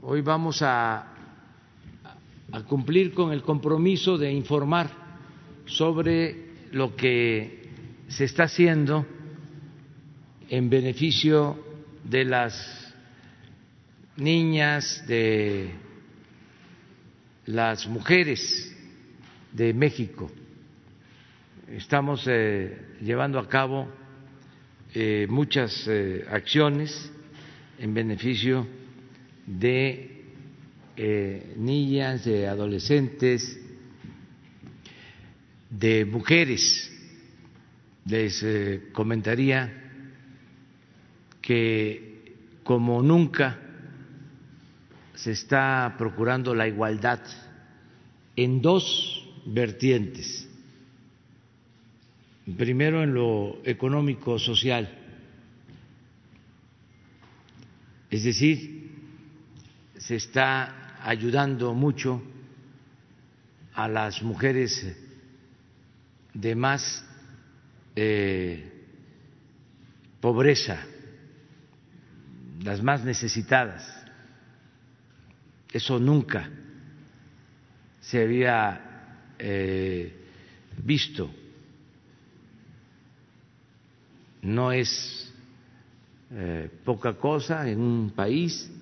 Hoy vamos a, cumplir con el compromiso de informar sobre lo que se está haciendo en beneficio de las niñas, de las mujeres de México. Estamos eh, llevando a cabo eh, muchas eh, acciones en beneficio de niñas, de adolescentes, de mujeres. Les comentaría que como nunca se está procurando la igualdad en dos vertientes. Primero en lo económico social, es decir, se está ayudando mucho a las mujeres de más eh, pobreza, las más necesitadas. Eso nunca se había eh, visto. No es eh, poca cosa en un país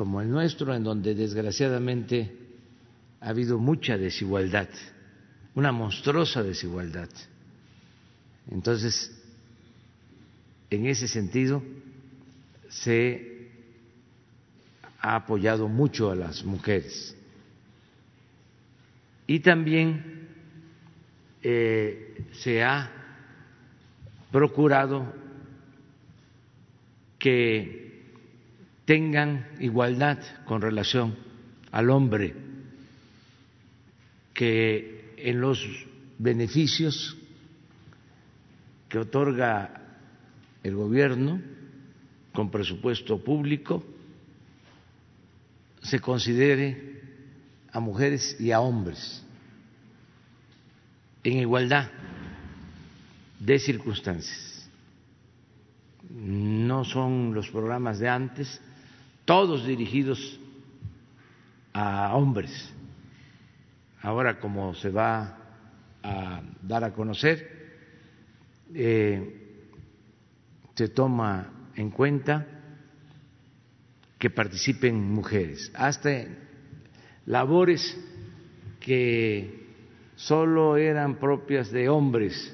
como el nuestro, en donde desgraciadamente ha habido mucha desigualdad, una monstruosa desigualdad. Entonces, en ese sentido, se ha apoyado mucho a las mujeres y también eh, se ha procurado que tengan igualdad con relación al hombre, que en los beneficios que otorga el gobierno con presupuesto público se considere a mujeres y a hombres en igualdad de circunstancias. No son los programas de antes, todos dirigidos a hombres. Ahora, como se va a dar a conocer, eh, se toma en cuenta que participen mujeres. Hasta labores que solo eran propias de hombres,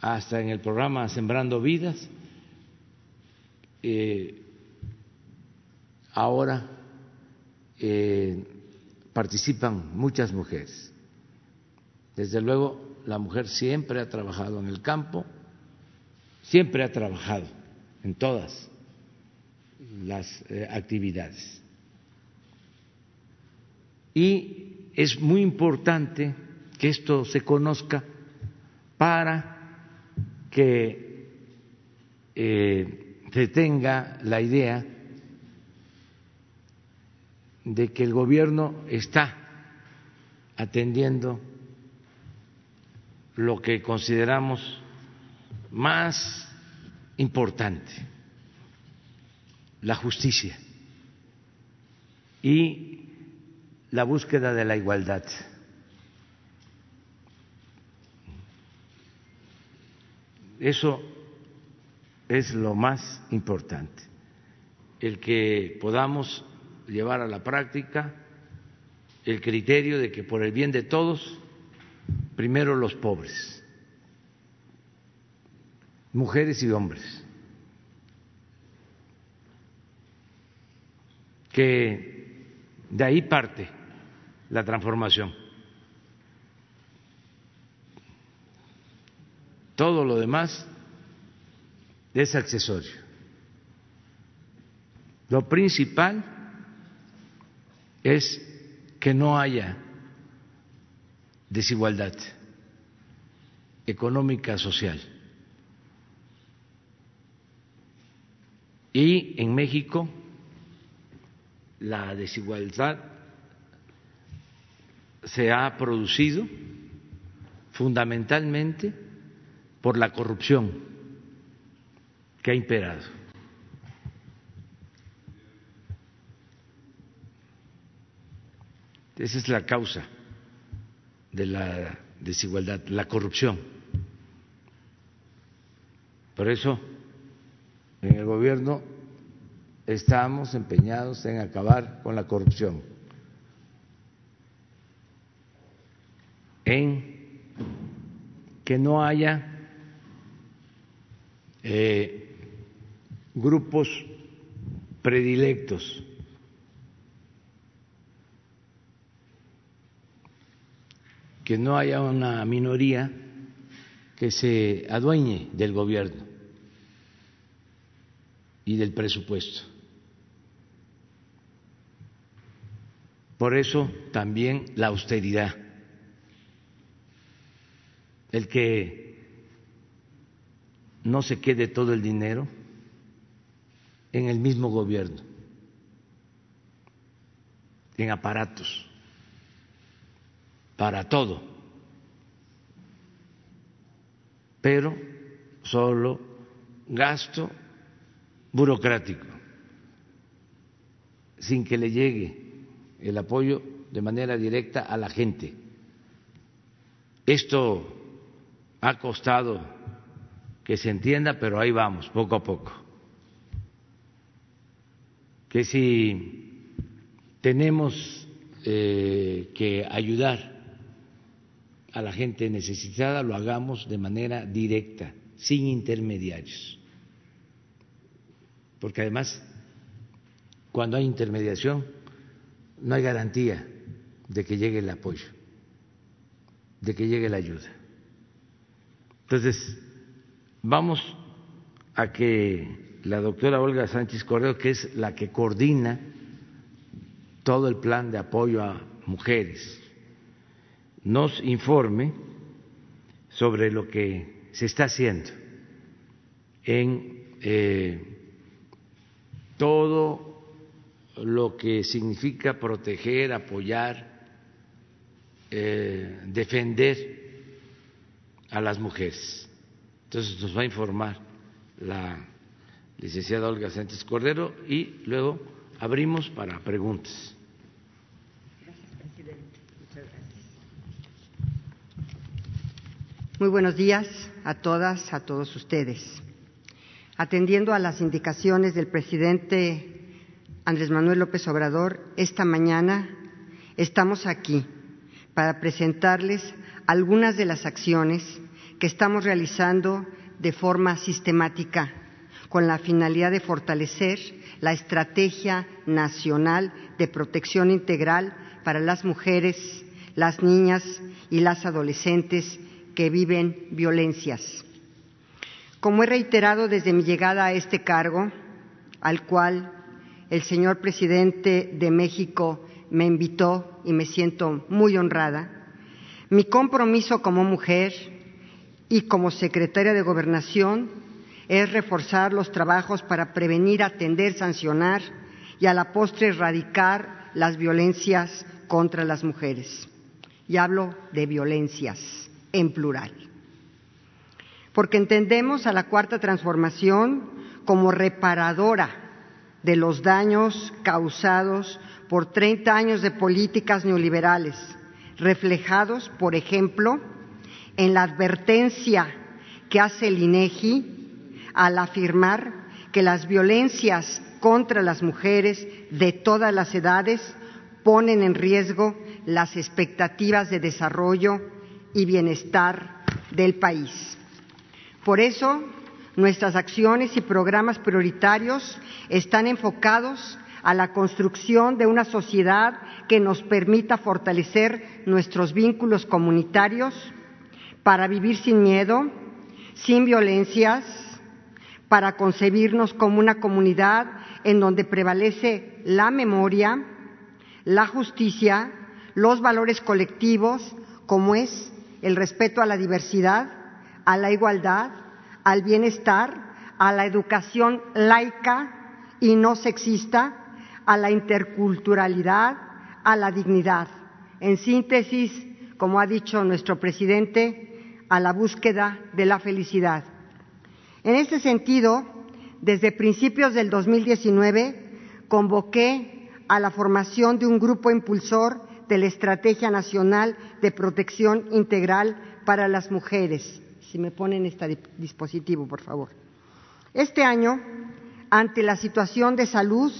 hasta en el programa Sembrando Vidas, eh, ahora eh, participan muchas mujeres. Desde luego, la mujer siempre ha trabajado en el campo, siempre ha trabajado en todas las eh, actividades y es muy importante que esto se conozca para que se tenga la idea de que el gobierno está atendiendo lo que consideramos más importante, la justicia. Y la búsqueda de la igualdad. Eso es lo más importante, el que podamos llevar a la práctica el criterio de que por el bien de todos, primero los pobres, mujeres y hombres, que de ahí parte la transformación. Todo lo demás es accesorio. Lo principal es que no haya desigualdad económica social. Y en México la desigualdad se ha producido fundamentalmente por la corrupción que ha imperado. Esa es la causa de la desigualdad, la corrupción. Por eso, en el gobierno estamos empeñados en acabar con la corrupción, en que no haya eh, grupos predilectos. que no haya una minoría que se adueñe del gobierno y del presupuesto. Por eso también la austeridad, el que no se quede todo el dinero en el mismo gobierno, en aparatos, para todo, pero solo gasto burocrático, sin que le llegue el apoyo de manera directa a la gente. Esto ha costado que se entienda, pero ahí vamos, poco a poco. Que si tenemos eh, que ayudar a la gente necesitada, lo hagamos de manera directa, sin intermediarios. Porque además, cuando hay intermediación, no hay garantía de que llegue el apoyo, de que llegue la ayuda. Entonces, vamos a que la doctora Olga Sánchez Correo, que es la que coordina todo el plan de apoyo a mujeres, nos informe sobre lo que se está haciendo en eh, todo lo que significa proteger, apoyar, eh, defender a las mujeres. Entonces nos va a informar la licenciada Olga Sánchez Cordero y luego abrimos para preguntas. Muy buenos días a todas, a todos ustedes. Atendiendo a las indicaciones del presidente Andrés Manuel López Obrador, esta mañana estamos aquí para presentarles algunas de las acciones que estamos realizando de forma sistemática con la finalidad de fortalecer la Estrategia Nacional de Protección Integral para las mujeres, las niñas y las adolescentes que viven violencias. Como he reiterado desde mi llegada a este cargo, al cual el señor presidente de México me invitó y me siento muy honrada. Mi compromiso como mujer y como secretaria de Gobernación es reforzar los trabajos para prevenir, atender, sancionar y a la postre erradicar las violencias contra las mujeres. Y hablo de violencias en plural. Porque entendemos a la cuarta transformación como reparadora de los daños causados por 30 años de políticas neoliberales, reflejados, por ejemplo, en la advertencia que hace el INEGI al afirmar que las violencias contra las mujeres de todas las edades ponen en riesgo las expectativas de desarrollo y bienestar del país. Por eso, Nuestras acciones y programas prioritarios están enfocados a la construcción de una sociedad que nos permita fortalecer nuestros vínculos comunitarios para vivir sin miedo, sin violencias, para concebirnos como una comunidad en donde prevalece la memoria, la justicia, los valores colectivos, como es el respeto a la diversidad, a la igualdad, al bienestar, a la educación laica y no sexista, a la interculturalidad, a la dignidad. En síntesis, como ha dicho nuestro presidente, a la búsqueda de la felicidad. En este sentido, desde principios del 2019, convoqué a la formación de un grupo impulsor de la Estrategia Nacional de Protección Integral para las Mujeres. Si me ponen este dispositivo, por favor. Este año, ante la situación de salud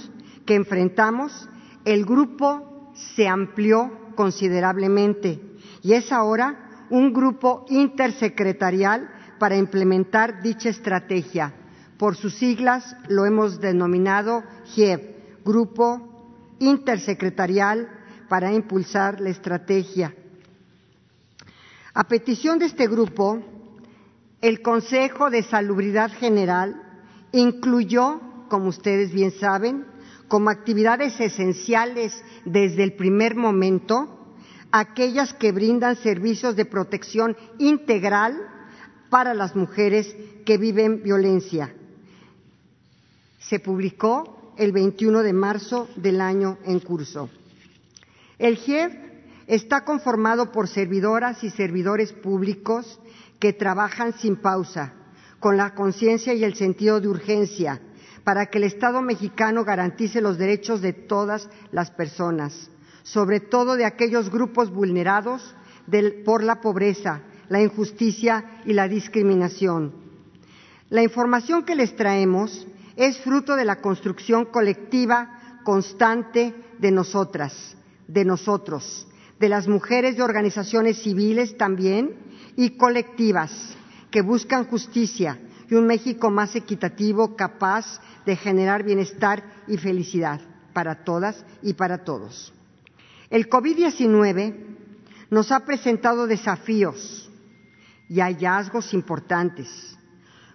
que enfrentamos, el grupo se amplió considerablemente y es ahora un grupo intersecretarial para implementar dicha estrategia. Por sus siglas lo hemos denominado GIEV, Grupo Intersecretarial para Impulsar la Estrategia. A petición de este grupo, el Consejo de Salubridad General incluyó, como ustedes bien saben, como actividades esenciales desde el primer momento, aquellas que brindan servicios de protección integral para las mujeres que viven violencia. Se publicó el 21 de marzo del año en curso. El GIEF está conformado por servidoras y servidores públicos que trabajan sin pausa, con la conciencia y el sentido de urgencia, para que el Estado mexicano garantice los derechos de todas las personas, sobre todo de aquellos grupos vulnerados por la pobreza, la injusticia y la discriminación. La información que les traemos es fruto de la construcción colectiva constante de nosotras, de nosotros, de las mujeres de organizaciones civiles también y colectivas que buscan justicia y un México más equitativo, capaz de generar bienestar y felicidad para todas y para todos. El COVID-19 nos ha presentado desafíos y hallazgos importantes.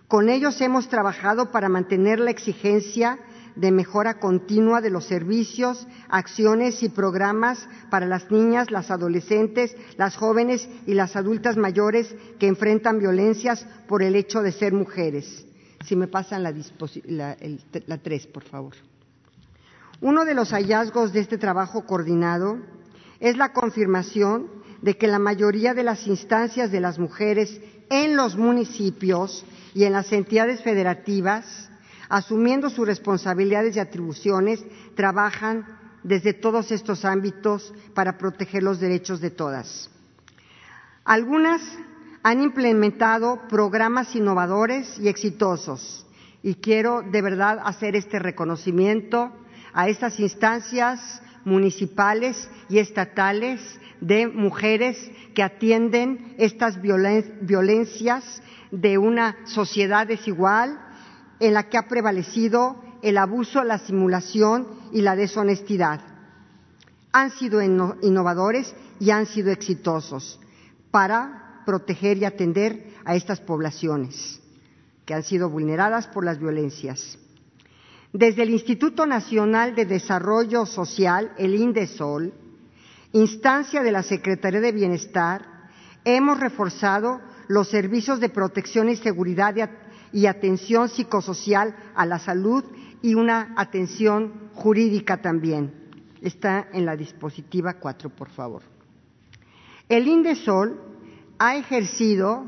Con ellos hemos trabajado para mantener la exigencia de mejora continua de los servicios, acciones y programas para las niñas, las adolescentes, las jóvenes y las adultas mayores que enfrentan violencias por el hecho de ser mujeres. Si me pasan la, la, tres, por favor. Uno de los hallazgos de este trabajo coordinado es la confirmación de que la mayoría de las instancias de las mujeres en los municipios y en las entidades federativas, asumiendo sus responsabilidades y atribuciones, trabajan desde todos estos ámbitos para proteger los derechos de todas. Algunas han implementado programas innovadores y exitosos y quiero de verdad hacer este reconocimiento a estas instancias municipales y estatales de mujeres que atienden estas violencias de una sociedad desigual en la que ha prevalecido el abuso, la simulación y la deshonestidad. Han sido innovadores y han sido exitosos para proteger y atender a estas poblaciones que han sido vulneradas por las violencias. Desde el Instituto Nacional de Desarrollo Social, el INDESOL, instancia de la Secretaría de Bienestar, hemos reforzado los servicios de protección y seguridad y atención psicosocial a la salud y una atención jurídica también. Está en la dispositiva 4, por favor. El INDESOL ha ejercido,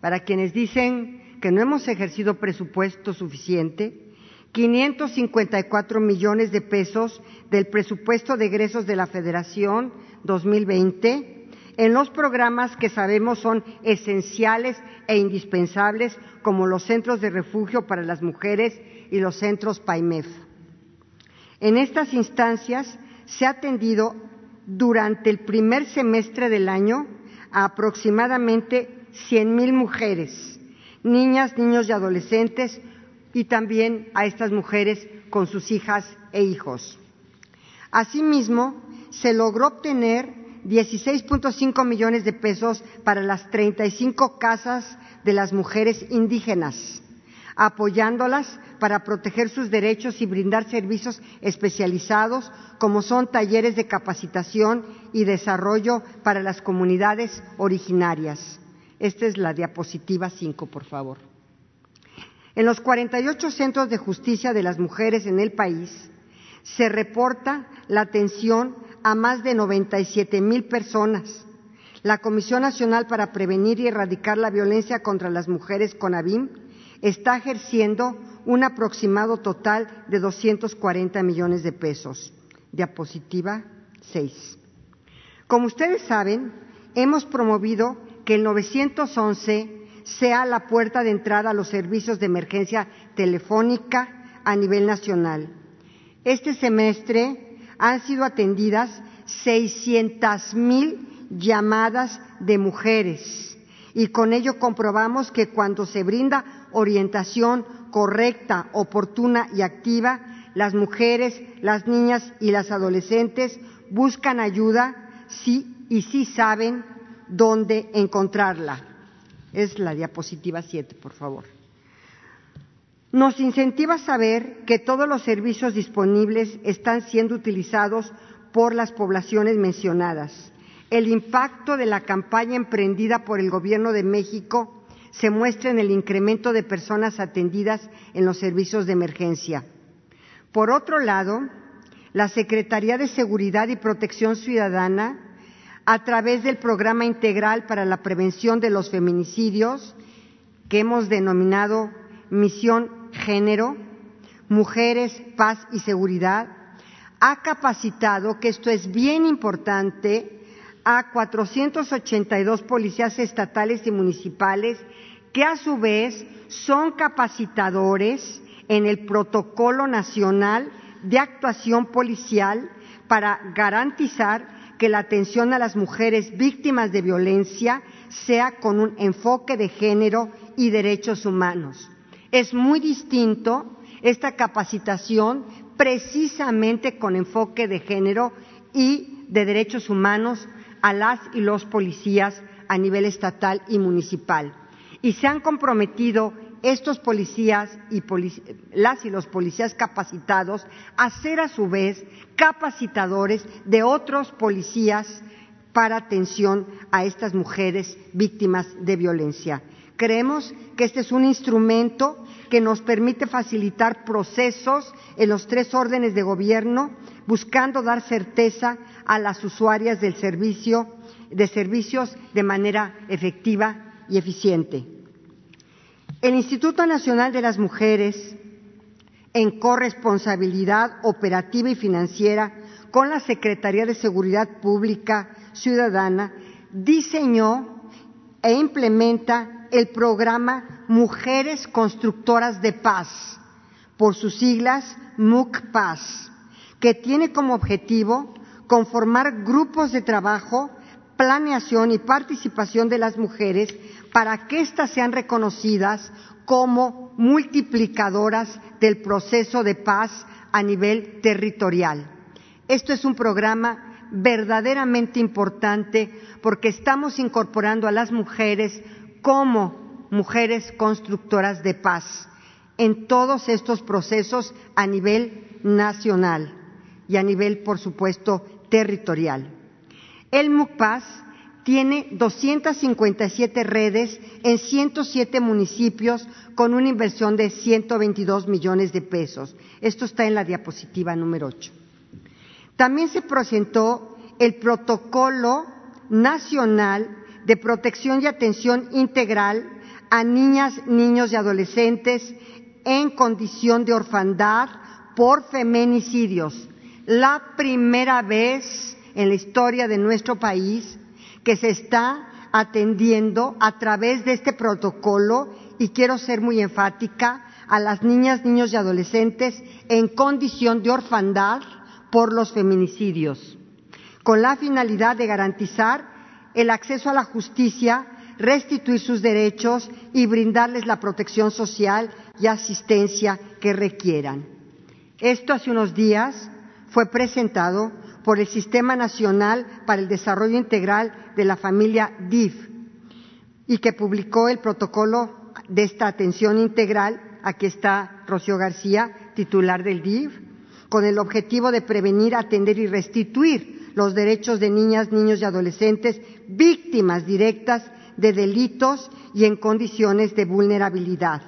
para quienes dicen que no hemos ejercido presupuesto suficiente, 554 millones de pesos del presupuesto de egresos de la Federación 2020 en los programas que sabemos son esenciales e indispensables, como los centros de refugio para las mujeres y los centros PAIMEF. En estas instancias se ha atendido durante el primer semestre del año a aproximadamente 100.000 mujeres, niñas, niños y adolescentes y también a estas mujeres con sus hijas e hijos. Asimismo, se logró obtener 16.5 millones de pesos para las 35 casas de las mujeres indígenas, apoyándolas para proteger sus derechos y brindar servicios especializados como son talleres de capacitación y desarrollo para las comunidades originarias. Esta es la diapositiva 5, por favor. En los 48 centros de justicia de las mujeres en el país se reporta la atención a más de 97 mil personas. La Comisión Nacional para Prevenir y Erradicar la Violencia contra las Mujeres, CONAVIM, está ejerciendo un aproximado total de 240 millones de pesos. Diapositiva 6. Como ustedes saben, hemos promovido que el 911 sea la puerta de entrada a los servicios de emergencia telefónica a nivel nacional. Este semestre han sido atendidas 600 mil llamadas de mujeres y con ello comprobamos que cuando se brinda orientación correcta, oportuna y activa, las mujeres, las niñas y las adolescentes buscan ayuda sí, y sí saben dónde encontrarla. Es la diapositiva 7, por favor. Nos incentiva saber que todos los servicios disponibles están siendo utilizados por las poblaciones mencionadas. El impacto de la campaña emprendida por el Gobierno de México se muestra en el incremento de personas atendidas en los servicios de emergencia. Por otro lado, la Secretaría de Seguridad y Protección Ciudadana a través del Programa Integral para la Prevención de los Feminicidios, que hemos denominado Misión Género, Mujeres, Paz y Seguridad, ha capacitado, que esto es bien importante, a 482 policías estatales y municipales que a su vez son capacitadores en el Protocolo Nacional de Actuación Policial para garantizar que la atención a las mujeres víctimas de violencia sea con un enfoque de género y derechos humanos. Es muy distinto esta capacitación precisamente con enfoque de género y de derechos humanos a las y los policías a nivel estatal y municipal. Y se han comprometido estos policías y las y los policías capacitados a ser a su vez capacitadores de otros policías para atención a estas mujeres víctimas de violencia. Creemos que este es un instrumento que nos permite facilitar procesos en los tres órdenes de gobierno, buscando dar certeza a las usuarias del servicio, de servicios de manera efectiva y eficiente. El Instituto Nacional de las Mujeres, en corresponsabilidad operativa y financiera con la Secretaría de Seguridad Pública Ciudadana, diseñó e implementa el programa Mujeres Constructoras de Paz, por sus siglas MUCPAS, que tiene como objetivo conformar grupos de trabajo, planeación y participación de las mujeres para que éstas sean reconocidas como multiplicadoras del proceso de paz a nivel territorial. Esto es un programa verdaderamente importante porque estamos incorporando a las mujeres como mujeres constructoras de paz en todos estos procesos a nivel nacional y a nivel, por supuesto, territorial. El MUCPAS tiene 257 redes en 107 municipios con una inversión de 122 millones de pesos. Esto está en la diapositiva número 8. También se presentó el Protocolo Nacional de Protección y Atención Integral a niñas, niños y adolescentes en condición de orfandad por feminicidios. La primera vez en la historia de nuestro país que se está atendiendo a través de este protocolo y quiero ser muy enfática a las niñas, niños y adolescentes en condición de orfandad por los feminicidios, con la finalidad de garantizar el acceso a la justicia, restituir sus derechos y brindarles la protección social y asistencia que requieran. Esto hace unos días fue presentado por el Sistema Nacional para el Desarrollo Integral de la Familia DIF y que publicó el protocolo de esta atención integral aquí está Rocío García, titular del DIF, con el objetivo de prevenir, atender y restituir los derechos de niñas, niños y adolescentes víctimas directas de delitos y en condiciones de vulnerabilidad.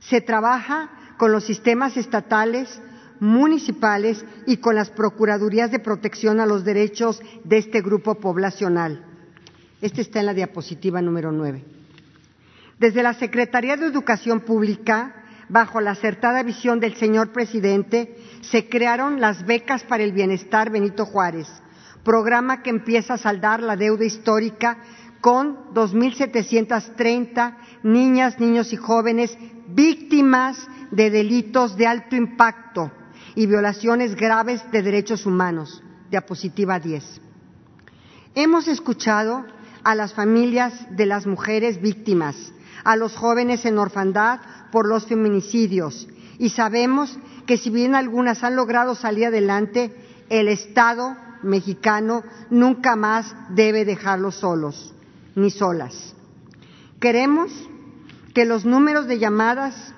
Se trabaja con los sistemas estatales, municipales y con las Procuradurías de Protección a los Derechos de este grupo poblacional. Este está en la diapositiva número nueve. Desde la Secretaría de Educación Pública, bajo la acertada visión del señor presidente, se crearon las becas para el bienestar Benito Juárez, programa que empieza a saldar la deuda histórica con 2.730 niñas, niños y jóvenes víctimas de delitos de alto impacto y violaciones graves de derechos humanos. Diapositiva 10. Hemos escuchado a las familias de las mujeres víctimas, a los jóvenes en orfandad por los feminicidios y sabemos que si bien algunas han logrado salir adelante, el Estado mexicano nunca más debe dejarlos solos ni solas. Queremos que los números de llamadas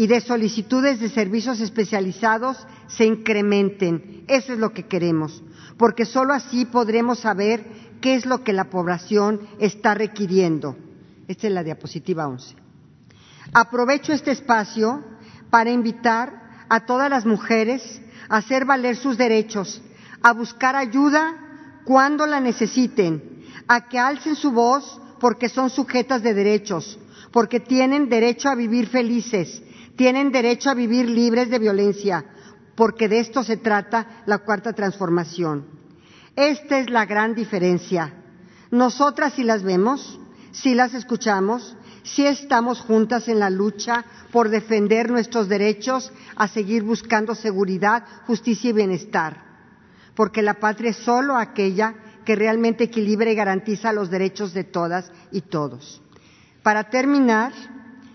y de solicitudes de servicios especializados se incrementen. Eso es lo que queremos, porque solo así podremos saber qué es lo que la población está requiriendo. Esta es la diapositiva 11. Aprovecho este espacio para invitar a todas las mujeres a hacer valer sus derechos, a buscar ayuda cuando la necesiten, a que alcen su voz porque son sujetas de derechos, porque tienen derecho a vivir felices, tienen derecho a vivir libres de violencia, porque de esto se trata la cuarta transformación. Esta es la gran diferencia. Nosotras si las vemos, si las escuchamos, si estamos juntas en la lucha por defender nuestros derechos a seguir buscando seguridad, justicia y bienestar, porque la patria es solo aquella que realmente equilibra y garantiza los derechos de todas y todos. Para terminar,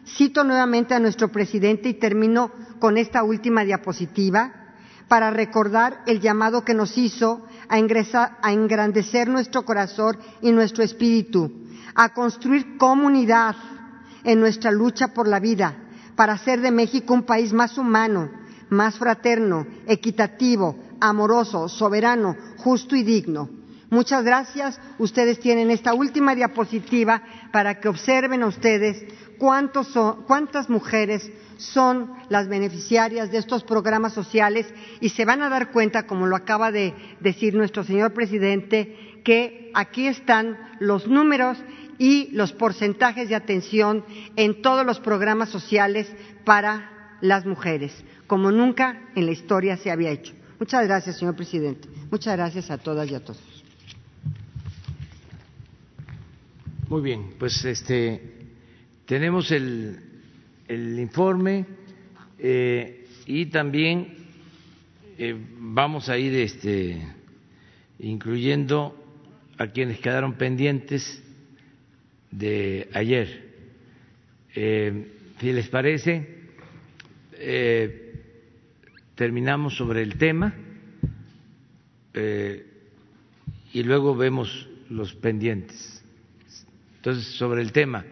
cito nuevamente a nuestro presidente y termino con esta última diapositiva para recordar el llamado que nos hizo a, a engrandecer nuestro corazón y nuestro espíritu, a construir comunidad en nuestra lucha por la vida, para hacer de México un país más humano, más fraterno, equitativo, amoroso, soberano, justo y digno. Muchas gracias. Ustedes tienen esta última diapositiva para que observen a ustedes cuántas mujeres son las beneficiarias de estos programas sociales y se van a dar cuenta, como lo acaba de decir nuestro señor presidente, que aquí están los números y los porcentajes de atención en todos los programas sociales para las mujeres, como nunca en la historia se había hecho. Muchas gracias, señor presidente. Muchas gracias a todas y a todos. Muy bien, pues este tenemos el, el informe eh, y también eh, vamos a ir este, incluyendo a quienes quedaron pendientes de ayer. Eh, si les parece, terminamos sobre el tema y luego vemos los pendientes. Entonces, sobre el tema.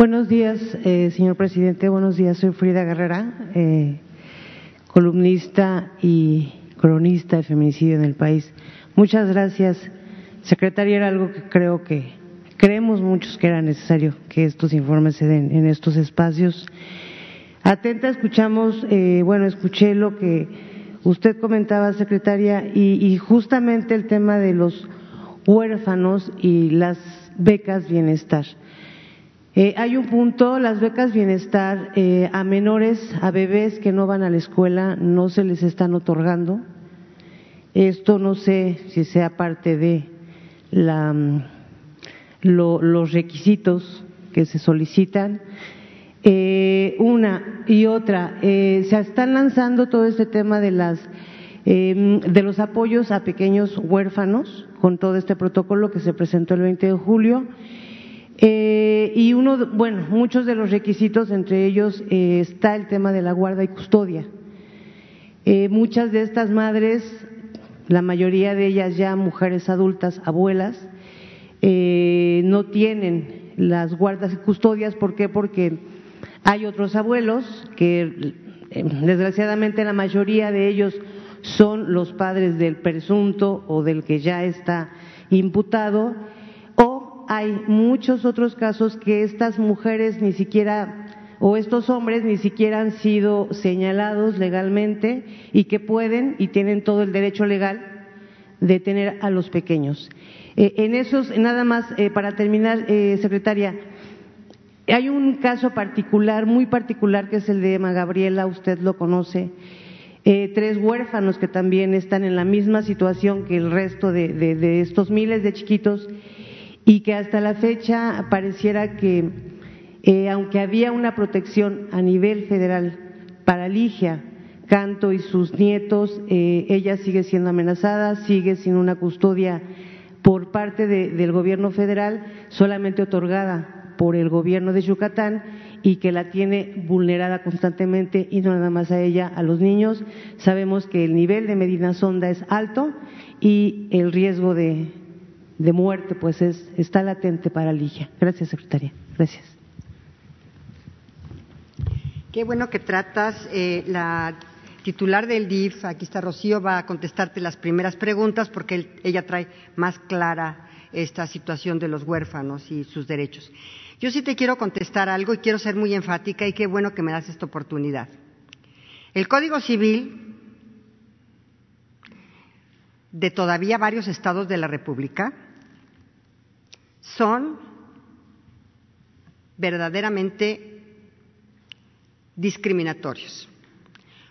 Buenos días, eh, señor presidente. Buenos días, soy Frida Guerrera, eh, columnista y cronista de feminicidio en el país. Muchas gracias, secretaria. Era algo que creo que creemos muchos que era necesario que estos informes se den en estos espacios. Atenta, escuchamos, eh, bueno, escuché lo que Usted comentaba, secretaria, y, justamente el tema de los huérfanos y las becas bienestar. Eh, hay un punto, las becas bienestar eh, a menores, a bebés que no van a la escuela, no se les están otorgando. Esto no sé si sea parte de la, mm, los requisitos que se solicitan. Eh, una y otra, se están lanzando todo este tema de las eh, de los apoyos a pequeños huérfanos con todo este protocolo que se presentó el 20 de julio. Y uno, bueno, muchos de los requisitos, entre ellos está el tema de la guarda y custodia. muchas de estas madres, la mayoría de ellas ya mujeres adultas, abuelas, eh, no tienen las guardas y custodias. ¿Por qué? Porque hay otros abuelos que, eh, desgraciadamente, la mayoría de ellos son los padres del presunto o del que ya está imputado, hay muchos otros casos que estas mujeres ni siquiera o estos hombres ni siquiera han sido señalados legalmente y que pueden y tienen todo el derecho legal de tener a los pequeños. Eh, en esos, nada más eh, para terminar, eh, secretaria, hay un caso particular, muy particular, que es el de Emma Gabriela, usted lo conoce. tres huérfanos que también están en la misma situación que el resto de estos miles de chiquitos y que hasta la fecha pareciera que eh, aunque había una protección a nivel federal para Ligia Canto y sus nietos, eh, ella sigue siendo amenazada, sigue sin una custodia por parte del gobierno federal, solamente otorgada por el gobierno de Yucatán y que la tiene vulnerada constantemente y no nada más a ella, a los niños. Sabemos que el nivel de Medina Sonda es alto y el riesgo de, muerte pues es, está latente para Ligia. Gracias, secretaria. Gracias. Qué bueno que tratas. Eh, la titular del DIF, aquí está Rocío, va a contestarte las primeras preguntas porque ella trae más clara esta situación de los huérfanos y sus derechos. Yo sí te quiero contestar algo y quiero ser muy enfática y qué bueno que me das esta oportunidad. El Código Civil de todavía varios estados de la República son verdaderamente discriminatorios,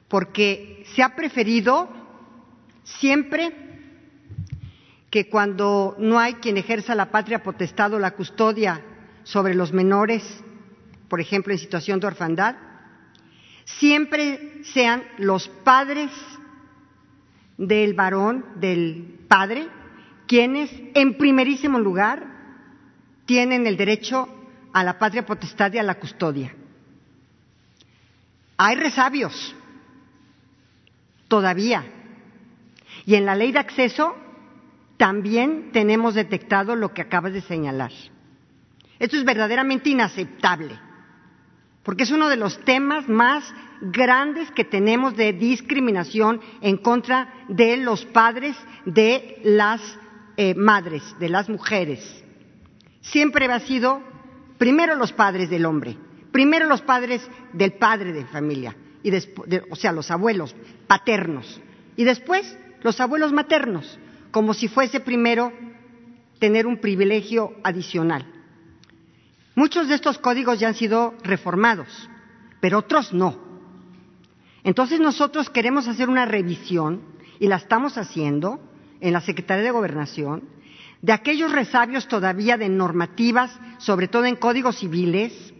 porque se ha preferido siempre que cuando no hay quien ejerza la patria potestad o la custodia sobre los menores, por ejemplo, en situación de orfandad, siempre sean los padres del varón, del padre, quienes, en primerísimo lugar, tienen el derecho a la patria potestad y a la custodia. Hay resabios, todavía. Y en la ley de acceso también tenemos detectado lo que acabas de señalar. Esto es verdaderamente inaceptable, porque es uno de los temas más grandes que tenemos de discriminación en contra de los padres de las eh, madres, de las mujeres. Siempre ha sido primero los padres del hombre Primero los padres del padre de familia, y o sea, los abuelos paternos, y después los abuelos maternos, como si fuese primero tener un privilegio adicional. Muchos de estos códigos ya han sido reformados, pero otros no. Entonces nosotros queremos hacer una revisión, y la estamos haciendo en la Secretaría de Gobernación, de aquellos resabios todavía de normativas, sobre todo en códigos civiles,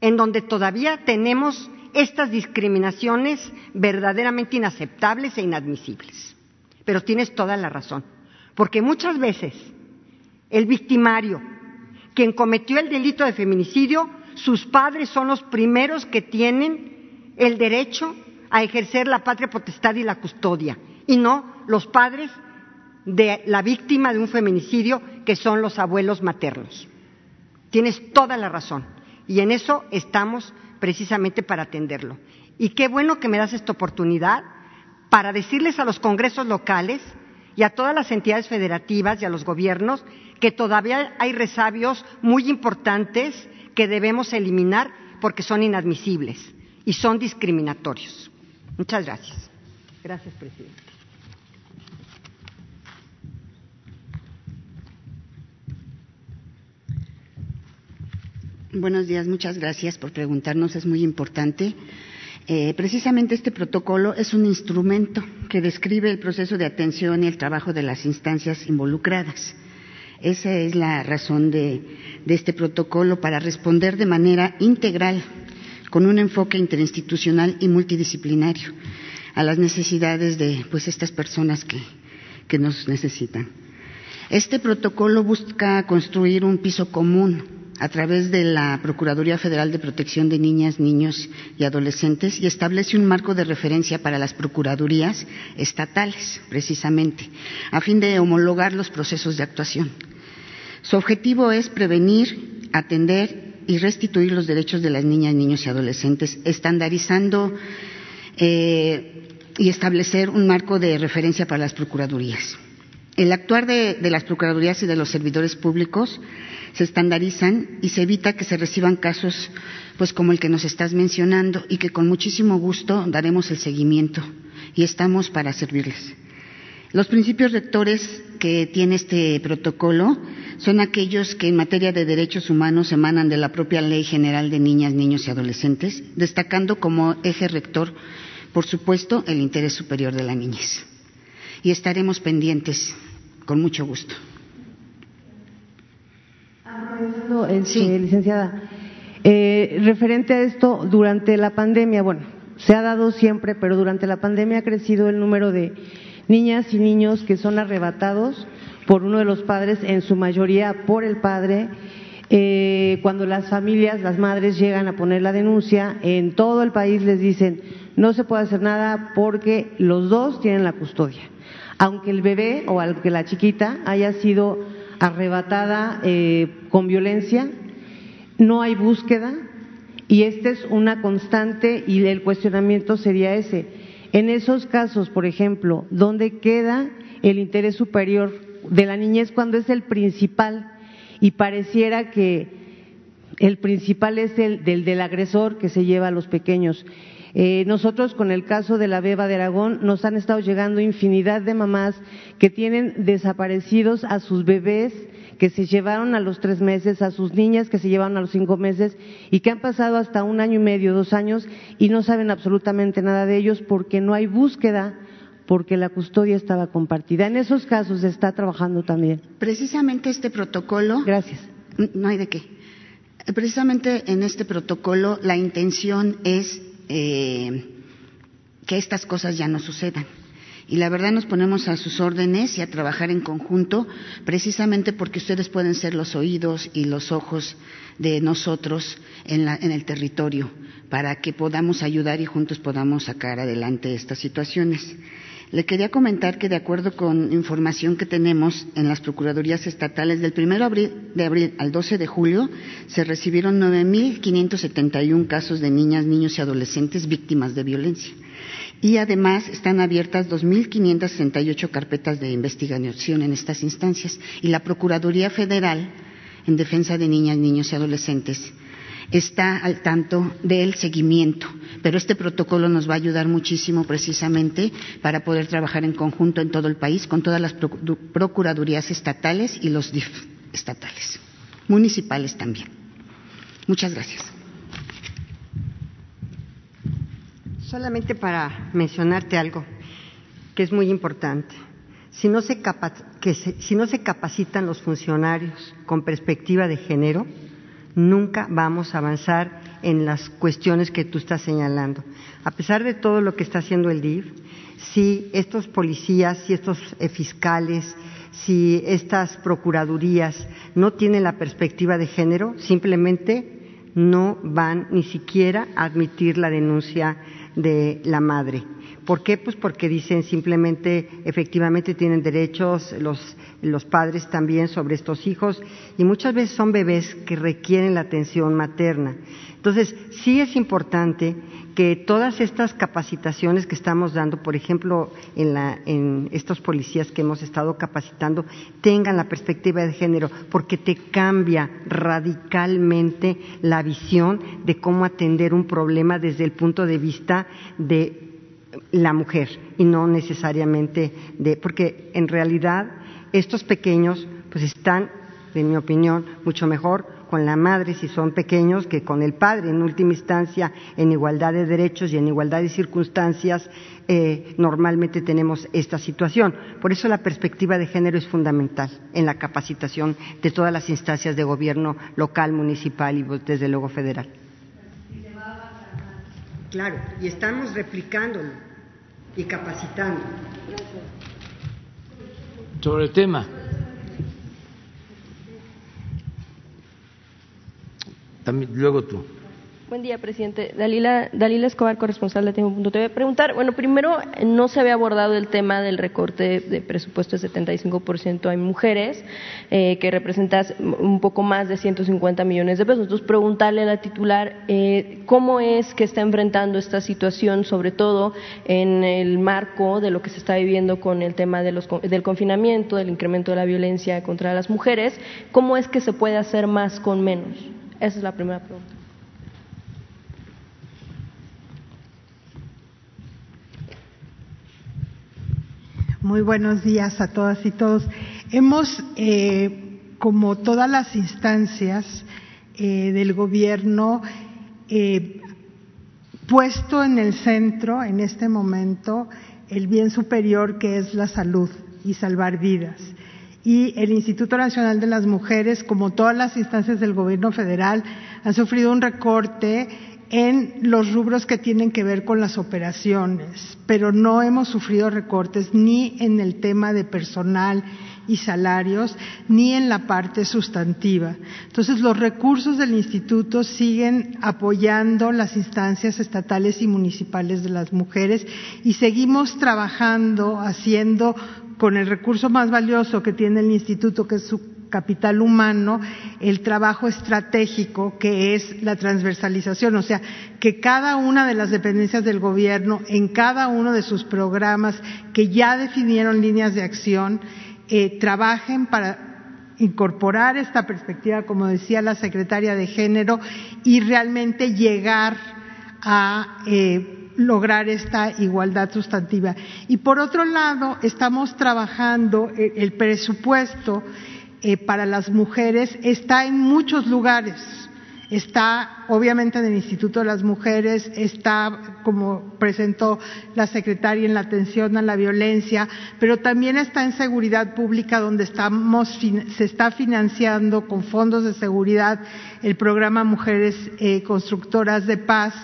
en donde todavía tenemos estas discriminaciones verdaderamente inaceptables e inadmisibles. Pero tienes toda la razón, porque muchas veces el victimario, quien cometió el delito de feminicidio, sus padres son los primeros que tienen el derecho a ejercer la patria potestad y la custodia, y no los padres de la víctima de un feminicidio, que son los abuelos maternos. Tienes toda la razón. Y en eso estamos precisamente para atenderlo. Y qué bueno que me das esta oportunidad para decirles a los congresos locales y a todas las entidades federativas y a los gobiernos que todavía hay resabios muy importantes que debemos eliminar porque son inadmisibles y son discriminatorios. Muchas gracias. Gracias, presidente. Buenos días, muchas gracias por preguntarnos, es muy importante. Eh, precisamente este protocolo es un instrumento que describe el proceso de atención y el trabajo de las instancias involucradas. Esa es la razón de, este protocolo para responder de manera integral, con un enfoque interinstitucional y multidisciplinario, a las necesidades de pues, estas personas que nos necesitan. Este protocolo busca construir un piso común a través de la Procuraduría Federal de Protección de Niñas, Niños y Adolescentes y establece un marco de referencia para las procuradurías estatales, precisamente, a fin de homologar los procesos de actuación. Su objetivo es prevenir, atender y restituir los derechos de las niñas, niños y adolescentes, estandarizando eh, y establecer un marco de referencia para las procuradurías. El actuar de, de, las procuradurías y de los servidores públicos se estandarizan y se evita que se reciban casos pues como el que nos estás mencionando y que con muchísimo gusto daremos el seguimiento y estamos para servirles. Los principios rectores que tiene este protocolo son aquellos que en materia de derechos humanos emanan de la propia Ley General de Niñas, Niños y Adolescentes, destacando como eje rector, por supuesto, el interés superior de la niñez. Y estaremos pendientes con mucho gusto. Este, sí. licenciada, eh, referente a esto, durante la pandemia, bueno, se ha dado siempre, pero durante la pandemia ha crecido el número de niñas y niños que son arrebatados por uno de los padres, en su mayoría por el padre. Eh, cuando las familias, las madres llegan a poner la denuncia, en todo el país les dicen no se puede hacer nada porque los dos tienen la custodia. Aunque el bebé o aunque la chiquita haya sido arrebatada eh, con violencia, no hay búsqueda y esta es una constante y el cuestionamiento sería ese. En esos casos, por ejemplo, ¿dónde queda el interés superior de la niñez cuando es el principal y pareciera que el principal es el del, del agresor que se lleva a los pequeños? Eh, nosotros con el caso de la beba de Aragón nos han estado llegando infinidad de mamás que tienen desaparecidos a sus bebés que se llevaron a los tres meses, a sus niñas que se llevaron a los cinco meses y que han pasado hasta un año y medio, dos años y no saben absolutamente nada de ellos porque no hay búsqueda porque la custodia estaba compartida. En esos casos se está trabajando también. Precisamente este protocolo. Gracias. No hay de qué. Precisamente en este protocolo la intención es eh, que estas cosas ya no sucedan. Y la verdad nos ponemos a sus órdenes y a trabajar en conjunto, precisamente porque ustedes pueden ser los oídos y los ojos de nosotros en, la, en el territorio, para que podamos ayudar y juntos podamos sacar adelante estas situaciones. Le quería comentar que, de acuerdo con información que tenemos en las Procuradurías Estatales, del 1 de abril al 12 de julio se recibieron 9.571 casos de niñas, niños y adolescentes víctimas de violencia. Y además están abiertas 2.568 carpetas de investigación en estas instancias. Y la Procuraduría Federal en Defensa de Niñas, Niños y Adolescentes está al tanto del seguimiento, pero este protocolo nos va a ayudar muchísimo precisamente para poder trabajar en conjunto en todo el país con todas las procuradurías estatales y los DIF estatales, municipales también. Muchas gracias. Solamente para mencionarte algo que es muy importante. Si no se, que se, si no se capacitan los funcionarios con perspectiva de género, nunca vamos a avanzar en las cuestiones que tú estás señalando. A pesar de todo lo que está haciendo el DIF, si estos policías, si estos eh, fiscales, si estas procuradurías no tienen la perspectiva de género, simplemente no van ni siquiera a admitir la denuncia de la madre. ¿Por qué? Pues porque dicen simplemente, efectivamente tienen derechos los, los, padres también sobre estos hijos y muchas veces son bebés que requieren la atención materna. Entonces, sí es importante que todas estas capacitaciones que estamos dando, por ejemplo, en, la, en estos policías que hemos estado capacitando, tengan la perspectiva de género, porque te cambia radicalmente la visión de cómo atender un problema desde el punto de vista de la mujer y no necesariamente de, porque en realidad estos pequeños pues están, en mi opinión, mucho mejor con la madre si son pequeños que con el padre, en última instancia, en igualdad de derechos y en igualdad de circunstancias, eh, normalmente tenemos esta situación. Por eso la perspectiva de género es fundamental en la capacitación de todas las instancias de gobierno local, municipal y desde luego federal. Claro, y estamos replicándolo y capacitando. Sobre el tema. Luego tú. Buen día, presidente. Dalila, Escobar, corresponsal de Tiempo.tv. Preguntar, bueno, primero, no se había abordado el tema del recorte de presupuesto de 75% a mujeres, eh, que representa un poco más de 150 millones de pesos. Entonces, preguntarle a la titular eh, cómo es que está enfrentando esta situación, sobre todo en el marco de lo que se está viviendo con el tema de los, del confinamiento, del incremento de la violencia contra las mujeres, cómo es que se puede hacer más con menos. Esa es la primera pregunta. Muy buenos días a todas y todos. Hemos, eh, como todas las instancias eh, del gobierno, eh, puesto en el centro, en este momento, el bien superior que es la salud y salvar vidas. Y el Instituto Nacional de las Mujeres, como todas las instancias del gobierno federal, han sufrido un recorte en los rubros que tienen que ver con las operaciones, pero no hemos sufrido recortes ni en el tema de personal y salarios, ni en la parte sustantiva. Entonces, los recursos del instituto siguen apoyando las instancias estatales y municipales de las mujeres y seguimos trabajando, haciendo con el recurso más valioso que tiene el instituto, que es su capital humano, el trabajo estratégico que es la transversalización, o sea, que cada una de las dependencias del gobierno, en cada uno de sus programas que ya definieron líneas de acción, eh, trabajen para incorporar esta perspectiva, como decía la secretaria de Género, y realmente llegar a eh, lograr esta igualdad sustantiva. Y por otro lado, estamos trabajando eh, el presupuesto eh, para las mujeres está en muchos lugares. Está obviamente en el Instituto de las Mujeres, está, como presentó la secretaria, en la atención a la violencia, pero también está en seguridad pública, donde estamos, se está financiando con fondos de seguridad el programa Mujeres eh, Constructoras de Paz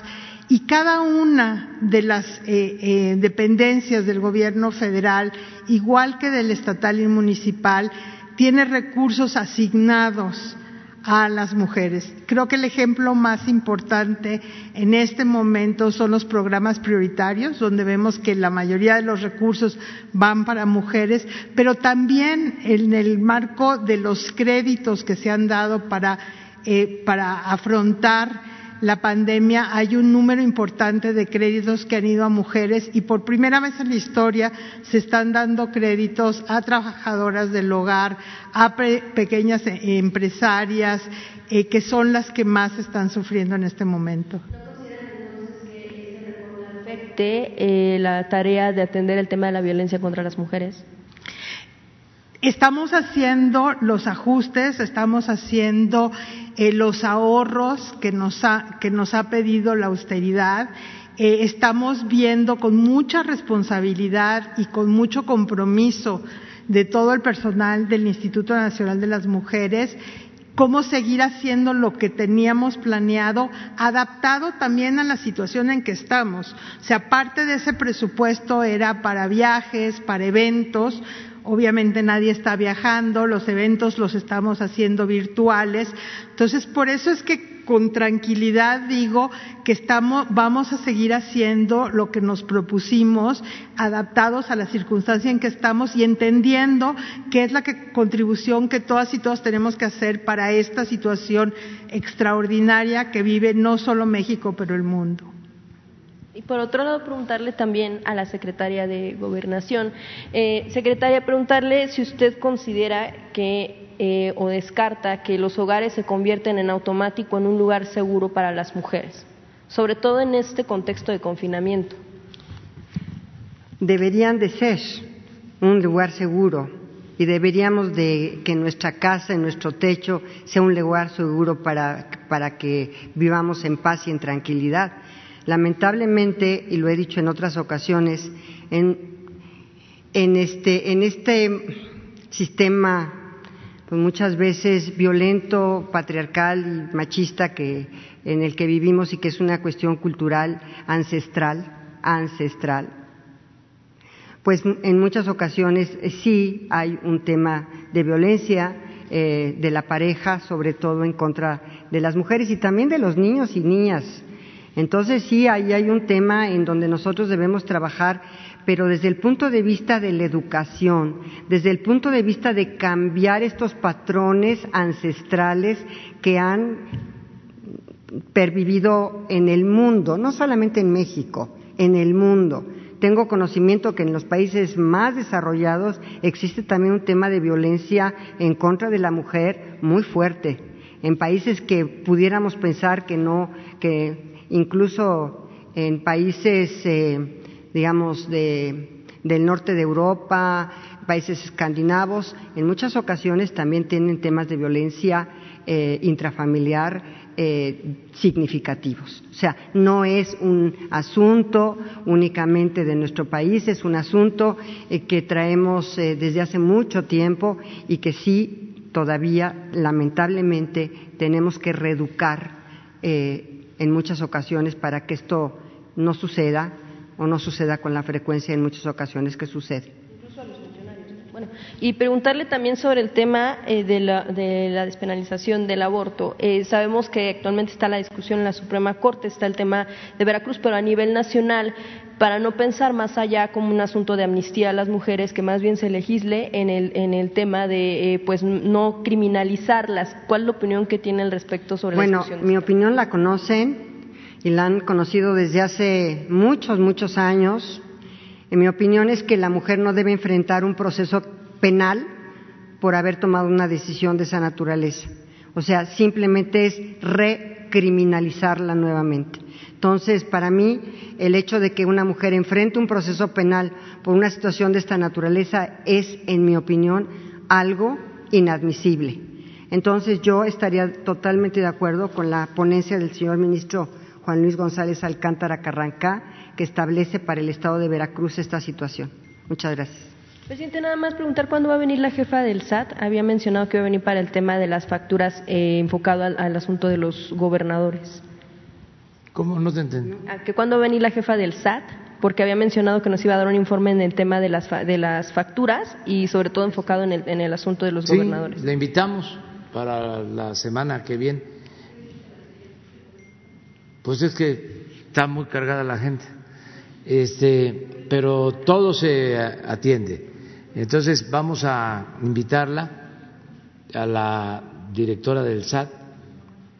y cada una de las eh, dependencias del gobierno federal, igual que del estatal y municipal, tiene recursos asignados a las mujeres. Creo que el ejemplo más importante en este momento son los programas prioritarios, donde vemos que la mayoría de los recursos van para mujeres, pero también en el marco de los créditos que se han dado para, eh, para afrontar la pandemia hay un número importante de créditos que han ido a mujeres y por primera vez en la historia se están dando créditos a trabajadoras del hogar, a pequeñas e-, empresarias, eh, que son las que más están sufriendo en este momento. ¿No afecte eh, la tarea de atender el tema de la violencia contra las mujeres? Estamos haciendo los ajustes, estamos haciendo eh, los ahorros que nos, ha, que nos ha pedido la austeridad. Eh, estamos viendo con mucha responsabilidad y con mucho compromiso de todo el personal del Instituto Nacional de las Mujeres cómo seguir haciendo lo que teníamos planeado, adaptado también a la situación en que estamos. O sea, parte de ese presupuesto era para viajes, para eventos, obviamente nadie está viajando, los eventos los estamos haciendo virtuales. Entonces, por eso es que con tranquilidad digo que estamos, vamos a seguir haciendo lo que nos propusimos, adaptados a la circunstancia en que estamos y entendiendo qué es la contribución que todas y todos tenemos que hacer para esta situación extraordinaria que vive no solo México, pero el mundo. Y por otro lado, preguntarle también a la secretaria de Gobernación. Eh, secretaria, preguntarle si usted considera que eh, o descarta que los hogares se convierten en automático en un lugar seguro para las mujeres, sobre todo en este contexto de confinamiento. Deberían de ser un lugar seguro y deberíamos de que nuestra casa, nuestro techo, sea un lugar seguro para, para que vivamos en paz y en tranquilidad Lamentablemente, y lo he dicho en otras ocasiones, en, este, en este sistema pues muchas veces violento, patriarcal y machista que, en el que vivimos y que es una cuestión cultural ancestral, ancestral, pues en muchas ocasiones eh, sí hay un tema de violencia eh, de la pareja, sobre todo en contra de las mujeres y también de los niños y niñas. Entonces sí, ahí hay un tema en donde nosotros debemos trabajar, pero desde el punto de vista de la educación, desde el punto de vista de cambiar estos patrones ancestrales que han pervivido en el mundo, no solamente en México, en el mundo. Tengo conocimiento que en los países más desarrollados existe también un tema de violencia en contra de la mujer muy fuerte. En países que pudiéramos pensar que no, que incluso en países, eh, digamos, de, del norte de Europa, países escandinavos, en muchas ocasiones también tienen temas de violencia eh, intrafamiliar eh, significativos. O sea, no es un asunto únicamente de nuestro país, es un asunto que traemos desde hace mucho tiempo y que sí, todavía, lamentablemente, tenemos que reeducar en muchas ocasiones para que esto no suceda o no suceda con la frecuencia en muchas ocasiones que sucede. Bueno, y preguntarle también sobre el tema eh, de, la, de, la, despenalización del aborto. Eh, sabemos que actualmente está la discusión en la Suprema Corte, está el tema de Veracruz, pero a nivel nacional, para no pensar más allá como un asunto de amnistía a las mujeres, que más bien se legisle en el, en el tema de eh, pues no criminalizarlas. ¿Cuál es la opinión que tiene al respecto sobre bueno, la discusión? Bueno, mi opinión la conocen y la han conocido desde hace muchos, muchos años en mi opinión es que la mujer no debe enfrentar un proceso penal por haber tomado una decisión de esa naturaleza. O sea, simplemente es recriminalizarla nuevamente. Entonces, para mí, el hecho de que una mujer enfrente un proceso penal por una situación de esta naturaleza es, en mi opinión, algo inadmisible. Entonces, yo estaría totalmente de acuerdo con la ponencia del señor ministro Juan Luis González Alcántara Carrancá, que establece para el Estado de Veracruz esta situación. Muchas gracias. Presidente, nada más preguntar cuándo va a venir la jefa del SAT. Había mencionado que iba a venir para el tema de las facturas eh, enfocado al, al, asunto de los gobernadores. ¿Cómo? No te entendí. ¿Que cuándo va a venir la jefa del SAT? Porque había mencionado que nos iba a dar un informe en el tema de las, de las facturas y sobre todo enfocado en el, en el asunto de los sí, gobernadores. Le invitamos para la semana que viene. Pues es que está muy cargada la gente este, pero todo se atiende. Entonces vamos a invitarla a la directora del SAT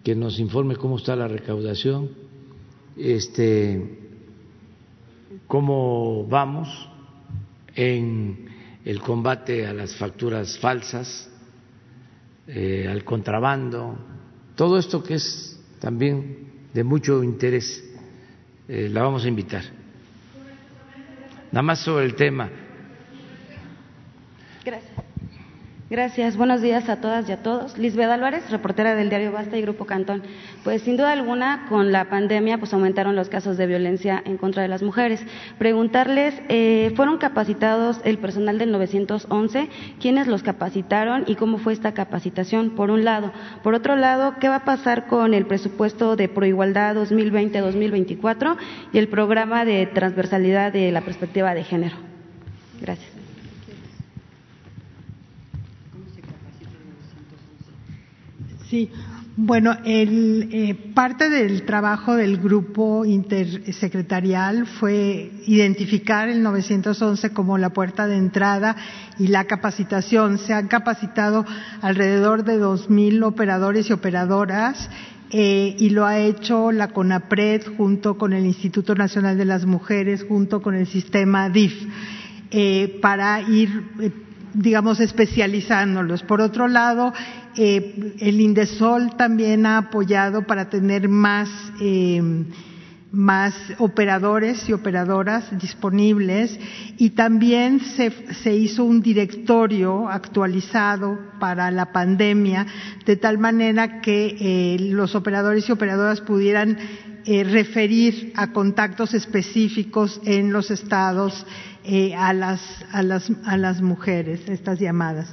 que nos informe cómo está la recaudación, este, cómo vamos en el combate a las facturas falsas, eh, al contrabando, todo esto que es también de mucho interés, eh, la vamos a invitar. Nada más sobre el tema. Gracias. Gracias. Buenos días a todas y a todos. Lisbeth Álvarez, reportera del diario Basta y Grupo Cantón. Pues sin duda alguna, con la pandemia, pues aumentaron los casos de violencia en contra de las mujeres. Preguntarles, eh, ¿fueron capacitados el personal del 911? ¿Quiénes los capacitaron y cómo fue esta capacitación? Por un lado. Por otro lado, ¿qué va a pasar con el presupuesto de Proigualdad 2020-2024 y el programa de transversalidad de la perspectiva de género? Gracias. Sí, bueno, el, eh, parte del trabajo del grupo intersecretarial fue identificar el 911 como la puerta de entrada y la capacitación. Se han capacitado alrededor de 2.000 operadores y operadoras eh, y lo ha hecho la CONAPRED junto con el Instituto Nacional de las Mujeres, junto con el sistema DIF, eh, para ir digamos, especializándolos. Por otro lado, eh, el Indesol también ha apoyado para tener más, eh, más operadores y operadoras disponibles y también se, se, hizo un directorio actualizado para la pandemia de tal manera que eh, los operadores y operadoras pudieran referir a contactos específicos en los estados a, las, a, las, a las mujeres, estas llamadas.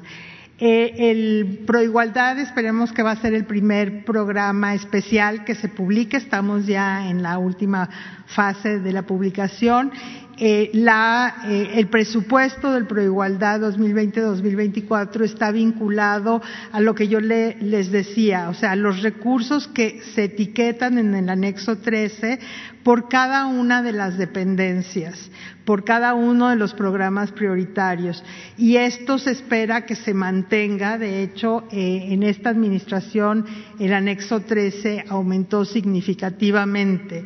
Eh, el Proigualdad esperemos que va a ser el primer programa especial que se publique. Estamos ya en la última fase de la publicación. eh, eh, el presupuesto del Proigualdad 2020-2024 está vinculado a lo que yo le, les decía, o sea, los recursos que se etiquetan en el anexo 13 por cada una de las dependencias, por cada uno de los programas prioritarios. Y esto se espera que se mantenga. De hecho, eh, en esta administración el anexo 13 aumentó significativamente.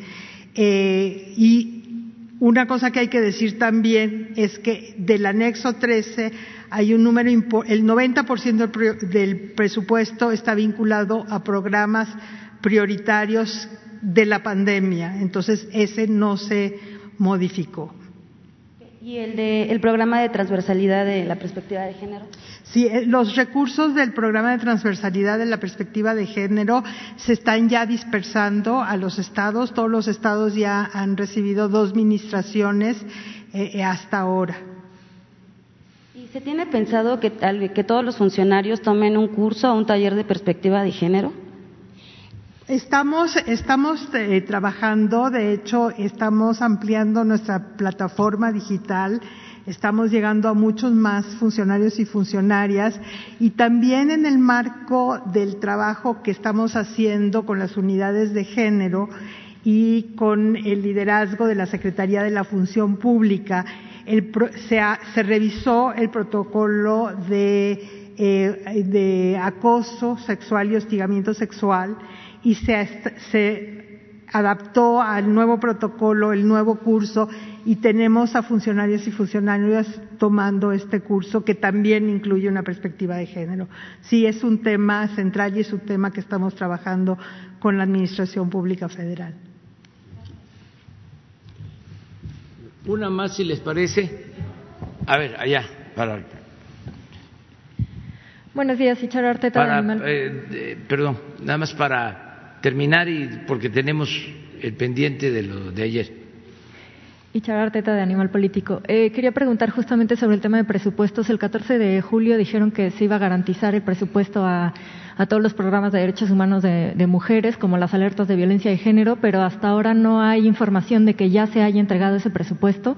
y una cosa que hay que decir también es que del anexo 13 hay un número, el 90% del presupuesto está vinculado a programas prioritarios de la pandemia, entonces ese no se modificó. ¿Y el, de, el programa de transversalidad de la perspectiva de género? Sí, eh, los recursos del programa de transversalidad de la perspectiva de género se están ya dispersando a los estados. Todos los estados ya han recibido dos ministraciones eh, eh, hasta ahora. ¿Y se tiene pensado que, que todos los funcionarios tomen un curso o un taller de perspectiva de género? Estamos, estamos eh, trabajando, de hecho, estamos ampliando nuestra plataforma digital, estamos llegando a muchos más funcionarios y funcionarias. Y también en el marco del trabajo que estamos haciendo con las unidades de género y con el liderazgo de la Secretaría de la Función Pública, se, revisó el protocolo eh, de acoso sexual y hostigamiento sexual y se, adaptó al nuevo protocolo, el nuevo curso, y tenemos a funcionarios y funcionarias tomando este curso que también incluye una perspectiva de género. Sí, es un tema central y es un tema que estamos trabajando con la Administración Pública Federal. Una más, si les parece. A ver, allá, para. Buenos días, Icharo Arteta. Para, eh, perdón, nada más para terminar y porque tenemos el pendiente de lo de ayer. Y Arteta de Animal Político. Eh, quería preguntar justamente sobre el tema de presupuestos. El 14 de julio dijeron que se iba a garantizar el presupuesto a, todos los programas de derechos humanos de, mujeres, como las alertas de violencia de género, pero hasta ahora no hay información de que ya se haya entregado ese presupuesto.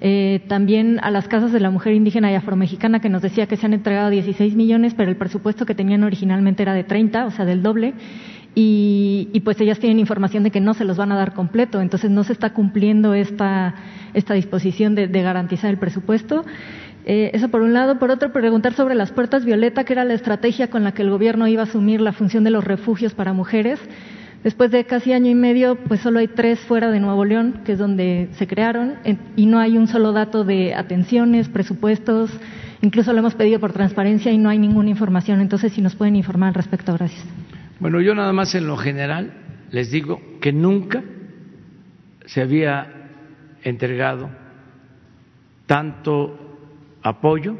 Eh, también a las casas de la mujer indígena y afromexicana, que nos decía que se han entregado 16 millones, pero el presupuesto que tenían originalmente era de 30, o sea, del doble y, pues ellas tienen información de que no se los van a dar completo, entonces no se está cumpliendo esta, esta disposición de, garantizar el presupuesto. Eh, eso por un lado. Por otro, preguntar sobre las puertas violeta, que era la estrategia con la que el gobierno iba a asumir la función de los refugios para mujeres. Después de casi año y medio, pues solo hay tres fuera de Nuevo León, que es donde se crearon, y no hay un solo dato de atenciones, presupuestos. Incluso lo hemos pedido por transparencia y no hay ninguna información. Entonces, si nos pueden informar al respecto, gracias. Bueno, yo nada más en lo general les digo que nunca se había entregado tanto apoyo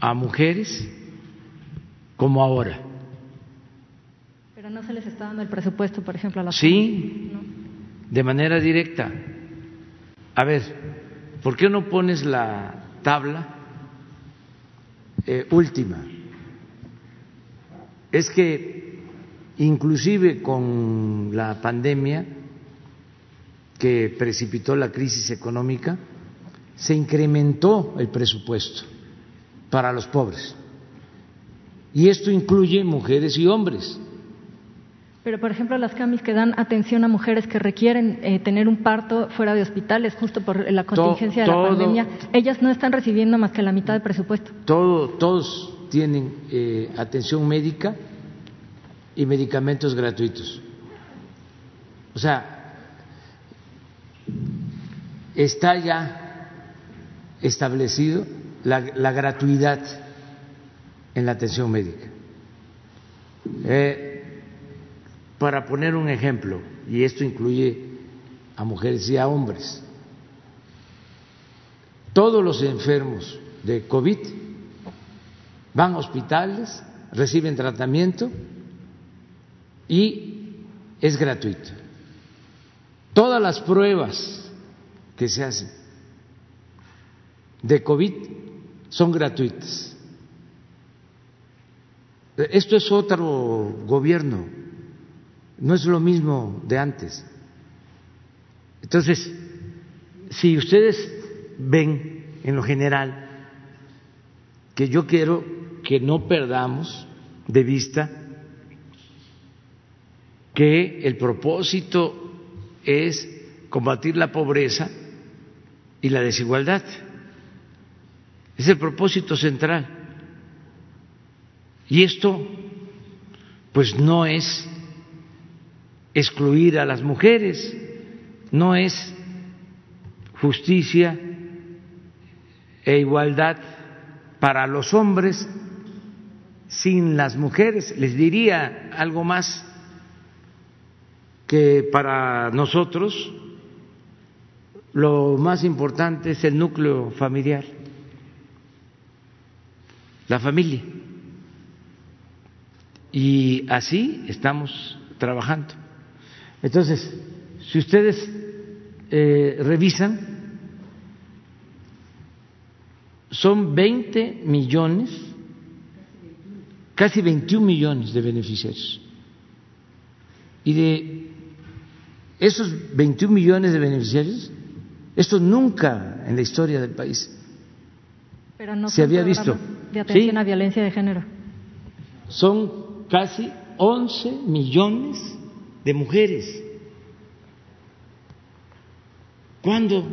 a mujeres como ahora. Pero no se les está dando el presupuesto, por ejemplo, a las Sí, de manera directa. A ver, ¿por qué no pones la tabla eh, última? es que inclusive con la pandemia que precipitó la crisis económica, se incrementó el presupuesto para los pobres. Y esto incluye mujeres y hombres. Pero, por ejemplo, las CAMIS que dan atención a mujeres que requieren eh, tener un parto fuera de hospitales, justo por la contingencia de la pandemia, ellas no están recibiendo más que la mitad del presupuesto. Todo, todos tienen eh, atención médica y medicamentos gratuitos. O sea, está ya establecido la, gratuidad en la atención médica. Eh, para poner un ejemplo, y esto incluye a mujeres y a hombres, todos los enfermos de COVID van a hospitales, reciben tratamiento y es gratuito. Todas las pruebas que se hacen de COVID son gratuitas. Esto es otro gobierno, no es lo mismo de antes. Entonces, si ustedes ven en lo general que yo quiero que no perdamos de vista que el propósito es combatir la pobreza y la desigualdad. Es el propósito central. Y esto, pues no es excluir a las mujeres, no es justicia e igualdad para los hombres sin las mujeres. Les diría algo más que para nosotros lo más importante es el núcleo familiar, la familia. Y así estamos trabajando. Entonces, si ustedes eh, revisan, son 20 millones, casi 21 millones de beneficiarios. Y de esos 21 millones de beneficiarios, esto nunca en la historia del país Pero no se había visto. De atención ¿Sí? a violencia de género. Son casi 11 millones de mujeres. ¿Cuándo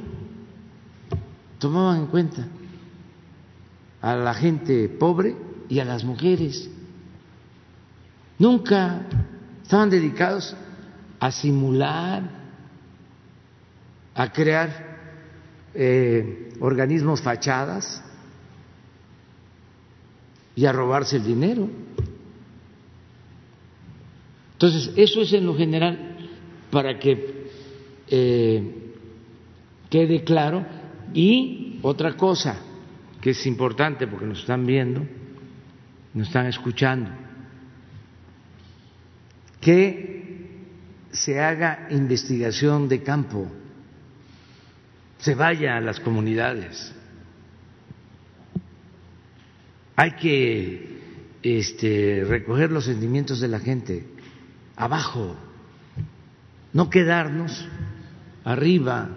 tomaban en cuenta a la gente pobre y a las mujeres? Nunca estaban dedicados a simular, a crear eh, organismos fachadas y a robarse el dinero. Entonces, eso es en lo general para que eh, quede claro. Y otra cosa que es importante porque nos están viendo, nos están escuchando, que se haga investigación de campo, se vaya a las comunidades. Hay que este, recoger los sentimientos de la gente abajo, no quedarnos arriba,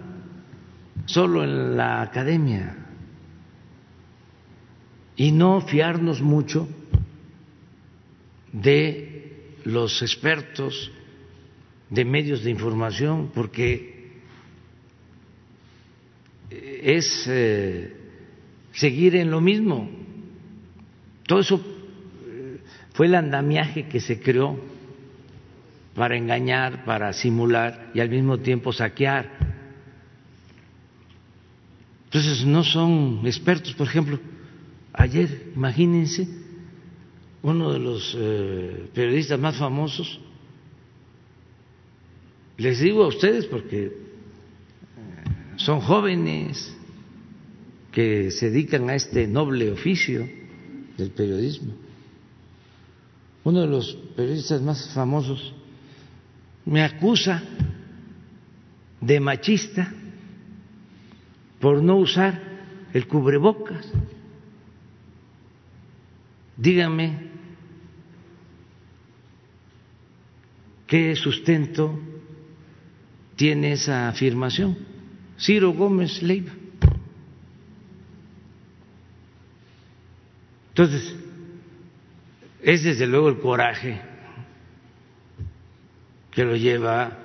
solo en la academia, y no fiarnos mucho de los expertos de medios de información, porque es eh, seguir en lo mismo. Todo eso fue el andamiaje que se creó para engañar, para simular y al mismo tiempo saquear. Entonces no son expertos, por ejemplo, ayer, imagínense, uno de los eh, periodistas más famosos, les digo a ustedes porque son jóvenes que se dedican a este noble oficio del periodismo. Uno de los periodistas más famosos me acusa de machista por no usar el cubrebocas. Dígame qué sustento tiene esa afirmación. Ciro Gómez Leiva. Entonces, es desde luego el coraje que lo lleva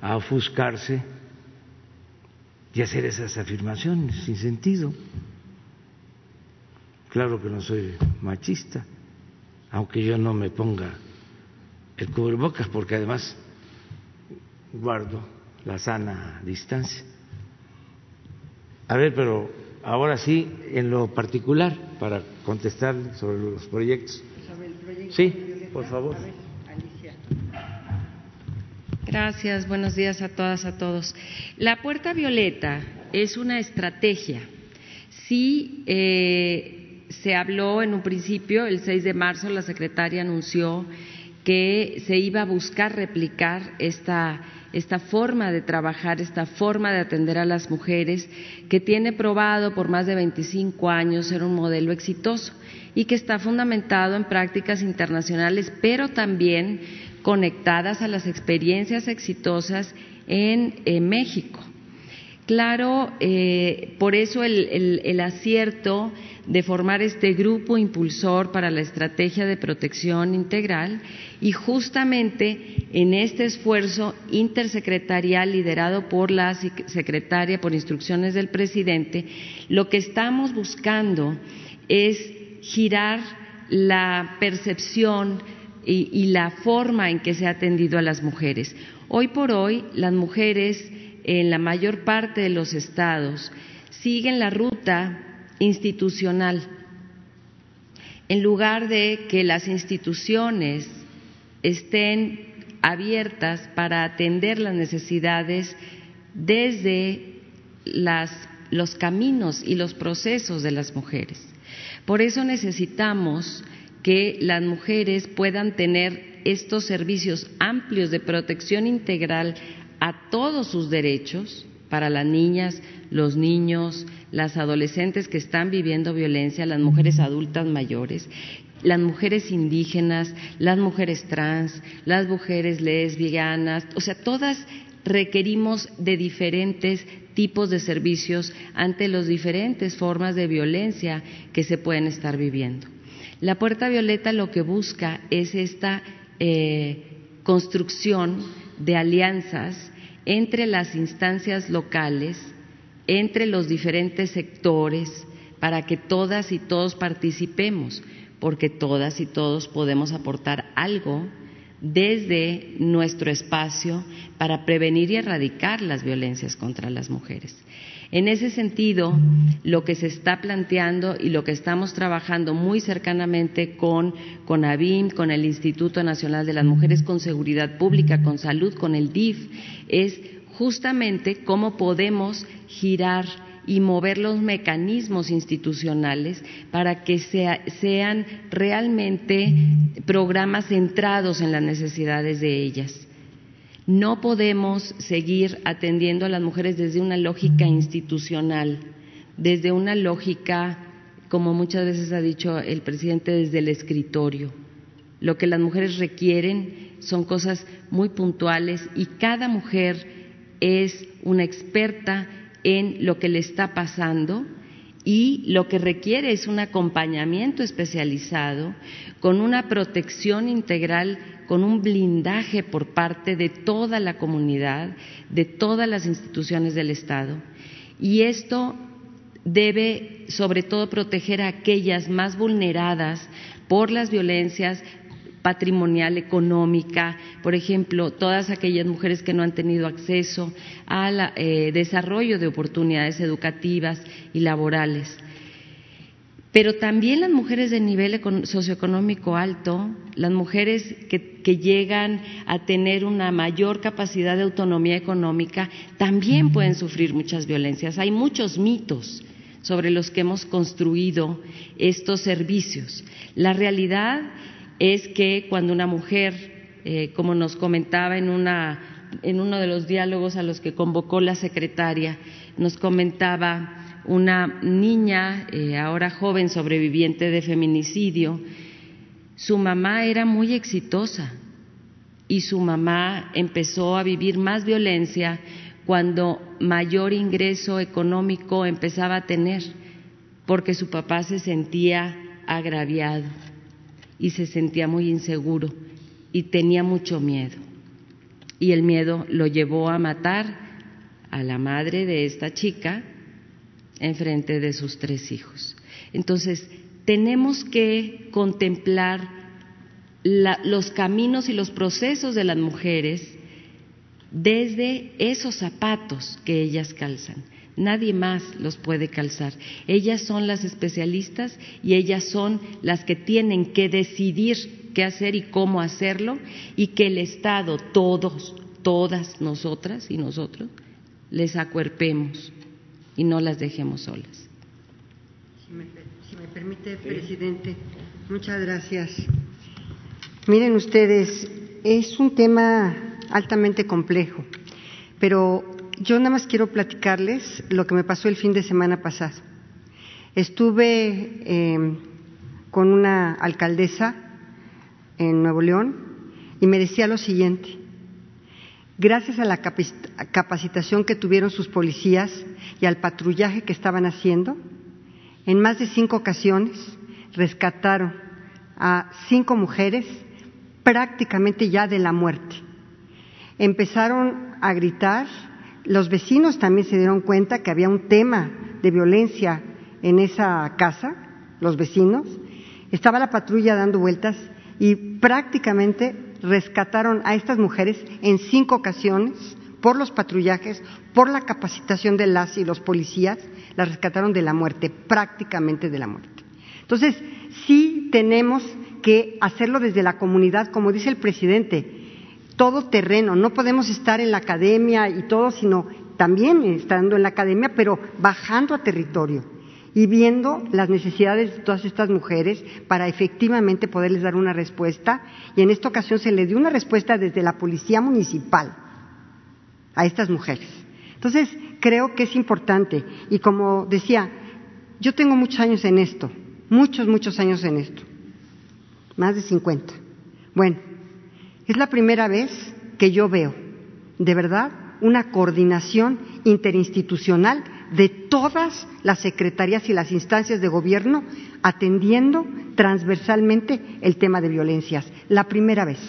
a ofuscarse y hacer esas afirmaciones sin sentido. Claro que no soy machista, aunque yo no me ponga el cubrebocas, porque además guardo la sana distancia. A ver, pero ahora sí, en lo particular, para contestar sobre los proyectos. Sobre el proyecto Sí, Violeta. por favor. A ver, Alicia. Gracias, buenos días a todas, a todos. La puerta violeta es una estrategia. Sí, eh, se habló en un principio, el 6 de marzo, la secretaria anunció que se iba a buscar replicar esta, esta forma de trabajar, esta forma de atender a las mujeres, que tiene probado por más de 25 años ser un modelo exitoso y que está fundamentado en prácticas internacionales, pero también conectadas a las experiencias exitosas en, en México. Claro, eh, por eso el, acierto de formar este grupo impulsor para la estrategia de protección integral y justamente en este esfuerzo intersecretarial liderado por la secretaria por instrucciones del presidente, lo que estamos buscando es girar la percepción y, y la forma en que se ha atendido a las mujeres. Hoy por hoy, las mujeres en la mayor parte de los estados siguen la ruta institucional. En lugar de que las instituciones estén abiertas para atender las necesidades desde los caminos y los procesos de las mujeres. Por eso necesitamos que las mujeres puedan tener estos servicios amplios de protección integral a todos sus derechos para las niñas, los niños, las adolescentes que están viviendo violencia, las mujeres adultas mayores, las mujeres indígenas, las mujeres trans, las mujeres lesbianas, o sea, todas requerimos de diferentes tipos de servicios ante las diferentes formas de violencia que se pueden estar viviendo. La Puerta Violeta lo que busca es esta eh, construcción de alianzas entre las instancias locales, entre los diferentes sectores, para que todas y todos participemos, porque todas y todos podemos aportar algo desde nuestro espacio para prevenir y erradicar las violencias contra las mujeres. En ese sentido, lo que se está planteando y lo que estamos trabajando muy cercanamente con, con ABIM, con el Instituto Nacional de las Mujeres, con Seguridad Pública, con Salud, con el DIF, es justamente cómo podemos girar y mover los mecanismos institucionales para que sean realmente programas centrados en las necesidades de ellas. No podemos seguir atendiendo a las mujeres desde una lógica institucional, desde una lógica, como muchas veces ha dicho el presidente, desde el escritorio. Lo que las mujeres requieren son cosas muy puntuales y cada mujer es una experta en lo que le está pasando y lo que requiere es un acompañamiento especializado con una protección integral con un blindaje por parte de toda la comunidad, de todas las instituciones del Estado. Y esto debe, sobre todo, proteger a aquellas más vulneradas por las violencias patrimonial, económica, por ejemplo, todas aquellas mujeres que no han tenido acceso al eh, desarrollo de oportunidades educativas y laborales pero también las mujeres de nivel socioeconómico alto, las mujeres que, llegan a tener una mayor capacidad de autonomía económica, también pueden sufrir muchas violencias. Hay muchos mitos sobre los que hemos construido estos servicios. La realidad es que cuando una mujer, eh, como nos comentaba en, una, en uno de los diálogos a los que convocó la secretaria, nos comentaba una niña, eh, ahora joven, sobreviviente de feminicidio. Su mamá era muy exitosa y su mamá empezó a vivir más violencia cuando mayor ingreso económico empezaba a tener, porque su papá se sentía agraviado y se sentía muy inseguro y tenía mucho miedo. Y el miedo lo llevó a matar a la madre de esta chica en frente de sus tres hijos. Entonces, tenemos que contemplar los caminos y los procesos de las mujeres desde esos zapatos que ellas calzan. Nadie más los puede calzar. Ellas son las especialistas y ellas son las que tienen que decidir qué hacer y cómo hacerlo y que el Estado, todos, todas nosotras y nosotros, les acuerpemos y no las dejemos solas. Si me, permite, presidente, muchas gracias. Miren ustedes, es un tema altamente complejo, pero yo nada más quiero platicarles lo que me pasó el fin de semana pasado. Estuve em, con una alcaldesa en Nuevo León y me decía lo siguiente, Gracias a la capacitación que tuvieron sus policías y al patrullaje que estaban haciendo, en más de cinco ocasiones rescataron a cinco mujeres prácticamente ya de la muerte. Empezaron a gritar, los vecinos también se dieron cuenta que había un tema de violencia en esa casa, los vecinos, estaba la patrulla dando vueltas y prácticamente rescataron a estas mujeres en cinco ocasiones por los patrullajes, por la capacitación de las y los policías, las rescataron de la muerte, prácticamente de la muerte. Entonces, sí tenemos que hacerlo desde la comunidad, como dice el presidente, todo terreno, no podemos estar en la academia y todo, sino también estando en la academia, pero bajando a territorio y viendo las necesidades de todas estas mujeres para efectivamente poderles dar una respuesta. Y en esta ocasión se le dio una respuesta desde la Policía Municipal a estas mujeres. Entonces, creo que es importante. Y como decía, yo tengo muchos años en esto, muchos, muchos años en esto, más de 50. Bueno, es la primera vez que yo veo, de verdad, una coordinación interinstitucional de todas las secretarías y las instancias de gobierno atendiendo transversalmente el tema de violencias. La primera vez.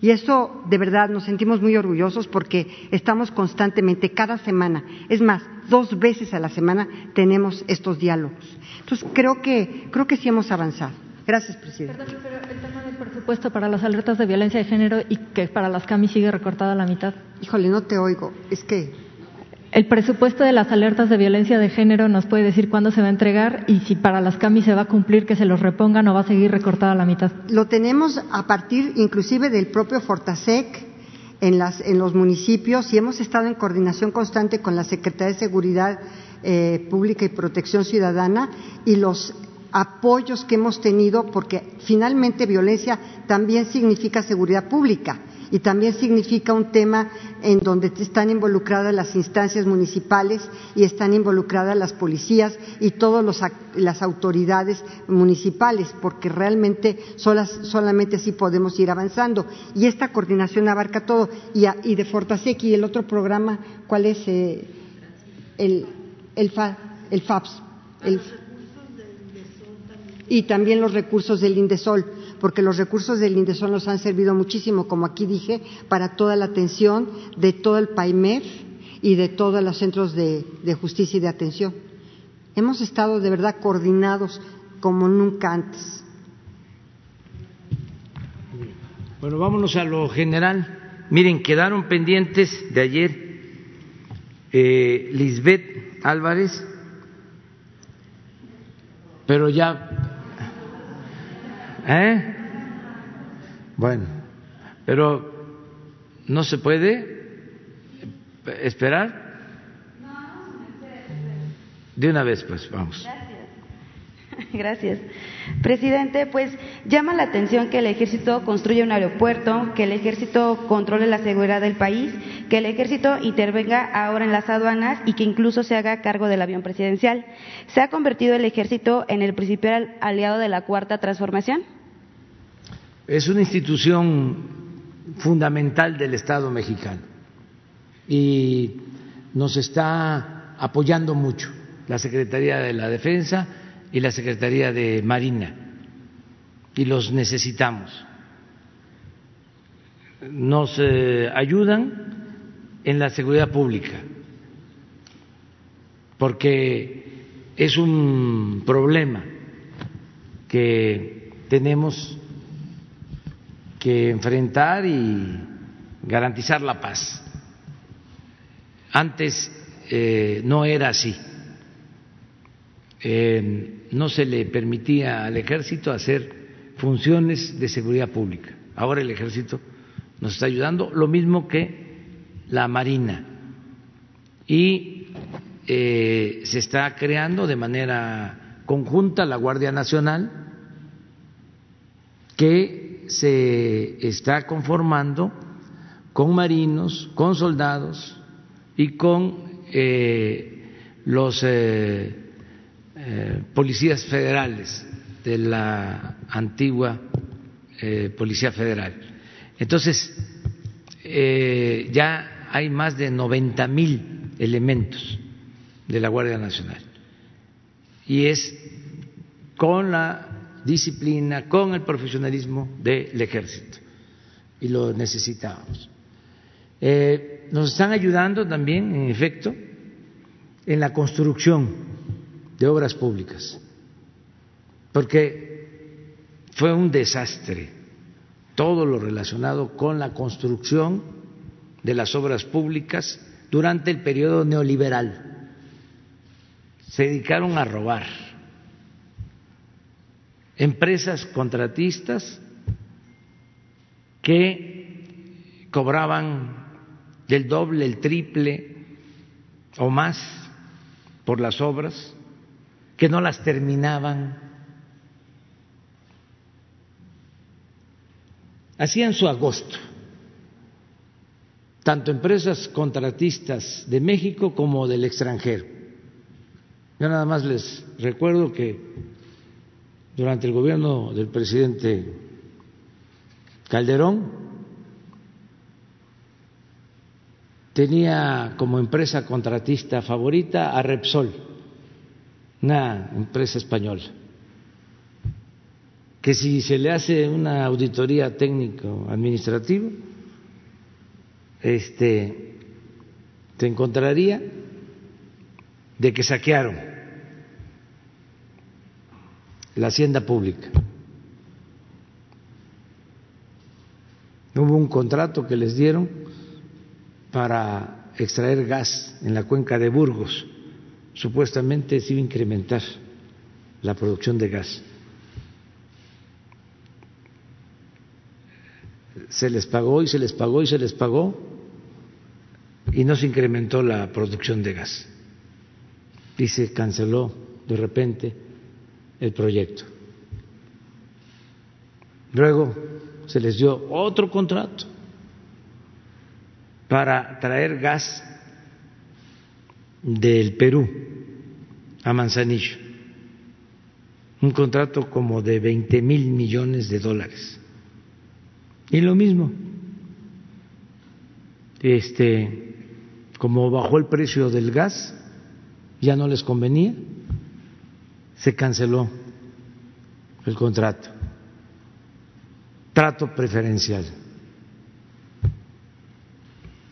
Y eso, de verdad, nos sentimos muy orgullosos porque estamos constantemente, cada semana, es más, dos veces a la semana tenemos estos diálogos. Entonces, creo que, creo que sí hemos avanzado. Gracias, presidente. Perdón, pero el tema del presupuesto para las alertas de violencia de género y que para las CAMI sigue recortado a la mitad. Híjole, no te oigo. Es que el presupuesto de las alertas de violencia de género nos puede decir cuándo se va a entregar y si para las CAMI se va a cumplir que se los repongan o va a seguir recortada a la mitad. Lo tenemos a partir inclusive del propio Fortasec en, los municipios y hemos estado en coordinación constante con la Secretaría de Seguridad eh, Pública y Protección Ciudadana y los apoyos que hemos tenido, porque finalmente violencia también significa seguridad pública y también significa un tema en donde están involucradas las instancias municipales y están involucradas las policías y todas las autoridades municipales, porque realmente solamente así podemos ir avanzando. Y esta coordinación abarca todo. Y, de Fortasec y el otro programa, ¿cuál es? Eh, el, el, el FAPS. Y también los recursos del INDESOL porque los recursos del INDESOL nos han servido muchísimo, como aquí dije, para toda la atención de todo el PAIMER y de todos los centros de, justicia y de atención. Hemos estado de verdad coordinados como nunca antes. Bueno, vámonos a lo general. Miren, quedaron pendientes de ayer eh, Lisbeth Álvarez, pero ya ¿Eh? Bueno, pero no se puede esperar. De una vez, pues, vamos. Gracias. Presidente, pues llama la atención que el ejército construya un aeropuerto, que el ejército controle la seguridad del país, que el ejército intervenga ahora en las aduanas y que incluso se haga cargo del avión presidencial. ¿Se ha convertido el ejército en el principal aliado de la cuarta transformación? Es una institución fundamental del Estado mexicano y nos está apoyando mucho la Secretaría de la Defensa y la Secretaría de Marina y los necesitamos. Nos eh, ayudan en la seguridad pública porque es un problema que tenemos que enfrentar y garantizar la paz. Antes eh, no era así. Eh, no se le permitía al ejército hacer funciones de seguridad pública. Ahora el ejército nos está ayudando, lo mismo que la Marina. Y eh, se está creando de manera conjunta la Guardia Nacional, que se está conformando con marinos, con soldados y con eh, los eh, eh, policías federales de la antigua Policía Federal. Entonces, ya hay más de 90 mil elementos de la Guardia Nacional y es con la disciplina, con el profesionalismo del ejército y lo necesitábamos. Eh, nos están ayudando también, en efecto, en la construcción de obras públicas, porque fue un desastre todo lo relacionado con la construcción de las obras públicas durante el periodo neoliberal. Se dedicaron a robar. Empresas contratistas que cobraban del doble, el triple o más por las obras, que no las terminaban hacían su agosto, tanto empresas contratistas de México como del extranjero. Yo nada más les recuerdo que durante el gobierno del presidente Calderón tenía como empresa contratista favorita a Repsol, una empresa española que si se le hace una auditoría técnico administrativa, este se encontraría de que saquearon la hacienda pública. Hubo un contrato que les dieron para extraer gas en la cuenca de Burgos. Supuestamente se iba a incrementar la producción de gas. se les pagó y se les pagó y se les pagó y no se incrementó la producción de gas y se canceló de repente el proyecto. Luego se les dio otro contrato para traer gas del Perú a Manzanillo, un contrato como de 20 mil millones de dólares. Y lo mismo, este, como bajó el precio del gas, ya no les convenía, se canceló el contrato. Trato preferencial.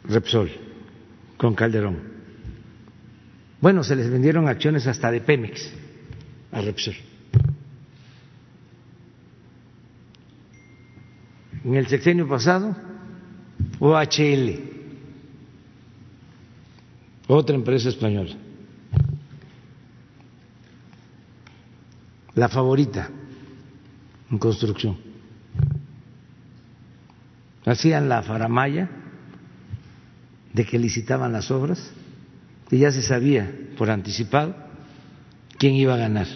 Repsol con Calderón. Bueno, se les vendieron acciones hasta de Pemex a Repsol. en el sexenio pasado, OHL, otra empresa española, la favorita en construcción. Hacían la faramaya de que licitaban las obras y ya se sabía por anticipado quién iba a ganar.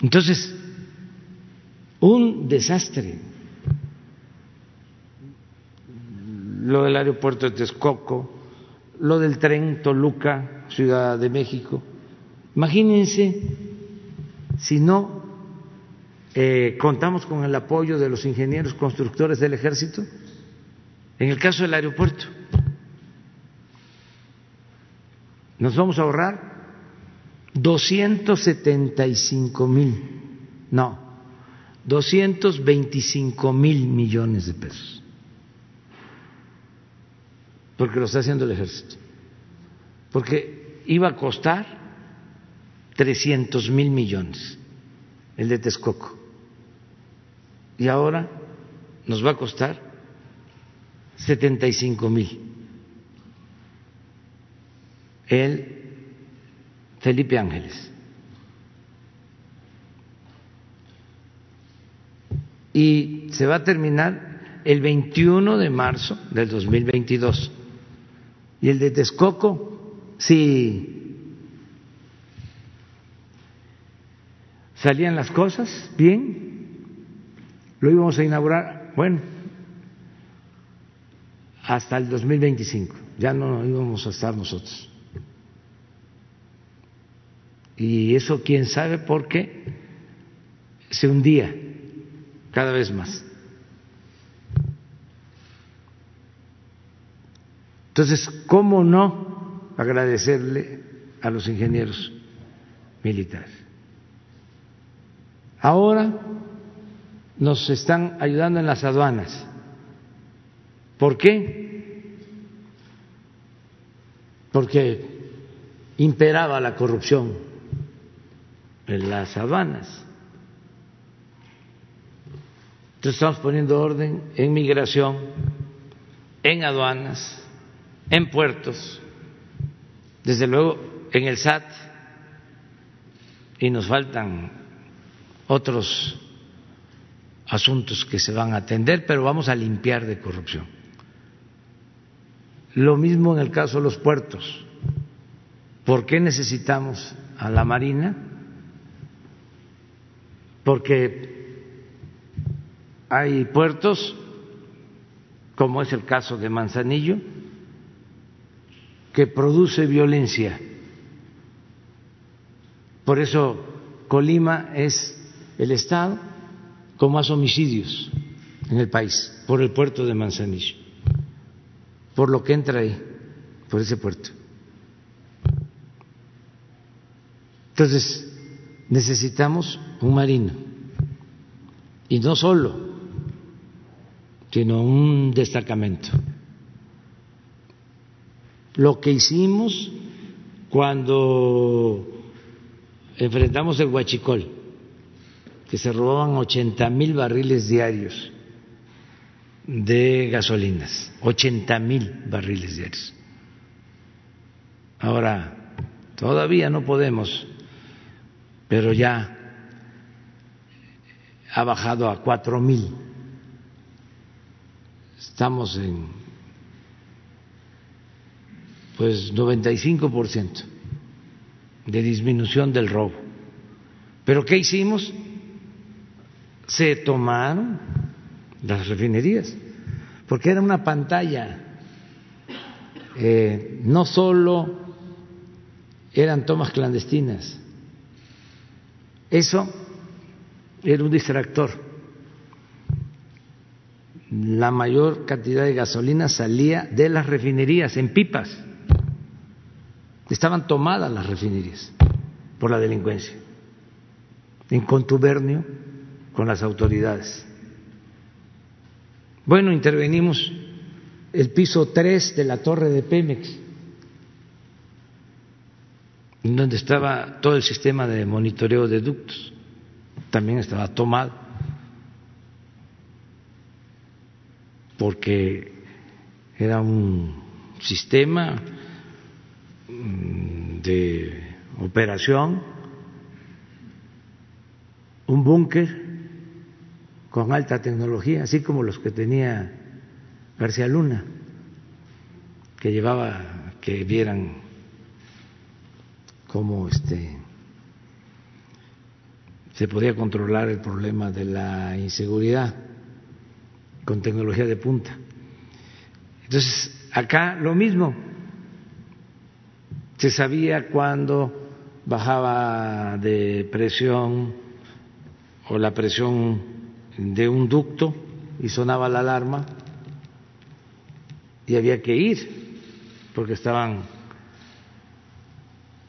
Entonces, un desastre. Lo del aeropuerto de Texcoco, lo del tren Toluca, Ciudad de México. Imagínense si no eh, contamos con el apoyo de los ingenieros constructores del ejército, en el caso del aeropuerto, nos vamos a ahorrar 275 mil, no, 225 mil millones de pesos, porque lo está haciendo el ejército, porque iba a costar 300 mil millones el de Texcoco, y ahora nos va a costar 75 mil el Felipe Ángeles. y se va a terminar el 21 de marzo del 2022. Y el de Texcoco, si salían las cosas bien, lo íbamos a inaugurar, bueno, hasta el 2025, ya no íbamos a estar nosotros. Y eso quién sabe por qué se hundía cada vez más. Entonces, ¿cómo no agradecerle a los ingenieros militares? Ahora nos están ayudando en las aduanas. ¿Por qué? Porque imperaba la corrupción en las aduanas. Entonces estamos poniendo orden en migración, en aduanas, en puertos, desde luego en el SAT, y nos faltan otros asuntos que se van a atender, pero vamos a limpiar de corrupción. Lo mismo en el caso de los puertos. ¿Por qué necesitamos a la Marina? Porque hay puertos, como es el caso de Manzanillo, que produce violencia. Por eso Colima es el estado con más homicidios en el país, por el puerto de Manzanillo, por lo que entra ahí, por ese puerto. Entonces, necesitamos un marino, y no solo, sino un destacamento lo que hicimos cuando enfrentamos el Huachicol, que se robaban 80 mil barriles diarios de gasolinas, 80 mil barriles diarios. Ahora, todavía no podemos, pero ya ha bajado a cuatro mil. Estamos en pues 95% de disminución del robo. ¿Pero qué hicimos? Se tomaron las refinerías, porque era una pantalla. Eh, no solo eran tomas clandestinas, eso era un distractor. La mayor cantidad de gasolina salía de las refinerías en pipas estaban tomadas las refinerías por la delincuencia, en contubernio con las autoridades. Bueno, intervenimos el piso 3 de la torre de Pemex, donde estaba todo el sistema de monitoreo de ductos, también estaba tomado, porque era un sistema Mm, de operación, un búnker con alta tecnología, así como los que tenía García Luna, que llevaba que vieran cómo este se podía controlar el problema de la inseguridad con tecnología de punta. Entonces, acá lo mismo, se sabía cuándo bajaba de presión o la presión de un ducto y sonaba la alarma y había que ir porque estaban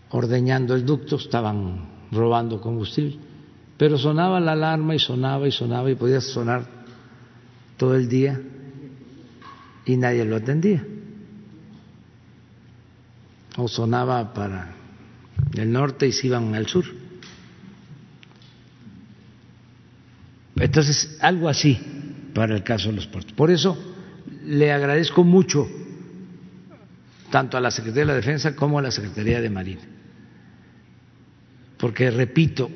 ordeñando el ducto, estaban robando combustible, pero sonaba la alarma y sonaba y sonaba y podía sonar todo el día y nadie lo atendía o sonaba para el norte y se iban al sur. Entonces, algo así para el caso de los puertos. Por eso le agradezco mucho tanto a la Secretaría de la Defensa como a la Secretaría de Marina. Porque, repito,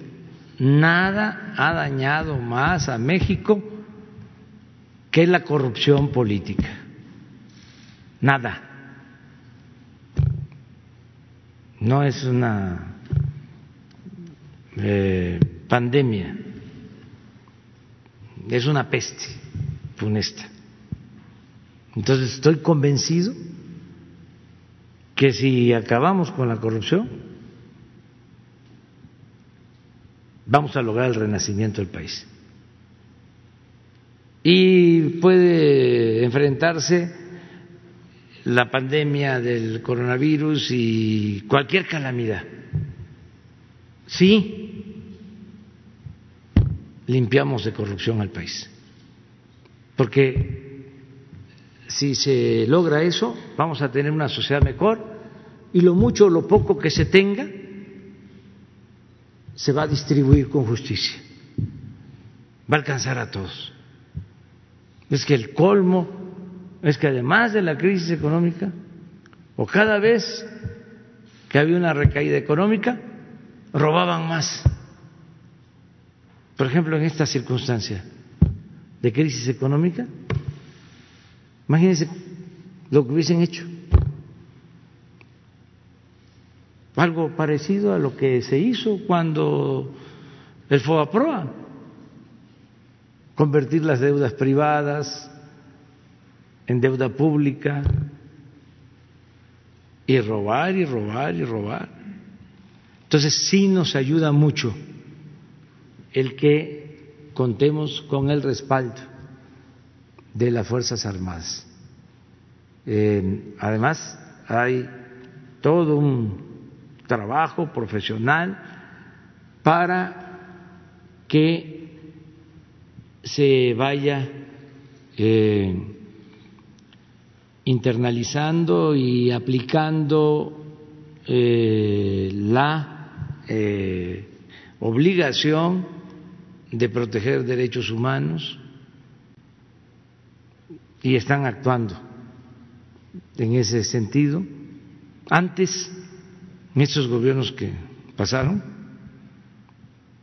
nada ha dañado más a México que la corrupción política. Nada. no es una eh, pandemia, es una peste funesta. Entonces estoy convencido que si acabamos con la corrupción, vamos a lograr el renacimiento del país. Y puede enfrentarse la pandemia del coronavirus y cualquier calamidad. Sí, limpiamos de corrupción al país. Porque si se logra eso, vamos a tener una sociedad mejor y lo mucho o lo poco que se tenga se va a distribuir con justicia. Va a alcanzar a todos. Es que el colmo es que además de la crisis económica, o cada vez que había una recaída económica, robaban más. Por ejemplo, en esta circunstancia de crisis económica, imagínense lo que hubiesen hecho. Algo parecido a lo que se hizo cuando el FOAPROA, convertir las deudas privadas en deuda pública y robar y robar y robar. Entonces sí nos ayuda mucho el que contemos con el respaldo de las Fuerzas Armadas. Eh, además, hay todo un trabajo profesional para que se vaya eh, internalizando y aplicando eh, la obligación de proteger derechos humanos y están actuando en ese sentido. Antes, en estos gobiernos que pasaron,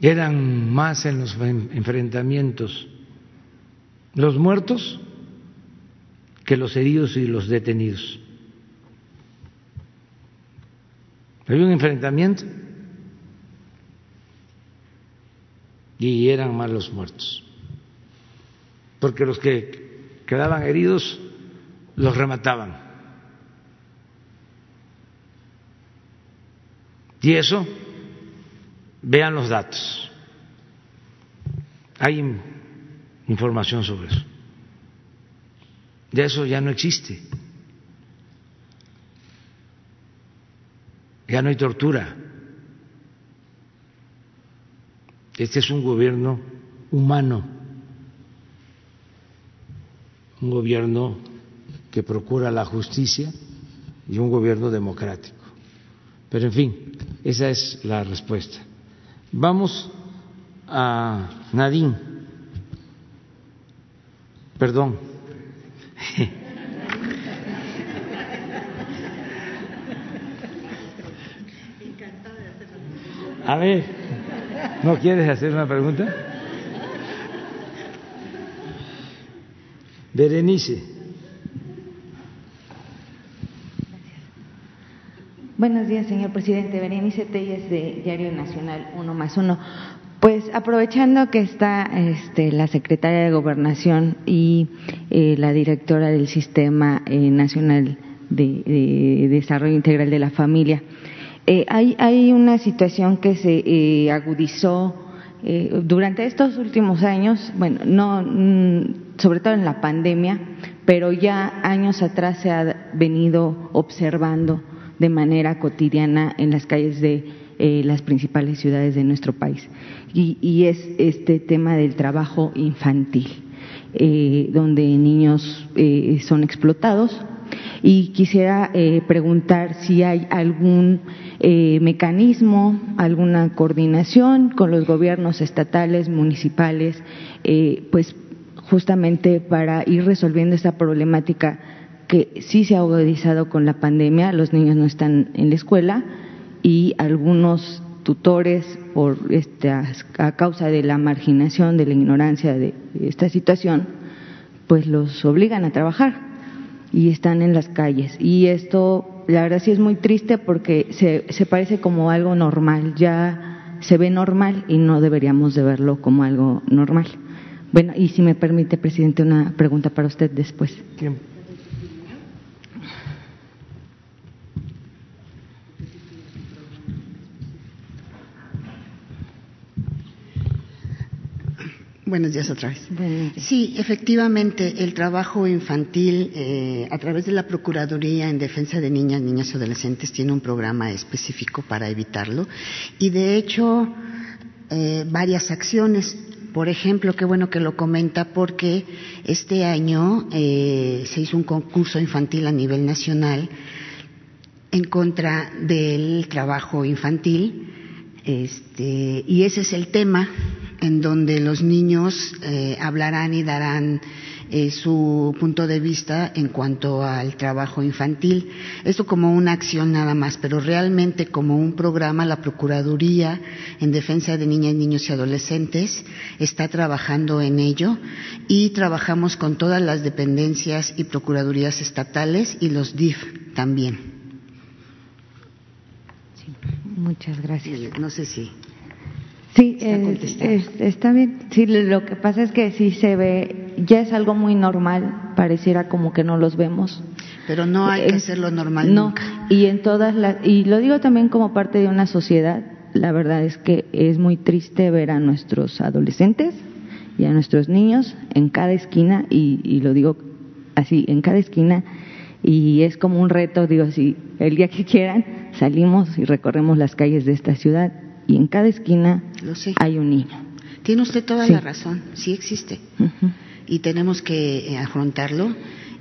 eran más en los enfrentamientos los muertos que los heridos y los detenidos. Había un enfrentamiento y eran más los muertos, porque los que quedaban heridos los remataban. Y eso, vean los datos. Hay información sobre eso. Ya eso ya no existe. Ya no hay tortura. Este es un gobierno humano, un gobierno que procura la justicia y un gobierno democrático. Pero en fin, esa es la respuesta. Vamos a Nadine. Perdón. A ver. ¿No quieres hacer una pregunta? Berenice. Buenos días, señor presidente. Berenice Telles de Diario Nacional Uno más Uno. Pues aprovechando que está este, la secretaria de Gobernación y eh, la directora del Sistema eh, Nacional de Desarrollo Integral de la Familia, eh, hay, hay, una situación que se eh, agudizó eh, durante estos últimos años, bueno, no, mm, sobre todo en la pandemia, pero ya años atrás se ha venido observando de manera cotidiana en las calles de las principales ciudades de nuestro país. Y, y es este tema del trabajo infantil, donde niños son explotados y quisiera eh, preguntar si hay algún eh, mecanismo, alguna coordinación con los gobiernos estatales, municipales, eh, pues justamente para ir resolviendo esta problemática que sí se ha agudizado con la pandemia, los niños no están en la escuela y algunos tutores por esta, a causa de la marginación, de la ignorancia de esta situación, pues los obligan a trabajar y están en las calles. Y esto, la verdad sí es muy triste porque se, se parece como algo normal, ya se ve normal y no deberíamos de verlo como algo normal. Bueno, y si me permite, presidente, una pregunta para usted después. Buenos días otra vez. Sí, efectivamente, el trabajo infantil eh, a través de la Procuraduría en Defensa de Niñas, Niñas y Adolescentes tiene un programa específico para evitarlo y de hecho eh, varias acciones. Por ejemplo, qué bueno que lo comenta porque este año eh, se hizo un concurso infantil a nivel nacional en contra del trabajo infantil este, y ese es el tema en donde los niños eh, hablarán y darán eh, su punto de vista en cuanto al trabajo infantil. Esto como una acción nada más, pero realmente como un programa, la Procuraduría en Defensa de Niñas, Niños y Adolescentes está trabajando en ello y trabajamos con todas las dependencias y procuradurías estatales y los DIF también. Muchas gracias. No sé si. Sí, está bien. Sí, lo que pasa es que si se ve, ya es algo muy normal, pareciera como que no los vemos. Pero no hay que hacerlo normal no, Y en todas las, y lo digo también como parte de una sociedad, la verdad es que es muy triste ver a nuestros adolescentes y a nuestros niños en cada esquina, y, y lo digo así, en cada esquina, y es como un reto, digo, si el día que quieran salimos y recorremos las calles de esta ciudad y en cada esquina hay un niño. Tiene usted toda la razón, sí existe. Y tenemos que eh, afrontarlo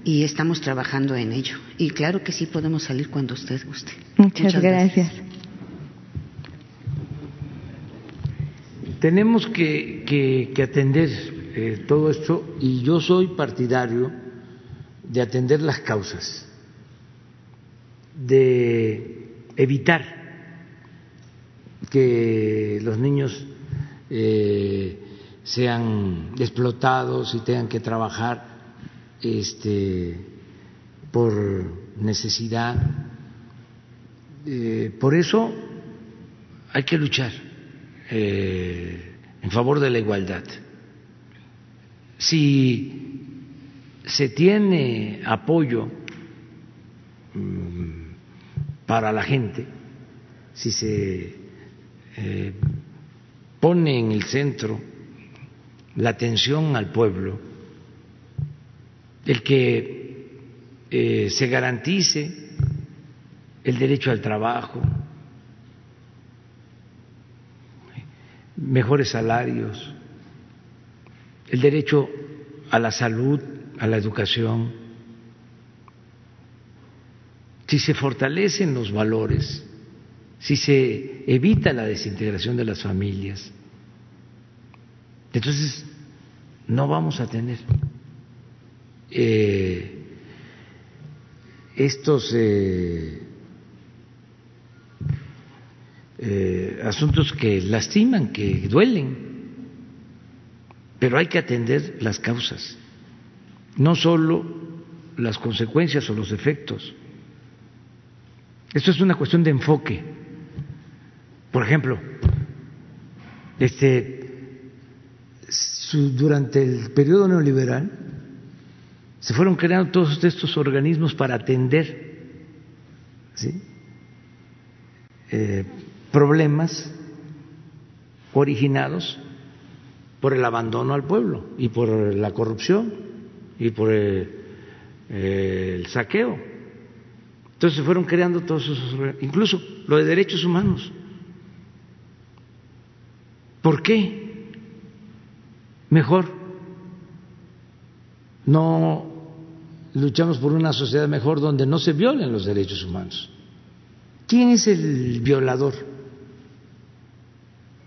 y estamos trabajando en ello. Y claro que sí podemos salir cuando usted guste. Muchas, gracias. Tenemos que, atender eh, todo esto y yo soy partidario de atender las causas, de evitar que los niños eh, sean explotados y tengan que trabajar este, por necesidad. Eh, por eso hay que luchar eh, en favor de la igualdad. Si se tiene apoyo mm, para la gente, si se eh, pone en el centro la atención al pueblo, el que eh, se garantice el derecho al trabajo, mejores salarios, el derecho a la salud, a la educación, si se fortalecen los valores si se evita la desintegración de las familias, entonces no vamos a tener eh, estos eh, eh, asuntos que lastiman, que duelen, pero hay que atender las causas, no solo las consecuencias o los efectos. Esto es una cuestión de enfoque. Por ejemplo, este, durante el periodo neoliberal se fueron creando todos estos organismos para atender eh, problemas originados por el abandono al pueblo y por la corrupción y por el, el saqueo. Entonces se fueron creando todos esos, incluso lo de derechos humanos. ¿Por qué? Mejor no luchamos por una sociedad mejor donde no se violen los derechos humanos. ¿Quién es el violador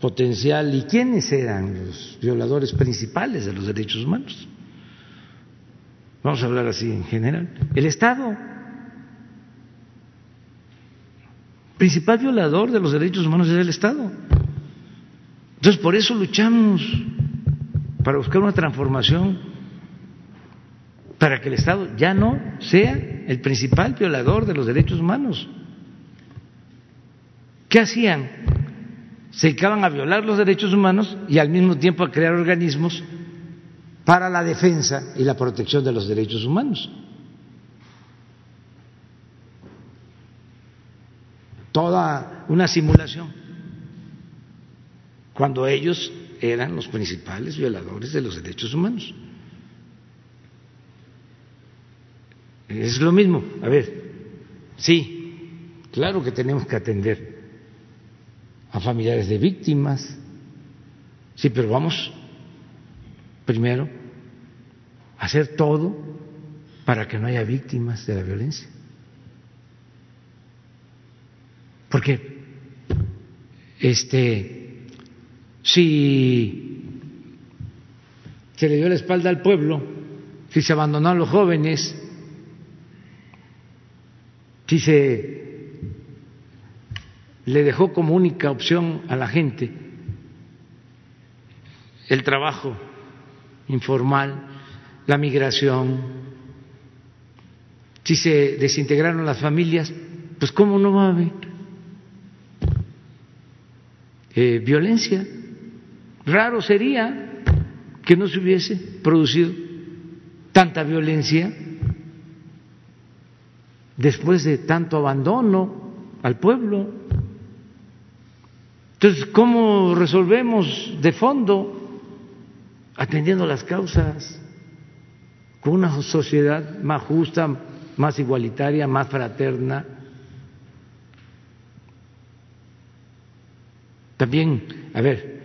potencial y quiénes eran los violadores principales de los derechos humanos? Vamos a hablar así en general. El Estado. Principal violador de los derechos humanos es el Estado. Entonces, por eso luchamos para buscar una transformación, para que el Estado ya no sea el principal violador de los derechos humanos. ¿Qué hacían? Se dedicaban a violar los derechos humanos y al mismo tiempo a crear organismos para la defensa y la protección de los derechos humanos. Toda una simulación cuando ellos eran los principales violadores de los derechos humanos. Es lo mismo. A ver, sí, claro que tenemos que atender a familiares de víctimas, sí, pero vamos primero a hacer todo para que no haya víctimas de la violencia. Porque este si se le dio la espalda al pueblo, si se abandonaron a los jóvenes, si se le dejó como única opción a la gente el trabajo informal, la migración, si se desintegraron las familias, pues ¿cómo no va a haber eh, violencia? Raro sería que no se hubiese producido tanta violencia después de tanto abandono al pueblo. Entonces, ¿cómo resolvemos de fondo? Atendiendo las causas, con una sociedad más justa, más igualitaria, más fraterna. También, a ver,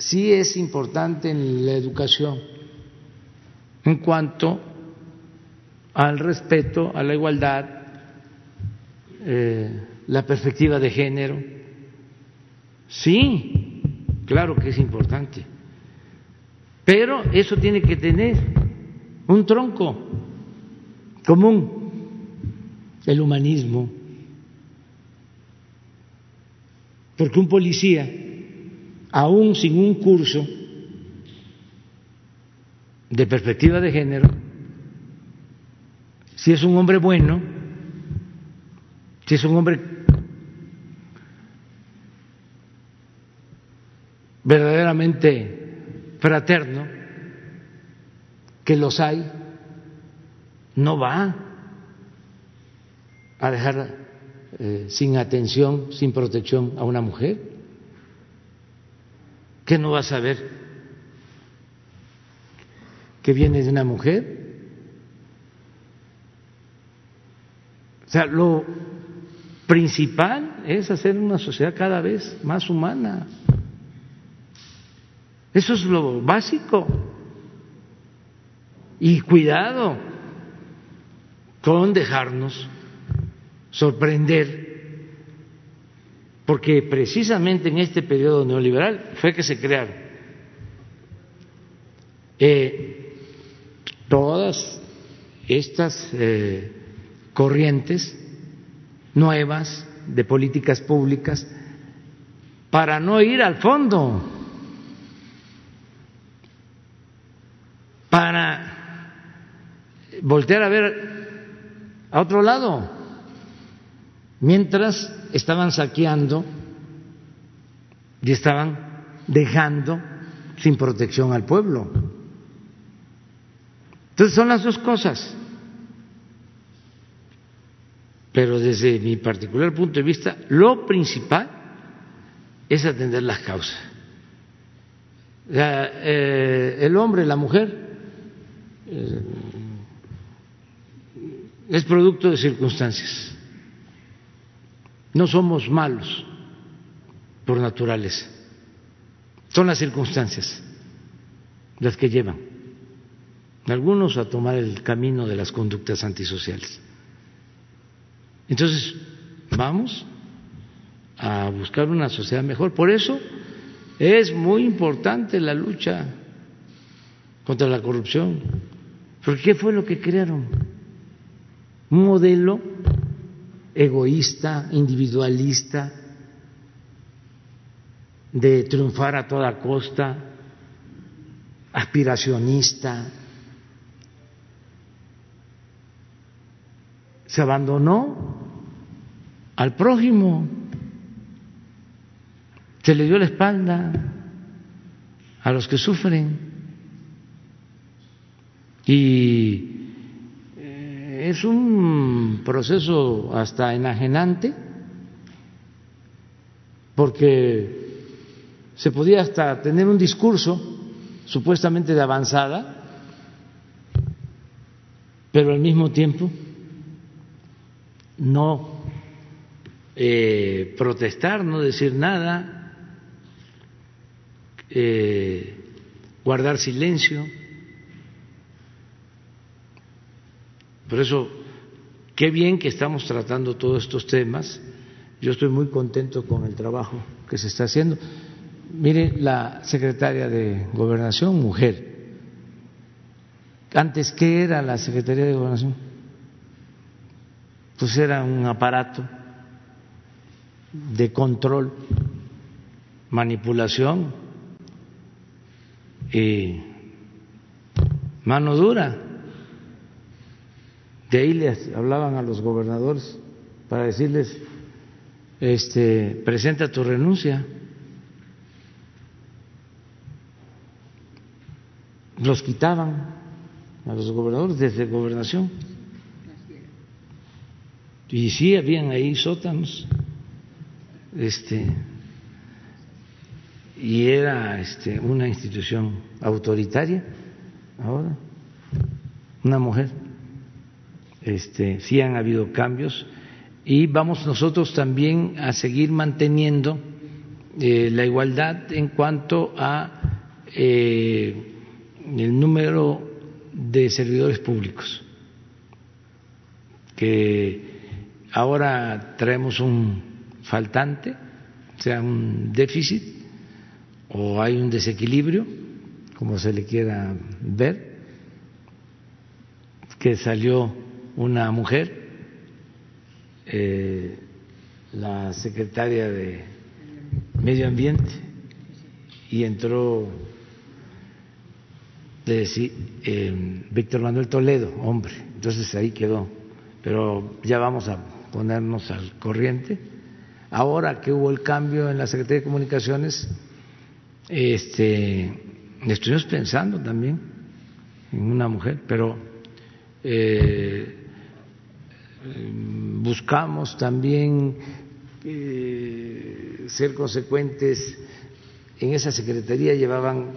sí es importante en la educación en cuanto al respeto, a la igualdad, eh, la perspectiva de género. Sí, claro que es importante. Pero eso tiene que tener un tronco común, el humanismo. Porque un policía, aún sin un curso de perspectiva de género, si es un hombre bueno, si es un hombre verdaderamente fraterno, que los hay, no va a dejar eh, sin atención, sin protección a una mujer, que no va a saber que viene de una mujer. O sea, lo principal es hacer una sociedad cada vez más humana. Eso es lo básico. Y cuidado con dejarnos sorprender, porque precisamente en este periodo neoliberal fue que se crearon eh, todas estas eh, corrientes nuevas de políticas públicas para no ir al fondo, para voltear a ver a otro lado, mientras estaban saqueando y estaban dejando sin protección al pueblo. Entonces son las dos cosas. Pero desde mi particular punto de vista, lo principal es atender las causas. Eh, el hombre, la mujer, eh, es producto de circunstancias. No somos malos por naturaleza. Son las circunstancias las que llevan a algunos a tomar el camino de las conductas antisociales. Entonces, vamos a buscar una sociedad mejor. Por eso es muy importante la lucha contra la corrupción. Porque ¿qué fue lo que crearon? Un modelo egoísta, individualista, de triunfar a toda costa, aspiracionista. Se abandonó al prójimo, se le dio la espalda a los que sufren y es un proceso hasta enajenante porque se podía hasta tener un discurso supuestamente de avanzada, pero al mismo tiempo no eh, protestar, no decir nada, eh, guardar silencio. Por eso, qué bien que estamos tratando todos estos temas. Yo estoy muy contento con el trabajo que se está haciendo. Mire, la secretaria de Gobernación, mujer. Antes, ¿qué era la Secretaría de Gobernación? Pues era un aparato de control, manipulación y mano dura. De ahí les hablaban a los gobernadores para decirles, este, presenta tu renuncia. Los quitaban a los gobernadores desde gobernación. Y sí, habían ahí sótanos. Este, y era este, una institución autoritaria ahora, una mujer. Este, sí han habido cambios. Y vamos nosotros también a seguir manteniendo eh, la igualdad en cuanto a eh, el número de servidores públicos, que ahora traemos un faltante, sea un déficit o hay un desequilibrio, como se le quiera ver, que salió una mujer, eh, la secretaria de Medio Ambiente, y entró de eh, Víctor Manuel Toledo, hombre, entonces ahí quedó, pero ya vamos a ponernos al corriente. Ahora que hubo el cambio en la Secretaría de Comunicaciones, este, estuvimos pensando también en una mujer, pero eh, buscamos también eh, ser consecuentes. En esa secretaría llevaban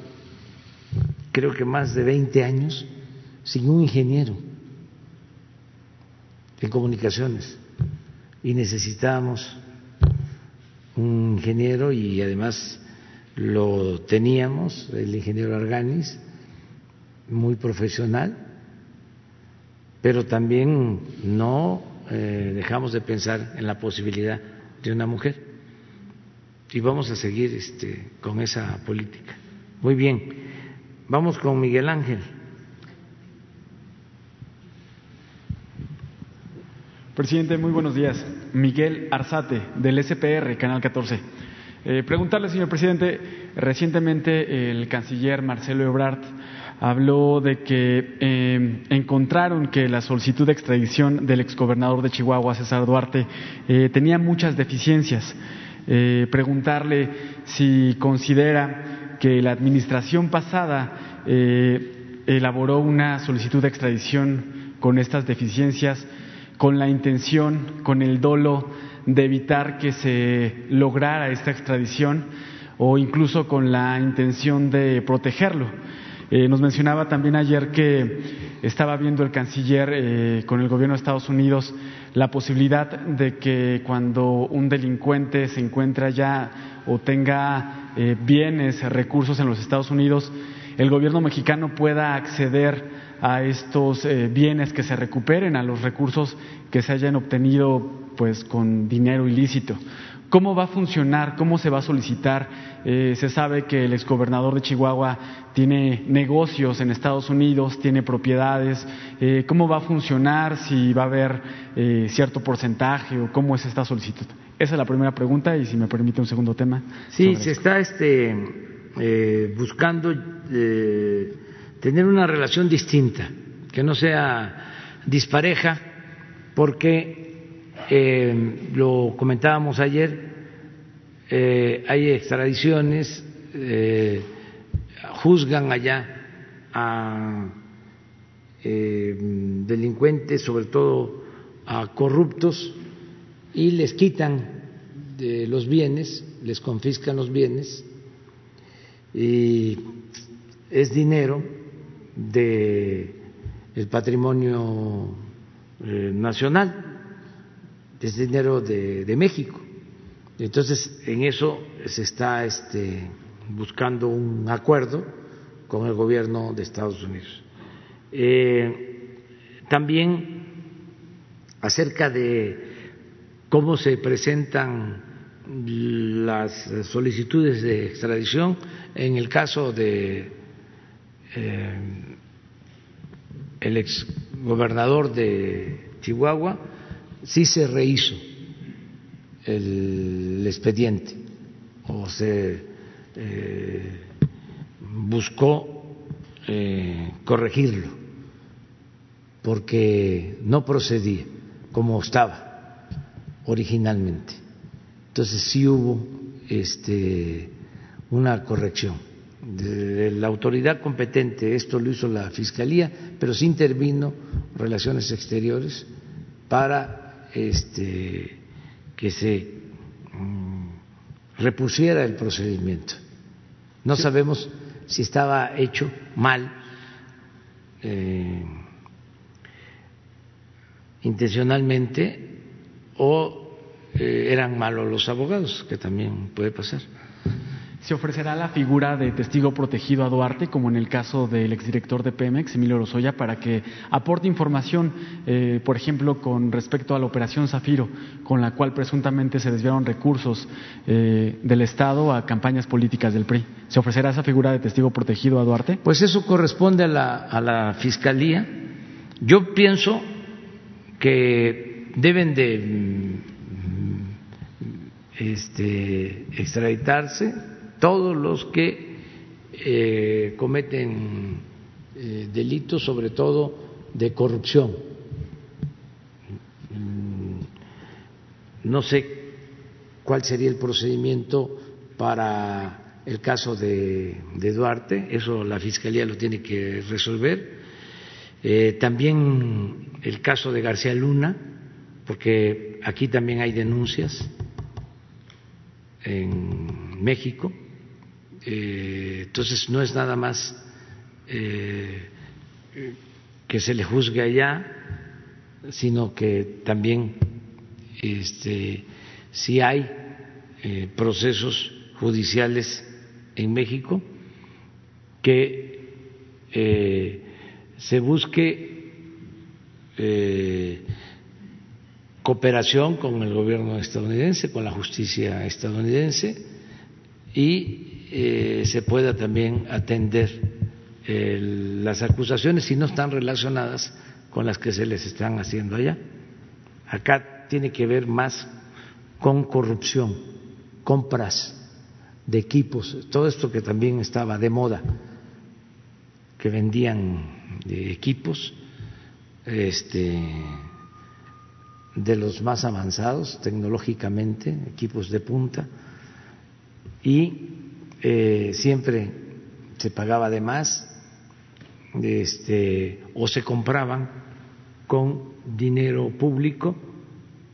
creo que más de 20 años sin un ingeniero en comunicaciones y necesitábamos un ingeniero y además lo teníamos, el ingeniero Arganis, muy profesional, pero también no eh, dejamos de pensar en la posibilidad de una mujer y vamos a seguir este, con esa política. Muy bien. Vamos con Miguel Ángel. Presidente, muy buenos días. Miguel Arzate, del SPR, Canal 14. Eh, preguntarle, señor presidente, recientemente el canciller Marcelo Ebrard habló de que eh, encontraron que la solicitud de extradición del exgobernador de Chihuahua, César Duarte, eh, tenía muchas deficiencias. preguntarle si considera que la administración pasada eh, elaboró una solicitud de extradición con estas deficiencias, con la intención, con el dolo de evitar que se lograra esta extradición o incluso con la intención de protegerlo. Eh, nos mencionaba también ayer que estaba viendo el canciller eh, con el gobierno de Estados Unidos la posibilidad de que cuando un delincuente se encuentra ya o tenga eh, bienes, recursos en los Estados Unidos, el gobierno mexicano pueda acceder a estos bienes que se recuperen, a los recursos que se hayan obtenido pues con dinero ilícito. ¿Cómo va a funcionar? ¿Cómo se va a solicitar? Eh, se sabe que el exgobernador de Chihuahua tiene negocios en Estados Unidos, tiene propiedades. ¿Cómo va a funcionar? Si va a haber cierto porcentaje o cómo es esta solicitud. Esa es la primera pregunta y si me permite un segundo tema. Sí, se está este, eh, buscando eh, tener una relación distinta, que no sea dispareja, porque eh, lo comentábamos ayer, hay extradiciones, juzgan allá a delincuentes, sobre todo a corruptos, y les quitan de los bienes, les confiscan los bienes y es dinero de el patrimonio eh, nacional, es dinero de, de, México. Entonces, en eso se está este, buscando un acuerdo con el gobierno de Estados Unidos. Eh, también acerca de cómo se presentan las solicitudes de extradición en el caso de eh, el ex gobernador de Chihuahua sí se rehizo el expediente o se eh, buscó eh, corregirlo porque no procedía como estaba originalmente. Entonces sí hubo este, una corrección de la autoridad competente, esto lo hizo la Fiscalía, pero sí intervino Relaciones Exteriores para este, que se mm, repusiera el procedimiento. No sabemos si estaba hecho mal, eh, intencionalmente, o eh, eran malos los abogados, que también puede pasar se ofrecerá la figura de testigo protegido a Duarte, como en el caso del exdirector de Pemex, Emilio Lozoya, para que aporte información, eh, por ejemplo, con respecto a la operación Zafiro, con la cual presuntamente se desviaron recursos eh, del Estado a campañas políticas del PRI. ¿Se ofrecerá esa figura de testigo protegido a Duarte? Pues eso corresponde a la, a la Fiscalía. Yo pienso que deben de mm, este, extraditarse todos los que eh, cometen eh, delitos, sobre todo de corrupción. Mm, no sé cuál sería el procedimiento para el caso de, Duarte, eso la Fiscalía lo tiene que resolver. Eh, también el caso de García Luna, porque aquí también hay denuncias en México eh, entonces no es nada más eh, que se le juzgue allá, sino que también este, si hay eh, procesos judiciales en México que se busque cooperación con el gobierno estadounidense, con la justicia estadounidense y eh, se pueda también atender las acusaciones si no están relacionadas con las que se les están haciendo allá. Acá tiene que ver más con corrupción, compras de equipos, todo esto que también estaba de moda, que vendían de equipos este, de los más avanzados tecnológicamente, equipos de punta, y eh, siempre se pagaba de más este, o se compraban con dinero público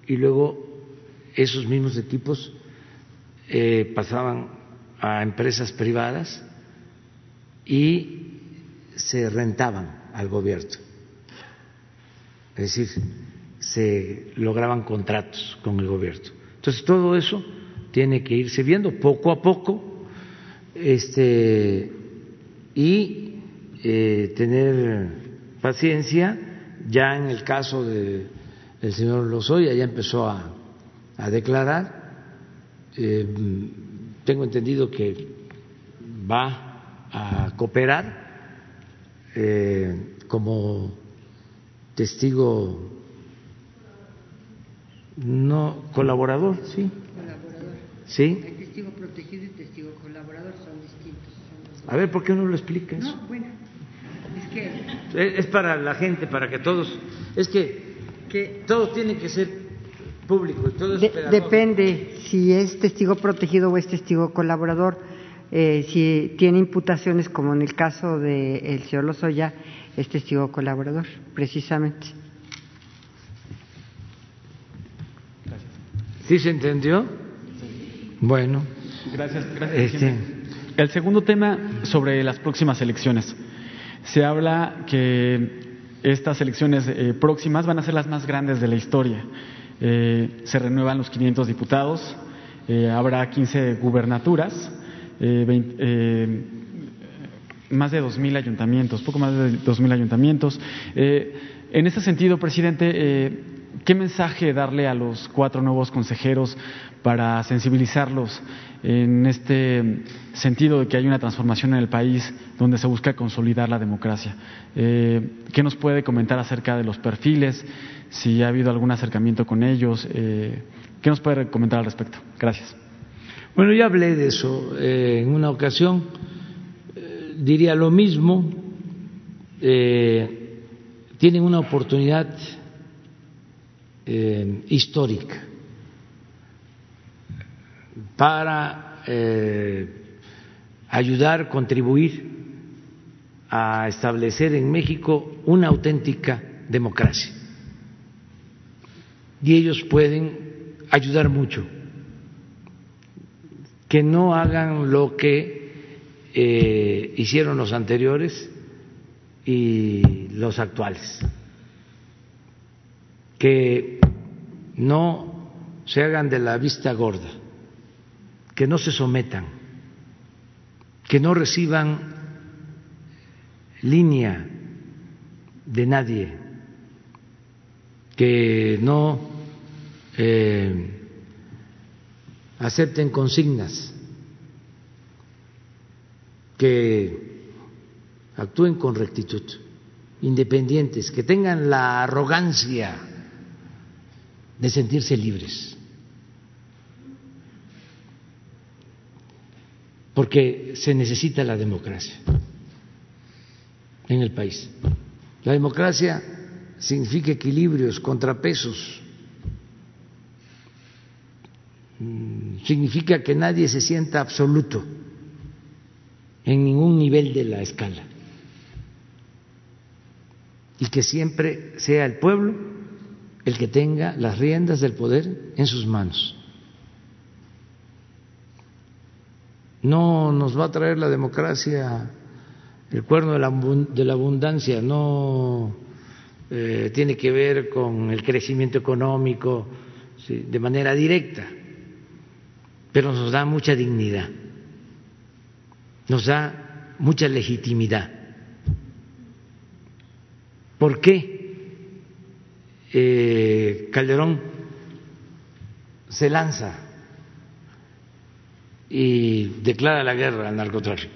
y luego esos mismos equipos eh, pasaban a empresas privadas y se rentaban al gobierno. Es decir, se lograban contratos con el gobierno. Entonces todo eso tiene que irse viendo poco a poco este, y eh, tener paciencia. Ya en el caso de, del señor Lozoya ya empezó a, a declarar. Eh, tengo entendido que va a cooperar eh, como testigo no colaborador, sí. Colaborador. Sí. testigo protegido y testigo colaborador son distintos. A ver, ¿por qué no lo explicas? No, bueno, es que... Es para la gente, para que todos... Es que, que todo tiene que ser público. Todo depende si es testigo protegido o es testigo colaborador. Eh, si tiene imputaciones, como en el caso del el señor Lozoya, es testigo colaborador, precisamente. ¿Sí se entendió? Bueno. Gracias, gracias. Este, el segundo tema sobre las próximas elecciones. Se habla que estas elecciones eh, próximas van a ser las más grandes de la historia. Eh, se renuevan los 500 diputados, eh, habrá 15 gubernaturas, más de 2.000 ayuntamientos, poco más de 2.000 ayuntamientos. en ese sentido, presidente, ¿qué mensaje darle a los cuatro nuevos consejeros para sensibilizarlos en este sentido de que hay una transformación en el país donde se busca consolidar la democracia. Eh, ¿Qué nos puede comentar acerca de los perfiles? Si ha habido algún acercamiento con ellos. Eh, ¿Qué nos puede comentar al respecto? Gracias. Bueno, ya hablé de eso eh, en una ocasión. diría lo mismo. tienen una oportunidad histórica para eh, ayudar, contribuir a establecer en México una auténtica democracia. Y ellos pueden ayudar mucho. Que no hagan lo que eh, hicieron los anteriores y los actuales. Que no se hagan de la vista gorda que no se sometan, que no reciban línea de nadie, que no eh, acepten consignas, que actúen con rectitud, independientes, que tengan la arrogancia de sentirse libres. porque se necesita la democracia en el país. La democracia significa equilibrios, contrapesos, mm, significa que nadie se sienta absoluto en ningún nivel de la escala y que siempre sea el pueblo el que tenga las riendas del poder en sus manos. No nos va a traer la democracia el cuerno de la, abundancia, no eh, tiene que ver con el crecimiento económico de manera directa, pero nos da mucha dignidad, nos da mucha legitimidad. ¿Por qué eh, Calderón se lanza y declara la guerra al narcotráfico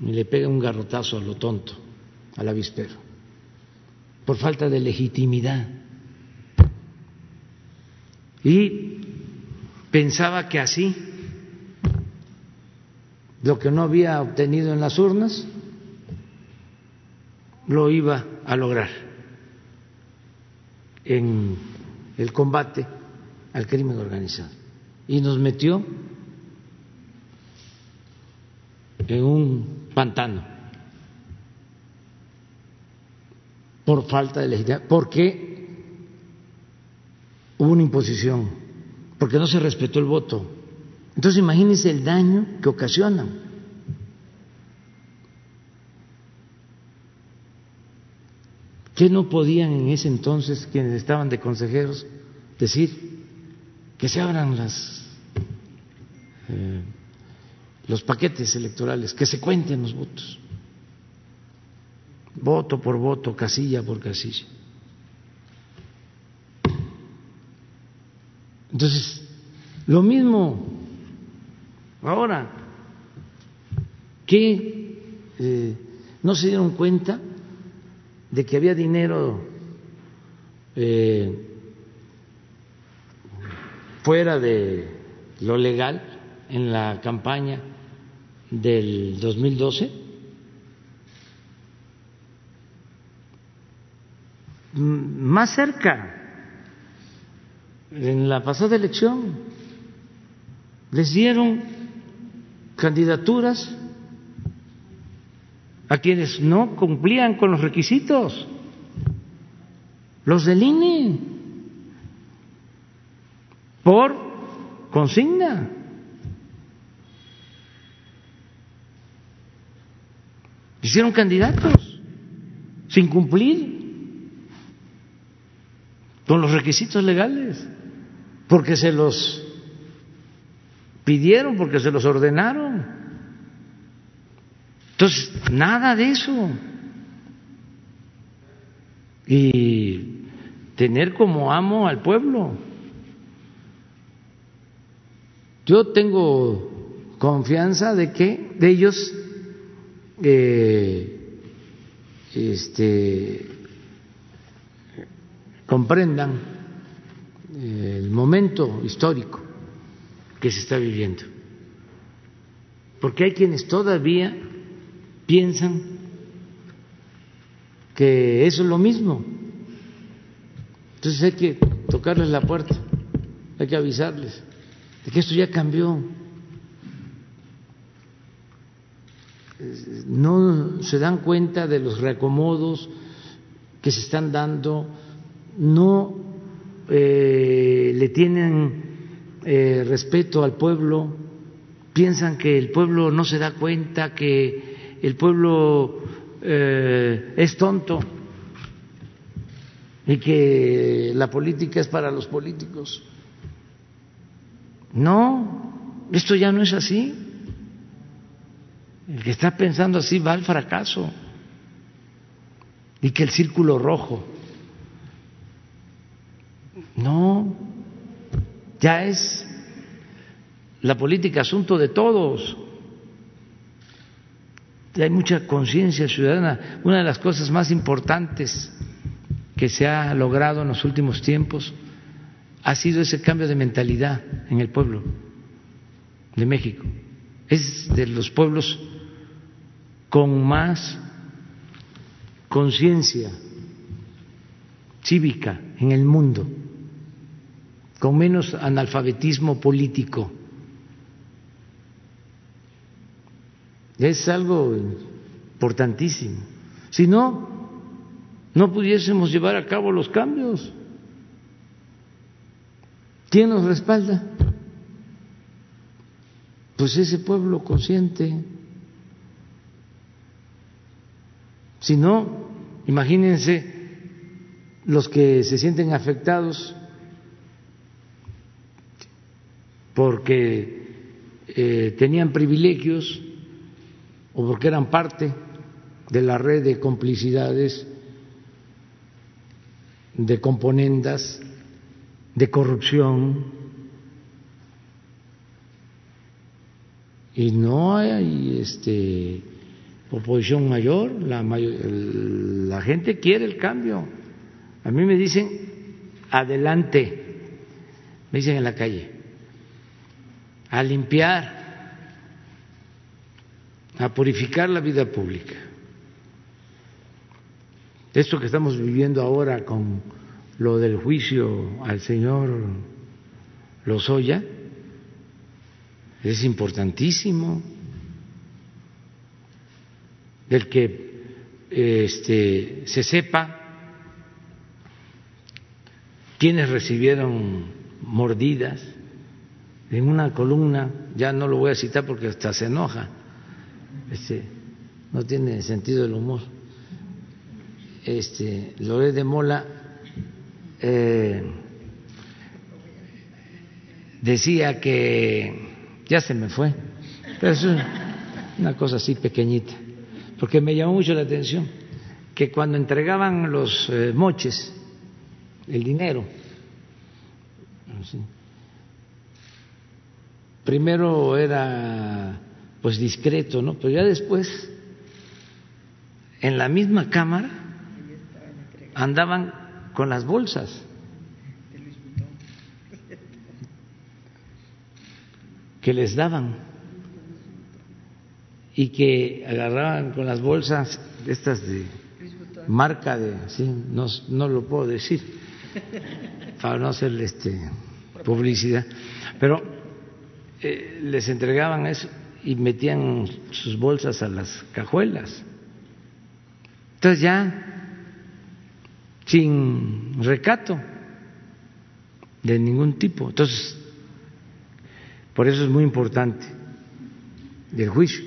y le pega un garrotazo a lo tonto, al avispero, por falta de legitimidad. Y pensaba que así, lo que no había obtenido en las urnas, lo iba a lograr en el combate al crimen organizado. Y nos metió en un pantano por falta de legitimidad, porque hubo una imposición, porque no se respetó el voto. Entonces imagínense el daño que ocasionan. ¿Qué no podían en ese entonces quienes estaban de consejeros decir que se abran las eh, los paquetes electorales, que se cuenten los votos, voto por voto, casilla por casilla. Entonces, lo mismo ahora, que eh, no se dieron cuenta de que había dinero eh, fuera de lo legal en la campaña del 2012 más cerca en la pasada elección les dieron candidaturas a quienes no cumplían con los requisitos, los del por consigna. hicieron candidatos sin cumplir con los requisitos legales, porque se los pidieron, porque se los ordenaron. Entonces, nada de eso. Y tener como amo al pueblo. Yo tengo confianza de que de ellos eh, este, comprendan el momento histórico que se está viviendo. Porque hay quienes todavía piensan que eso es lo mismo. Entonces hay que tocarles la puerta, hay que avisarles de que esto ya cambió. No se dan cuenta de los reacomodos que se están dando, no eh, le tienen eh, respeto al pueblo, piensan que el pueblo no se da cuenta, que el pueblo eh, es tonto y que la política es para los políticos. No, esto ya no es así. El que está pensando así va al fracaso. Y que el círculo rojo. No, ya es la política asunto de todos. Hay mucha conciencia ciudadana. Una de las cosas más importantes que se ha logrado en los últimos tiempos ha sido ese cambio de mentalidad en el pueblo de México. Es de los pueblos con más conciencia cívica en el mundo, con menos analfabetismo político. Es algo importantísimo. Si no, no pudiésemos llevar a cabo los cambios. ¿Quién nos respalda? Pues ese pueblo consciente. Si no, imagínense los que se sienten afectados porque eh, tenían privilegios o porque eran parte de la red de complicidades, de componendas de corrupción y no hay este oposición mayor, la, la gente quiere el cambio. A mí me dicen adelante, me dicen en la calle, a limpiar, a purificar la vida pública. Esto que estamos viviendo ahora con lo del juicio al señor Lozoya es importantísimo el que este, se sepa quiénes recibieron mordidas en una columna, ya no lo voy a citar porque hasta se enoja, este, no tiene sentido el humor. Este, Loré de Mola eh, decía que ya se me fue, pero es una cosa así pequeñita, porque me llamó mucho la atención que cuando entregaban los eh, moches, el dinero, primero era pues discreto, ¿no? Pero ya después, en la misma cámara, andaban con las bolsas. que les daban y que agarraban con las bolsas estas de marca de sí no, no lo puedo decir para no hacer este publicidad pero eh, les entregaban eso y metían sus bolsas a las cajuelas entonces ya sin recato de ningún tipo. Entonces, por eso es muy importante el juicio.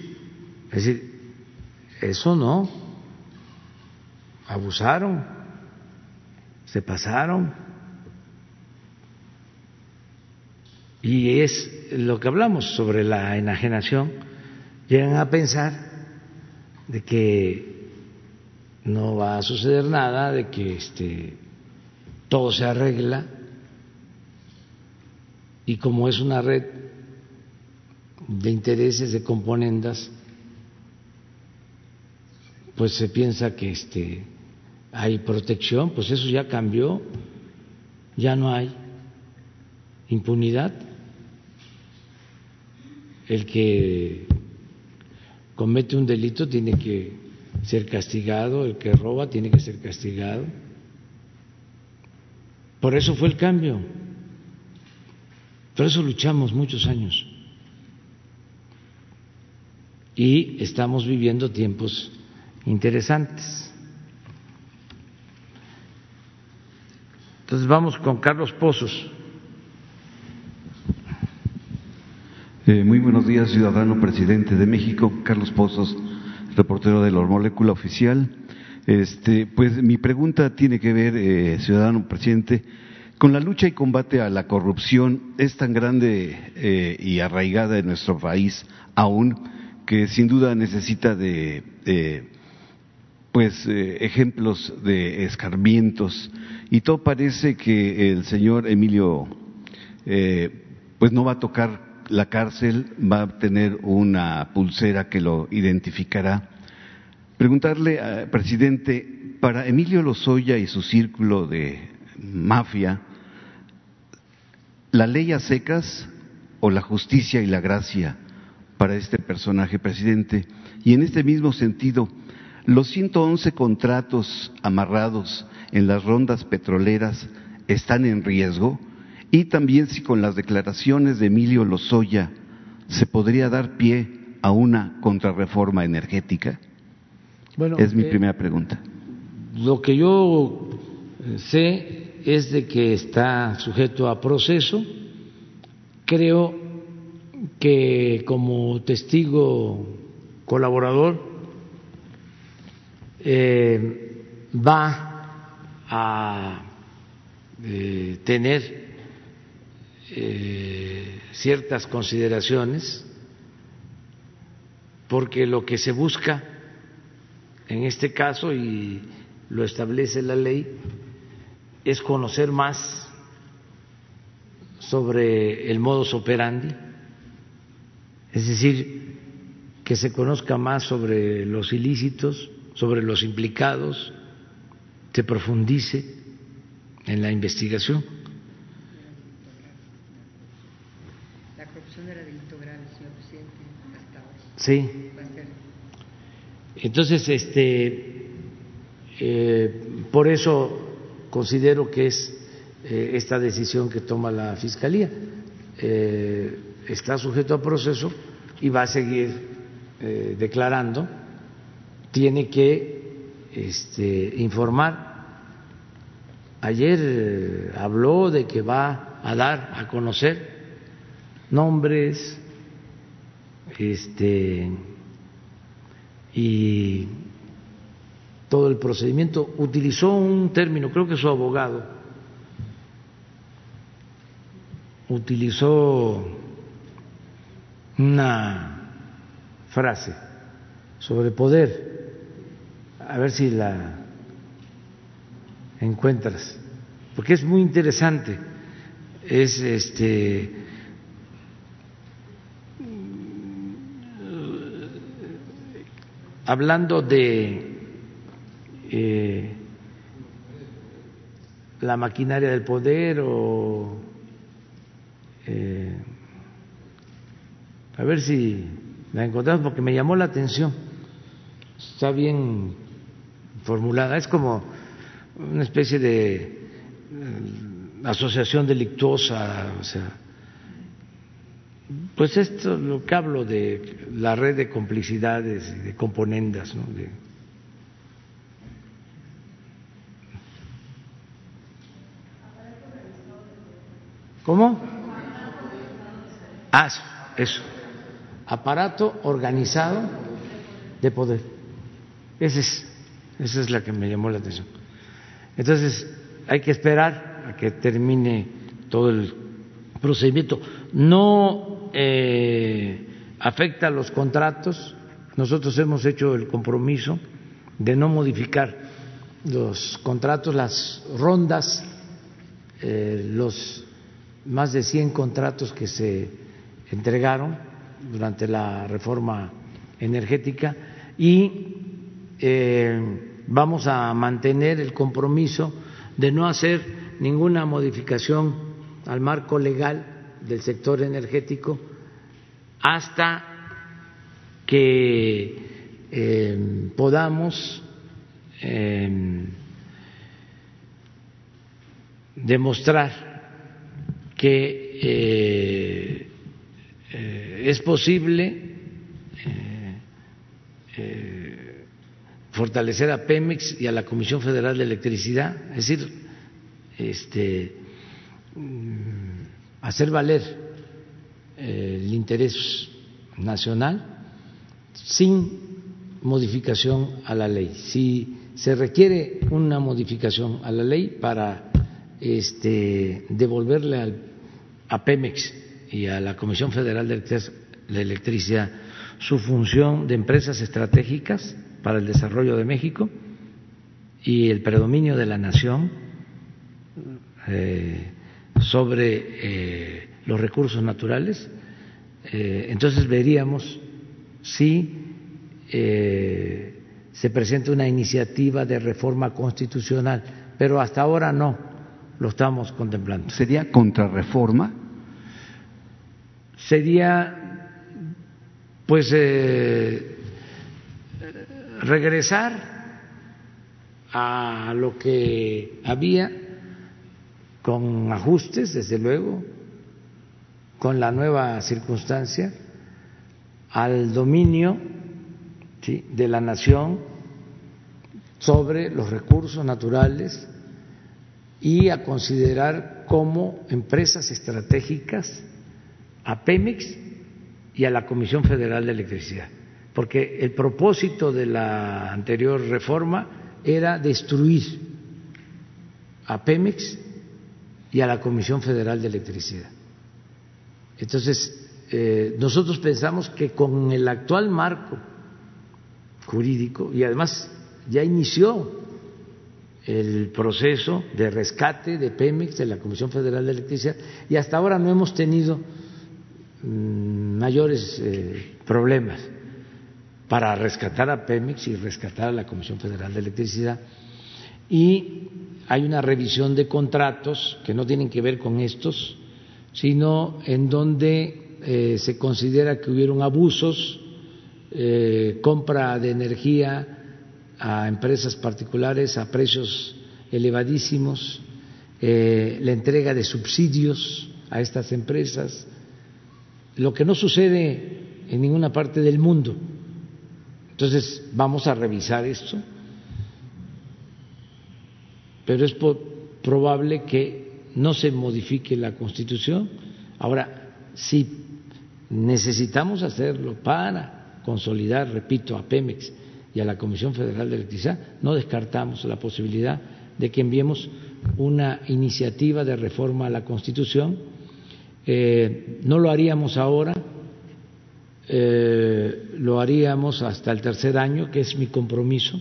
Es decir, Eso no. Abusaron, se pasaron. Y es lo que hablamos sobre la enajenación. Llegan a pensar de que no va a suceder nada, de que este, todo se arregla. Y como es una red de intereses, de componendas, pues se piensa que este, hay protección, pues eso ya cambió, ya no hay impunidad. El que comete un delito tiene que ser castigado, el que roba tiene que ser castigado. Por eso fue el cambio, por eso luchamos muchos años y estamos viviendo tiempos interesantes. Entonces vamos con Carlos Pozos. Eh, muy buenos días, ciudadano presidente de México, Carlos Pozos, reportero de la Molécula Oficial. Este, pues mi pregunta tiene que ver, eh, ciudadano presidente, con la lucha y combate a la corrupción es tan grande eh, y arraigada en nuestro país aún que sin duda necesita de pues eh, ejemplos de escarmientos y todo parece que el señor Emilio pues no va a tocar la cárcel, va a tener una pulsera que lo identificará. Preguntarle, al presidente, para Emilio Lozoya y su círculo de mafia, ¿la ley a secas o la justicia y la gracia para este personaje, presidente? Y en este mismo sentido, los 111 contratos amarrados en las rondas petroleras están en riesgo y también si con las declaraciones de Emilio Lozoya se podría dar pie a una contrarreforma energética. Bueno, es mi eh, primera pregunta. Lo que yo eh, sé es de que está sujeto a proceso. Creo que como testigo colaborador eh, va a eh, tener eh, ciertas consideraciones porque lo que se busca en este caso y lo establece la ley es conocer más sobre el modus operandi, es decir, que se conozca más sobre los ilícitos, sobre los implicados, se profundice en la investigación. La corrupción era delito grave, señor presidente, hasta ahora. Sí. Entonces, este, eh, por eso considero que es eh, esta decisión que toma la Fiscalía. Eh, está sujeto a proceso y va a seguir declarando tiene que este, informar. Ayer habló de que va a dar a conocer nombres este, y todo el procedimiento. Utilizó un término, creo que su abogado utilizó una frase sobre poder a ver si la encuentras, porque es muy interesante. Es este hablando de eh, la maquinaria del poder o eh, a ver si la encontramos porque me llamó la atención. Está bien formulada. Es como una especie de eh, asociación delictuosa, o sea, pues esto lo que hablo de la red de complicidades y de componendas, ¿no? De, ¿Cómo? Ah, eso. Aparato organizado de poder. Esa es, esa es la que me llamó la atención. Entonces, hay que esperar a que termine todo el procedimiento. No eh, afecta a los contratos. Nosotros hemos hecho el compromiso de no modificar los contratos, las rondas, eh, los más de 100 contratos que se entregaron durante la reforma energética y eh, vamos a mantener el compromiso de no hacer ninguna modificación al marco legal del sector energético hasta que eh, podamos eh, demostrar que eh, es posible fortalecer a Pemex y a la Comisión Federal de Electricidad, es decir, este, hacer valer el interés nacional sin modificación a la ley. Si se requiere una modificación a la ley para este, devolverle a Pemex y a la Comisión Federal de Electricidad su función de empresas estratégicas para el desarrollo de México y el predominio de la nación eh, sobre eh, los recursos naturales, eh, entonces veríamos si se presenta una iniciativa de reforma constitucional, pero hasta ahora no lo estamos contemplando. ¿Sería contrarreforma? Sería, pues, regresar a lo que había con ajustes, desde luego, con la nueva circunstancia, al dominio de la nación sobre los recursos naturales y a considerar como empresas estratégicas a Pemex y a la Comisión Federal de Electricidad. Porque el propósito de la anterior reforma era destruir a Pemex y a la Comisión Federal de Electricidad. Entonces, eh, nosotros pensamos que con el actual marco jurídico, y además ya inició el proceso de rescate de Pemex, de la Comisión Federal de Electricidad, y hasta ahora no hemos tenido mm, mayores eh, problemas para rescatar a Pemex y rescatar a la Comisión Federal de Electricidad. Y hay una revisión de contratos que no tienen que ver con estos, sino en donde eh, se considera que hubieron abusos, eh, compra de energía a empresas particulares a precios elevadísimos, eh, la entrega de subsidios a estas empresas, lo que no sucede en ninguna parte del mundo. Entonces, vamos a revisar esto, pero es probable que no se modifique la Constitución. Ahora, si necesitamos hacerlo para consolidar, repito, a Pemex y a la Comisión Federal de Electricidad, no descartamos la posibilidad de que enviemos una iniciativa de reforma a la Constitución. Eh, no lo haríamos ahora eh, lo haríamos hasta el tercer año, que es mi compromiso.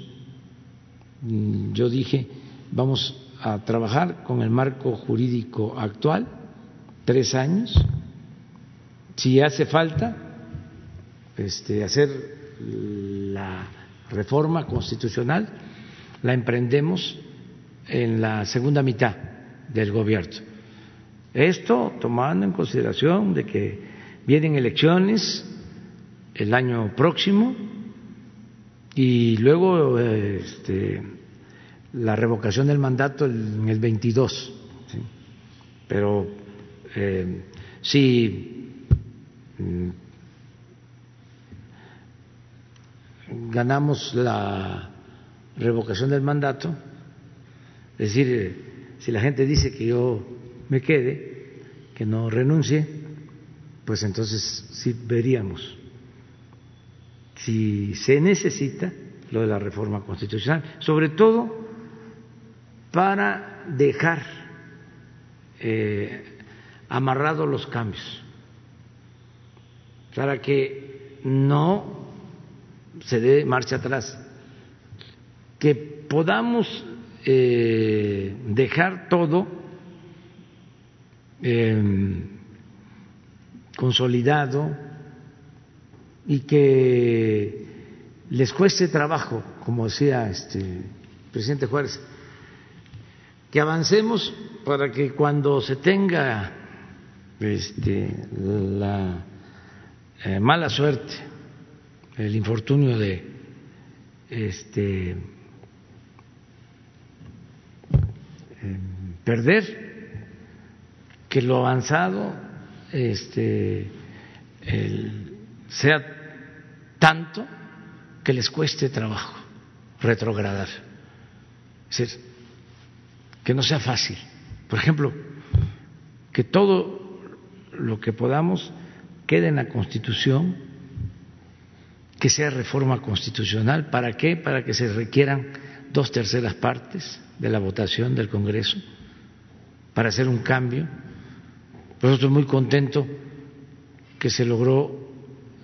Mm, yo dije, vamos a trabajar con el marco jurídico actual, tres años. Si hace falta este, hacer la reforma constitucional, la emprendemos en la segunda mitad del gobierno. Esto tomando en consideración de que vienen elecciones el año próximo y luego este, la revocación del mandato en el 22. Pero eh, si mm, ganamos la revocación del mandato, es decir, eh, si la gente dice que yo me quede, que no renuncie, pues entonces sí veríamos si se necesita lo de la reforma constitucional, sobre todo para dejar eh, amarrados los cambios, para que no se dé marcha atrás, que podamos eh, dejar todo em, consolidado y que les cueste trabajo, como decía este presidente Juárez, que avancemos para que cuando se tenga este, la eh, mala suerte, el infortunio de este, em, perder, que lo avanzado este, sea tanto que les cueste trabajo retrogradar. Es decir, que no sea fácil. Por ejemplo, que todo lo que podamos quede en la Constitución, que sea reforma constitucional. ¿Para qué? Para que se requieran dos terceras partes de la votación del Congreso, para hacer un cambio. Por eso estoy muy contento que se logró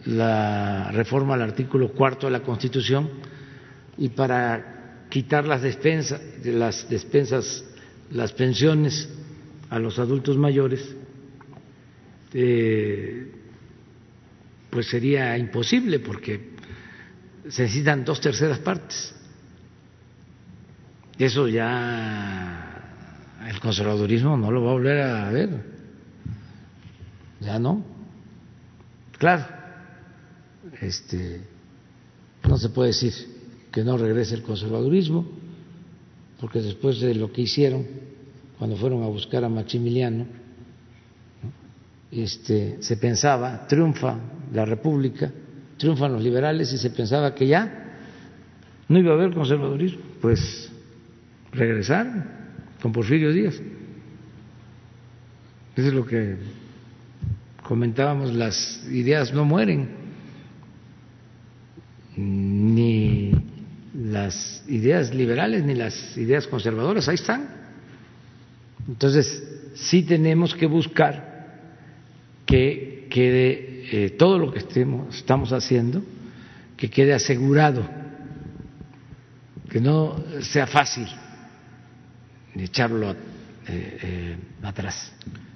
la reforma al artículo cuarto de la Constitución y para quitar las despensas, las despensas las pensiones a los adultos mayores, eh, pues sería imposible porque se necesitan dos terceras partes. Eso ya el conservadurismo no lo va a volver a ver. Ya no. Claro, este, no se puede decir que no regrese el conservadurismo porque después de lo que hicieron cuando fueron a buscar a Maximiliano, este, se pensaba, triunfa la República, triunfan los liberales y se pensaba que ya no iba a haber conservadurismo, pues regresaron con Porfirio Díaz. Eso es lo que comentábamos, las ideas no mueren, ni las ideas liberales ni las ideas conservadoras, ahí están. Entonces, sí tenemos que buscar que quede eh, todo lo que estemos, estamos haciendo, que quede asegurado, que no sea fácil echarlo eh, eh, atrás.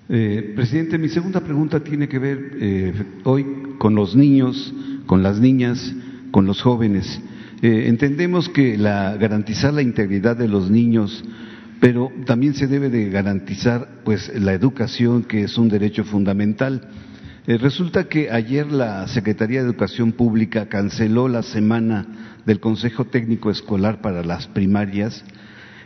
presidente, mi segunda pregunta tiene que ver hoy con los niños, con las niñas, con los jóvenes. Eh, entendemos que la, garantizar la integridad de los niños, pero también se debe de garantizar pues la educación, que es un derecho fundamental. Eh, resulta que ayer la Secretaría de Educación Pública canceló la semana del Consejo Técnico Escolar para las primarias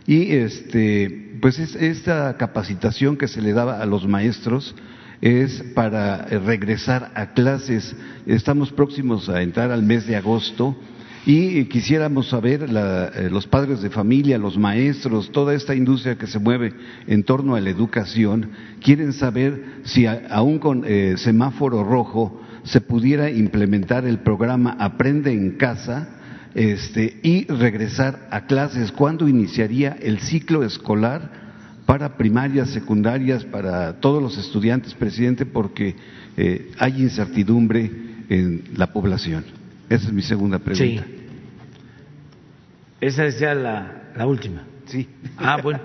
y este, pues esta capacitación que se le daba a los maestros es para regresar a clases. Estamos próximos a entrar al mes de agosto y quisiéramos saber, eh, los padres de familia, los maestros, toda esta industria que se mueve en torno a la educación, quieren saber si aún con eh, semáforo rojo se pudiera implementar el programa Aprende en casa este, y regresar a clases. ¿Cuándo iniciaría el ciclo escolar para primarias, secundarias, para todos los estudiantes, presidente? Porque eh, hay incertidumbre en la población. Esa es mi segunda pregunta. Esa es ya la, la última. Sí. Ah, bueno.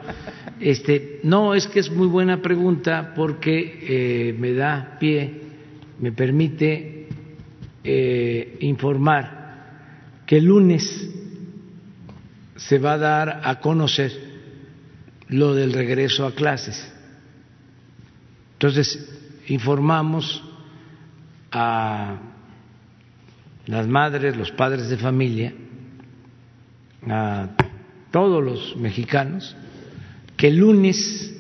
Este, no, es que es muy buena pregunta porque eh, me da pie, me permite eh, informar que el lunes se va a dar a conocer lo del regreso a clases. Entonces, informamos a las madres, los padres de familia, a todos los mexicanos que el lunes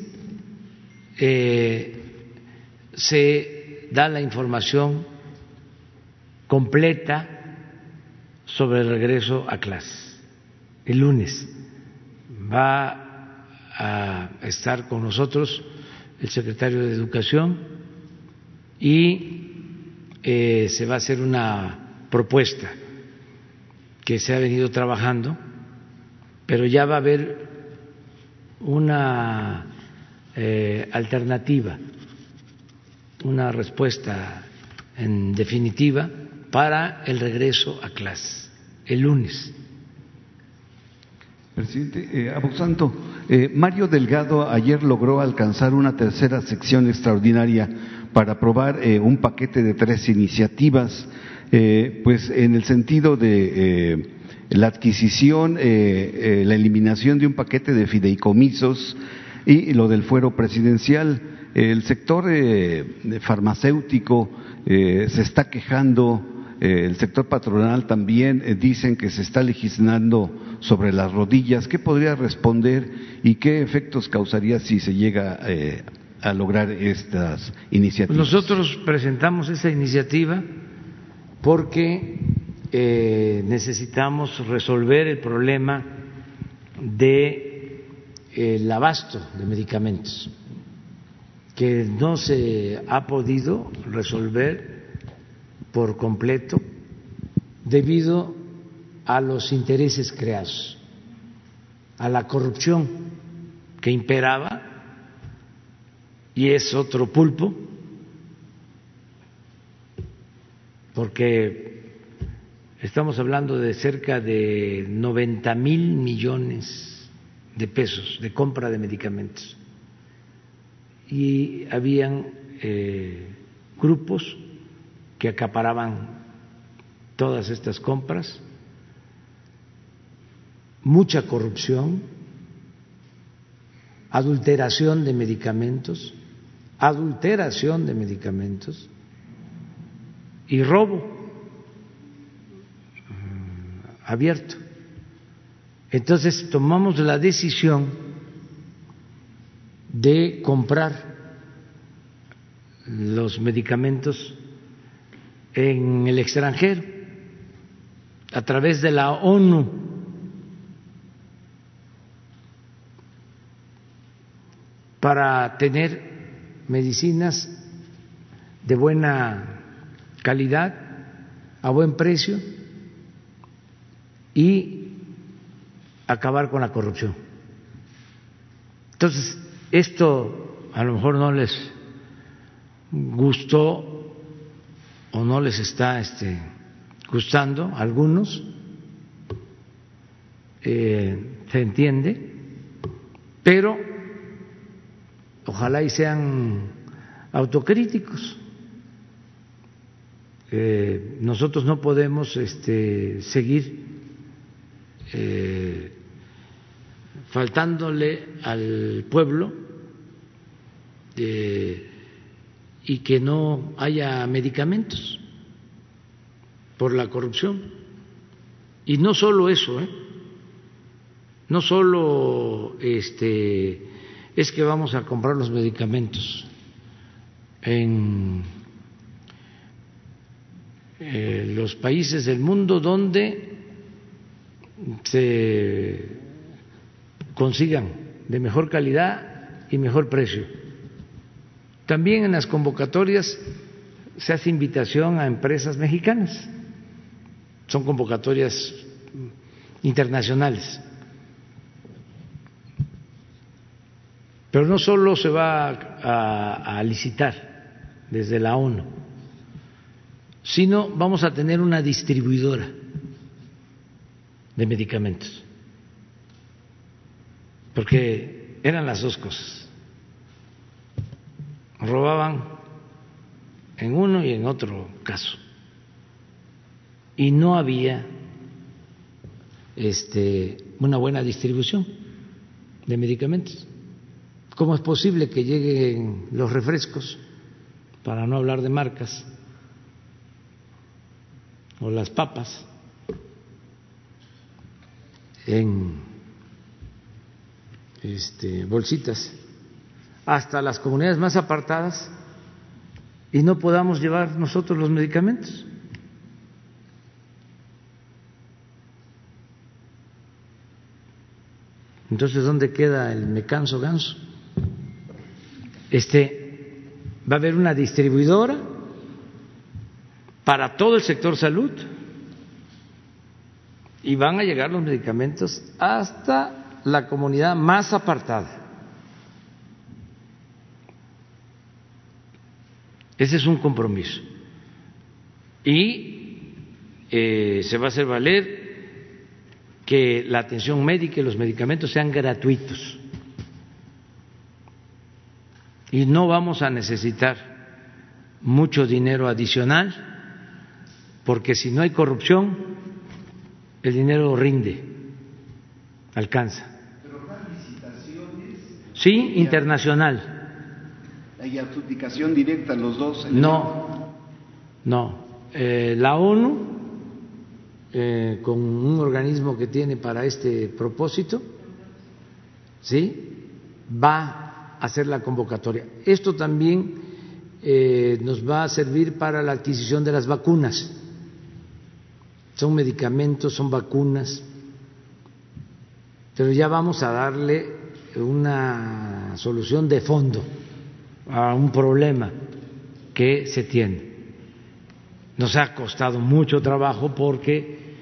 eh, se da la información completa sobre el regreso a clases. El lunes va a estar con nosotros el secretario de Educación y eh, se va a hacer una propuesta que se ha venido trabajando, pero ya va a haber una eh, alternativa, una respuesta en definitiva para el regreso a clase el lunes. Presidente, eh, Santo, eh, Mario Delgado ayer logró alcanzar una tercera sección extraordinaria para aprobar eh, un paquete de tres iniciativas, eh, pues en el sentido de la adquisición, la eliminación de un paquete de fideicomisos y lo del fuero presidencial. El sector farmacéutico se está quejando eh, el sector patronal también eh, dicen que se está legislando sobre las rodillas. ¿Qué podría responder y qué efectos causaría si se llega eh, a lograr estas iniciativas? Nosotros presentamos esa iniciativa porque necesitamos resolver el problema de el abasto de medicamentos que no se ha podido resolver por completo debido a los intereses creados, a la corrupción que imperaba y es otro pulpo, porque estamos hablando de cerca de 90 mil millones de pesos de compra de medicamentos. Y habían eh, grupos que acaparaban todas estas compras, mucha corrupción, adulteración de medicamentos, adulteración de medicamentos y robo abierto. Entonces tomamos la decisión de comprar los medicamentos en el extranjero a través de la ONU. para tener medicinas de buena calidad, a buen precio y acabar con la corrupción. Entonces, esto a lo mejor no les gustó o no les está este, gustando a algunos, eh, se entiende, pero ojalá y sean autocríticos. Eh, nosotros no podemos este, seguir eh, faltándole al pueblo y que no haya medicamentos por la corrupción. Y no solo eso, ¿eh? no solo este, es que vamos a comprar los medicamentos en eh, los países del mundo donde se consigan de mejor calidad y mejor precio también en las convocatorias se hace invitación a empresas mexicanas. Son convocatorias internacionales. Pero no solo se va a, licitar desde la ONU, sino vamos a tener una distribuidora de medicamentos, porque eran las dos cosas robaban en uno y en otro caso. Y no había este, una buena distribución de medicamentos. ¿Cómo es posible que lleguen los refrescos, para no hablar de marcas, o las papas, en este, bolsitas hasta las comunidades más apartadas y no podamos llevar nosotros los medicamentos. Entonces, ¿dónde queda el me canso ganso? Este va a haber una distribuidora para todo el sector salud y van a llegar los medicamentos hasta la comunidad más apartada. Ese es un compromiso. Y eh, se va a hacer valer que la atención médica y los medicamentos sean gratuitos. Y no vamos a necesitar mucho dinero adicional, porque si no hay corrupción, el dinero rinde, alcanza. Sí, internacional. ¿Hay adjudicación directa los dos? No, no. Eh, la ONU, eh, con un organismo que tiene para este propósito, ¿sí? va a hacer la convocatoria. Esto también eh, nos va a servir para la adquisición de las vacunas. Son medicamentos, son vacunas, pero ya vamos a darle una solución de fondo a un problema que se tiene. Nos ha costado mucho trabajo porque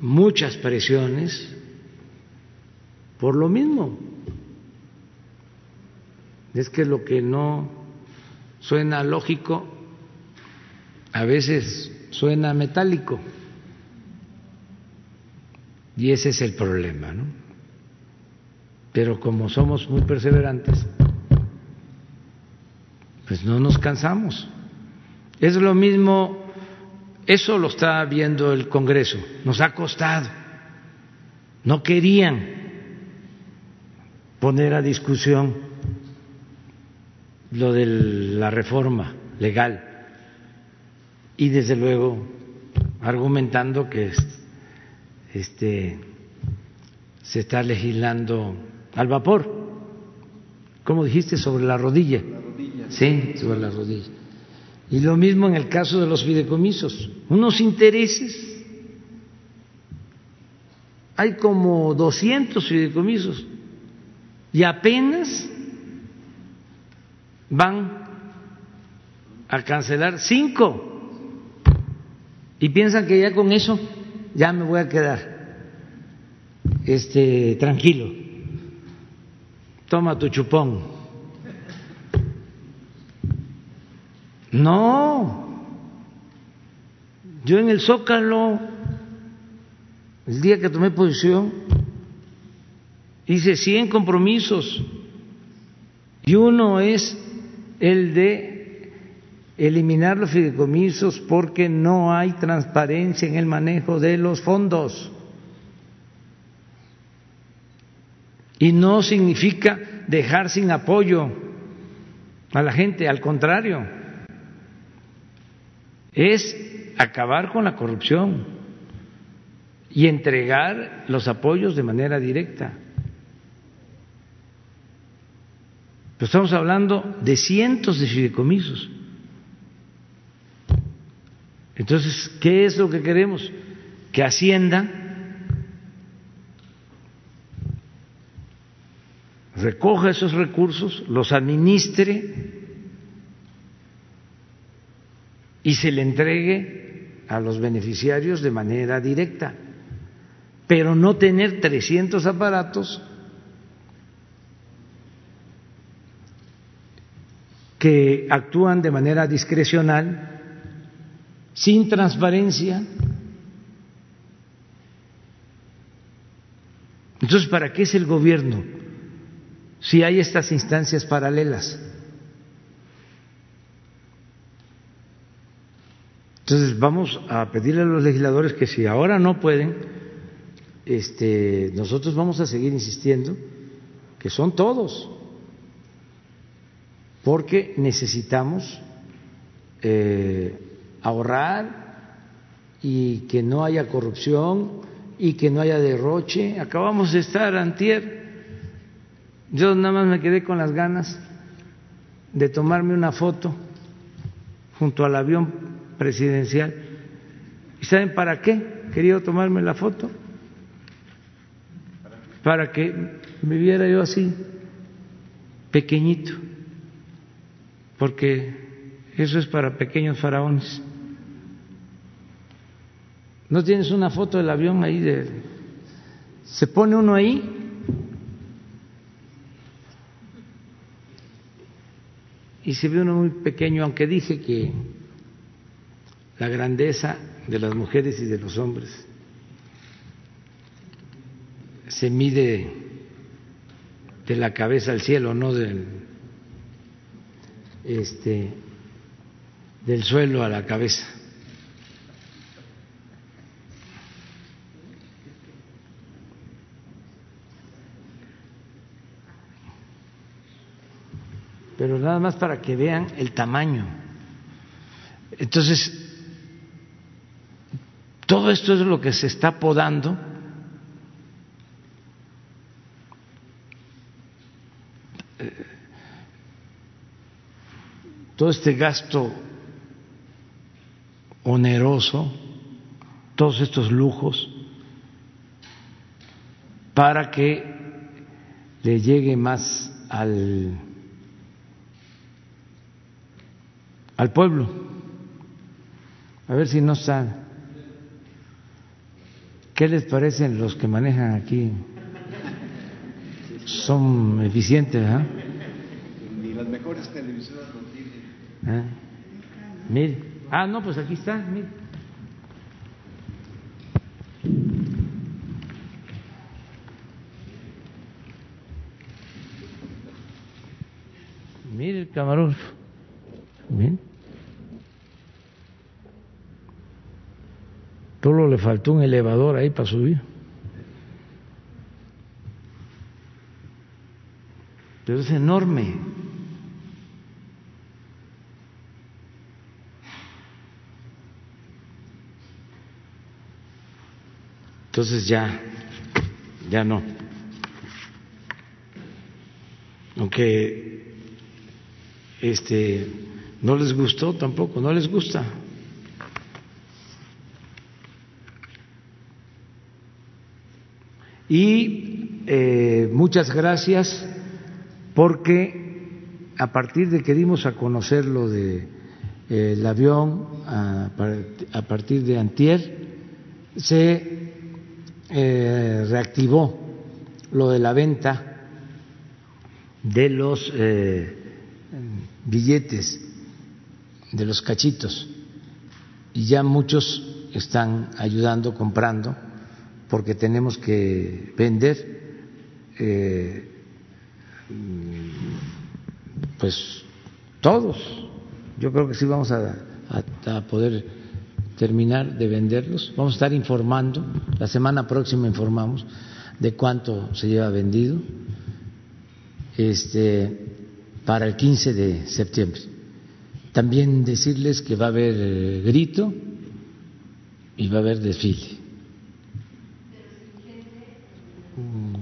muchas presiones por lo mismo. Es que lo que no suena lógico a veces suena metálico. Y ese es el problema, ¿no? Pero como somos muy perseverantes, pues no nos cansamos. Es lo mismo, eso lo está viendo el Congreso, nos ha costado. No querían poner a discusión lo de la reforma legal y desde luego argumentando que este se está legislando al vapor, como dijiste, sobre la rodilla. Sí, sobre las rodillas. Y lo mismo en el caso de los fideicomisos, unos intereses. Hay como 200 fideicomisos y apenas van a cancelar cinco y piensan que ya con eso ya me voy a quedar este tranquilo. Toma tu chupón. No, yo en el Zócalo, el día que tomé posición, hice 100 compromisos y uno es el de eliminar los fideicomisos porque no hay transparencia en el manejo de los fondos. Y no significa dejar sin apoyo a la gente, al contrario es acabar con la corrupción y entregar los apoyos de manera directa. Pero estamos hablando de cientos de fideicomisos. Entonces, ¿qué es lo que queremos? Que Hacienda recoja esos recursos, los administre y se le entregue a los beneficiarios de manera directa, pero no tener 300 aparatos que actúan de manera discrecional, sin transparencia. Entonces, ¿para qué es el gobierno si hay estas instancias paralelas? Entonces vamos a pedirle a los legisladores que si ahora no pueden, este, nosotros vamos a seguir insistiendo que son todos, porque necesitamos eh, ahorrar y que no haya corrupción y que no haya derroche. Acabamos de estar antier, yo nada más me quedé con las ganas de tomarme una foto junto al avión presidencial. ¿Y saben para qué? Quería tomarme la foto. Para que me viera yo así, pequeñito. Porque eso es para pequeños faraones. ¿No tienes una foto del avión ahí? De... Se pone uno ahí y se ve uno muy pequeño, aunque dije que la grandeza de las mujeres y de los hombres se mide de la cabeza al cielo, no del este del suelo a la cabeza. Pero nada más para que vean el tamaño. Entonces, todo esto es lo que se está podando. Todo este gasto oneroso, todos estos lujos, para que le llegue más al al pueblo. A ver si no saben. ¿Qué les parecen los que manejan aquí? Son eficientes, ¿ah? Ni las mejores televisoras lo tienen. ¿Ah? Mire. Ah, no, pues aquí está, mire. Mire el camarógrafo. Bien. Solo faltó un elevador ahí para subir. Pero es enorme. Entonces ya, ya no. Aunque este no les gustó tampoco, no les gusta. Y eh, muchas gracias porque a partir de que dimos a conocer lo de eh, el avión, a, partir de Antier, se eh, reactivó lo de la venta de los billetes, de los cachitos, y ya muchos están ayudando, comprando porque tenemos que vender eh, pues todos. Yo creo que sí vamos a, poder terminar de venderlos. Vamos a estar informando, la semana próxima informamos de cuánto se lleva vendido este, para el 15 de septiembre. También decirles que va a haber eh, grito y va a haber desfile.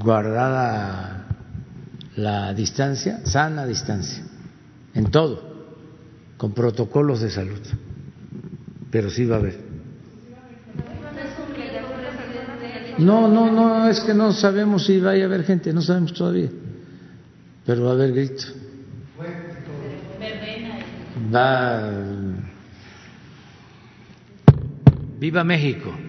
Guardada la distancia, sana distancia, en todo, con protocolos de salud, pero sí va a haber. No, no, no, es que no sabemos si vaya a haber gente, no sabemos todavía, pero va a haber grito. Va. Viva México.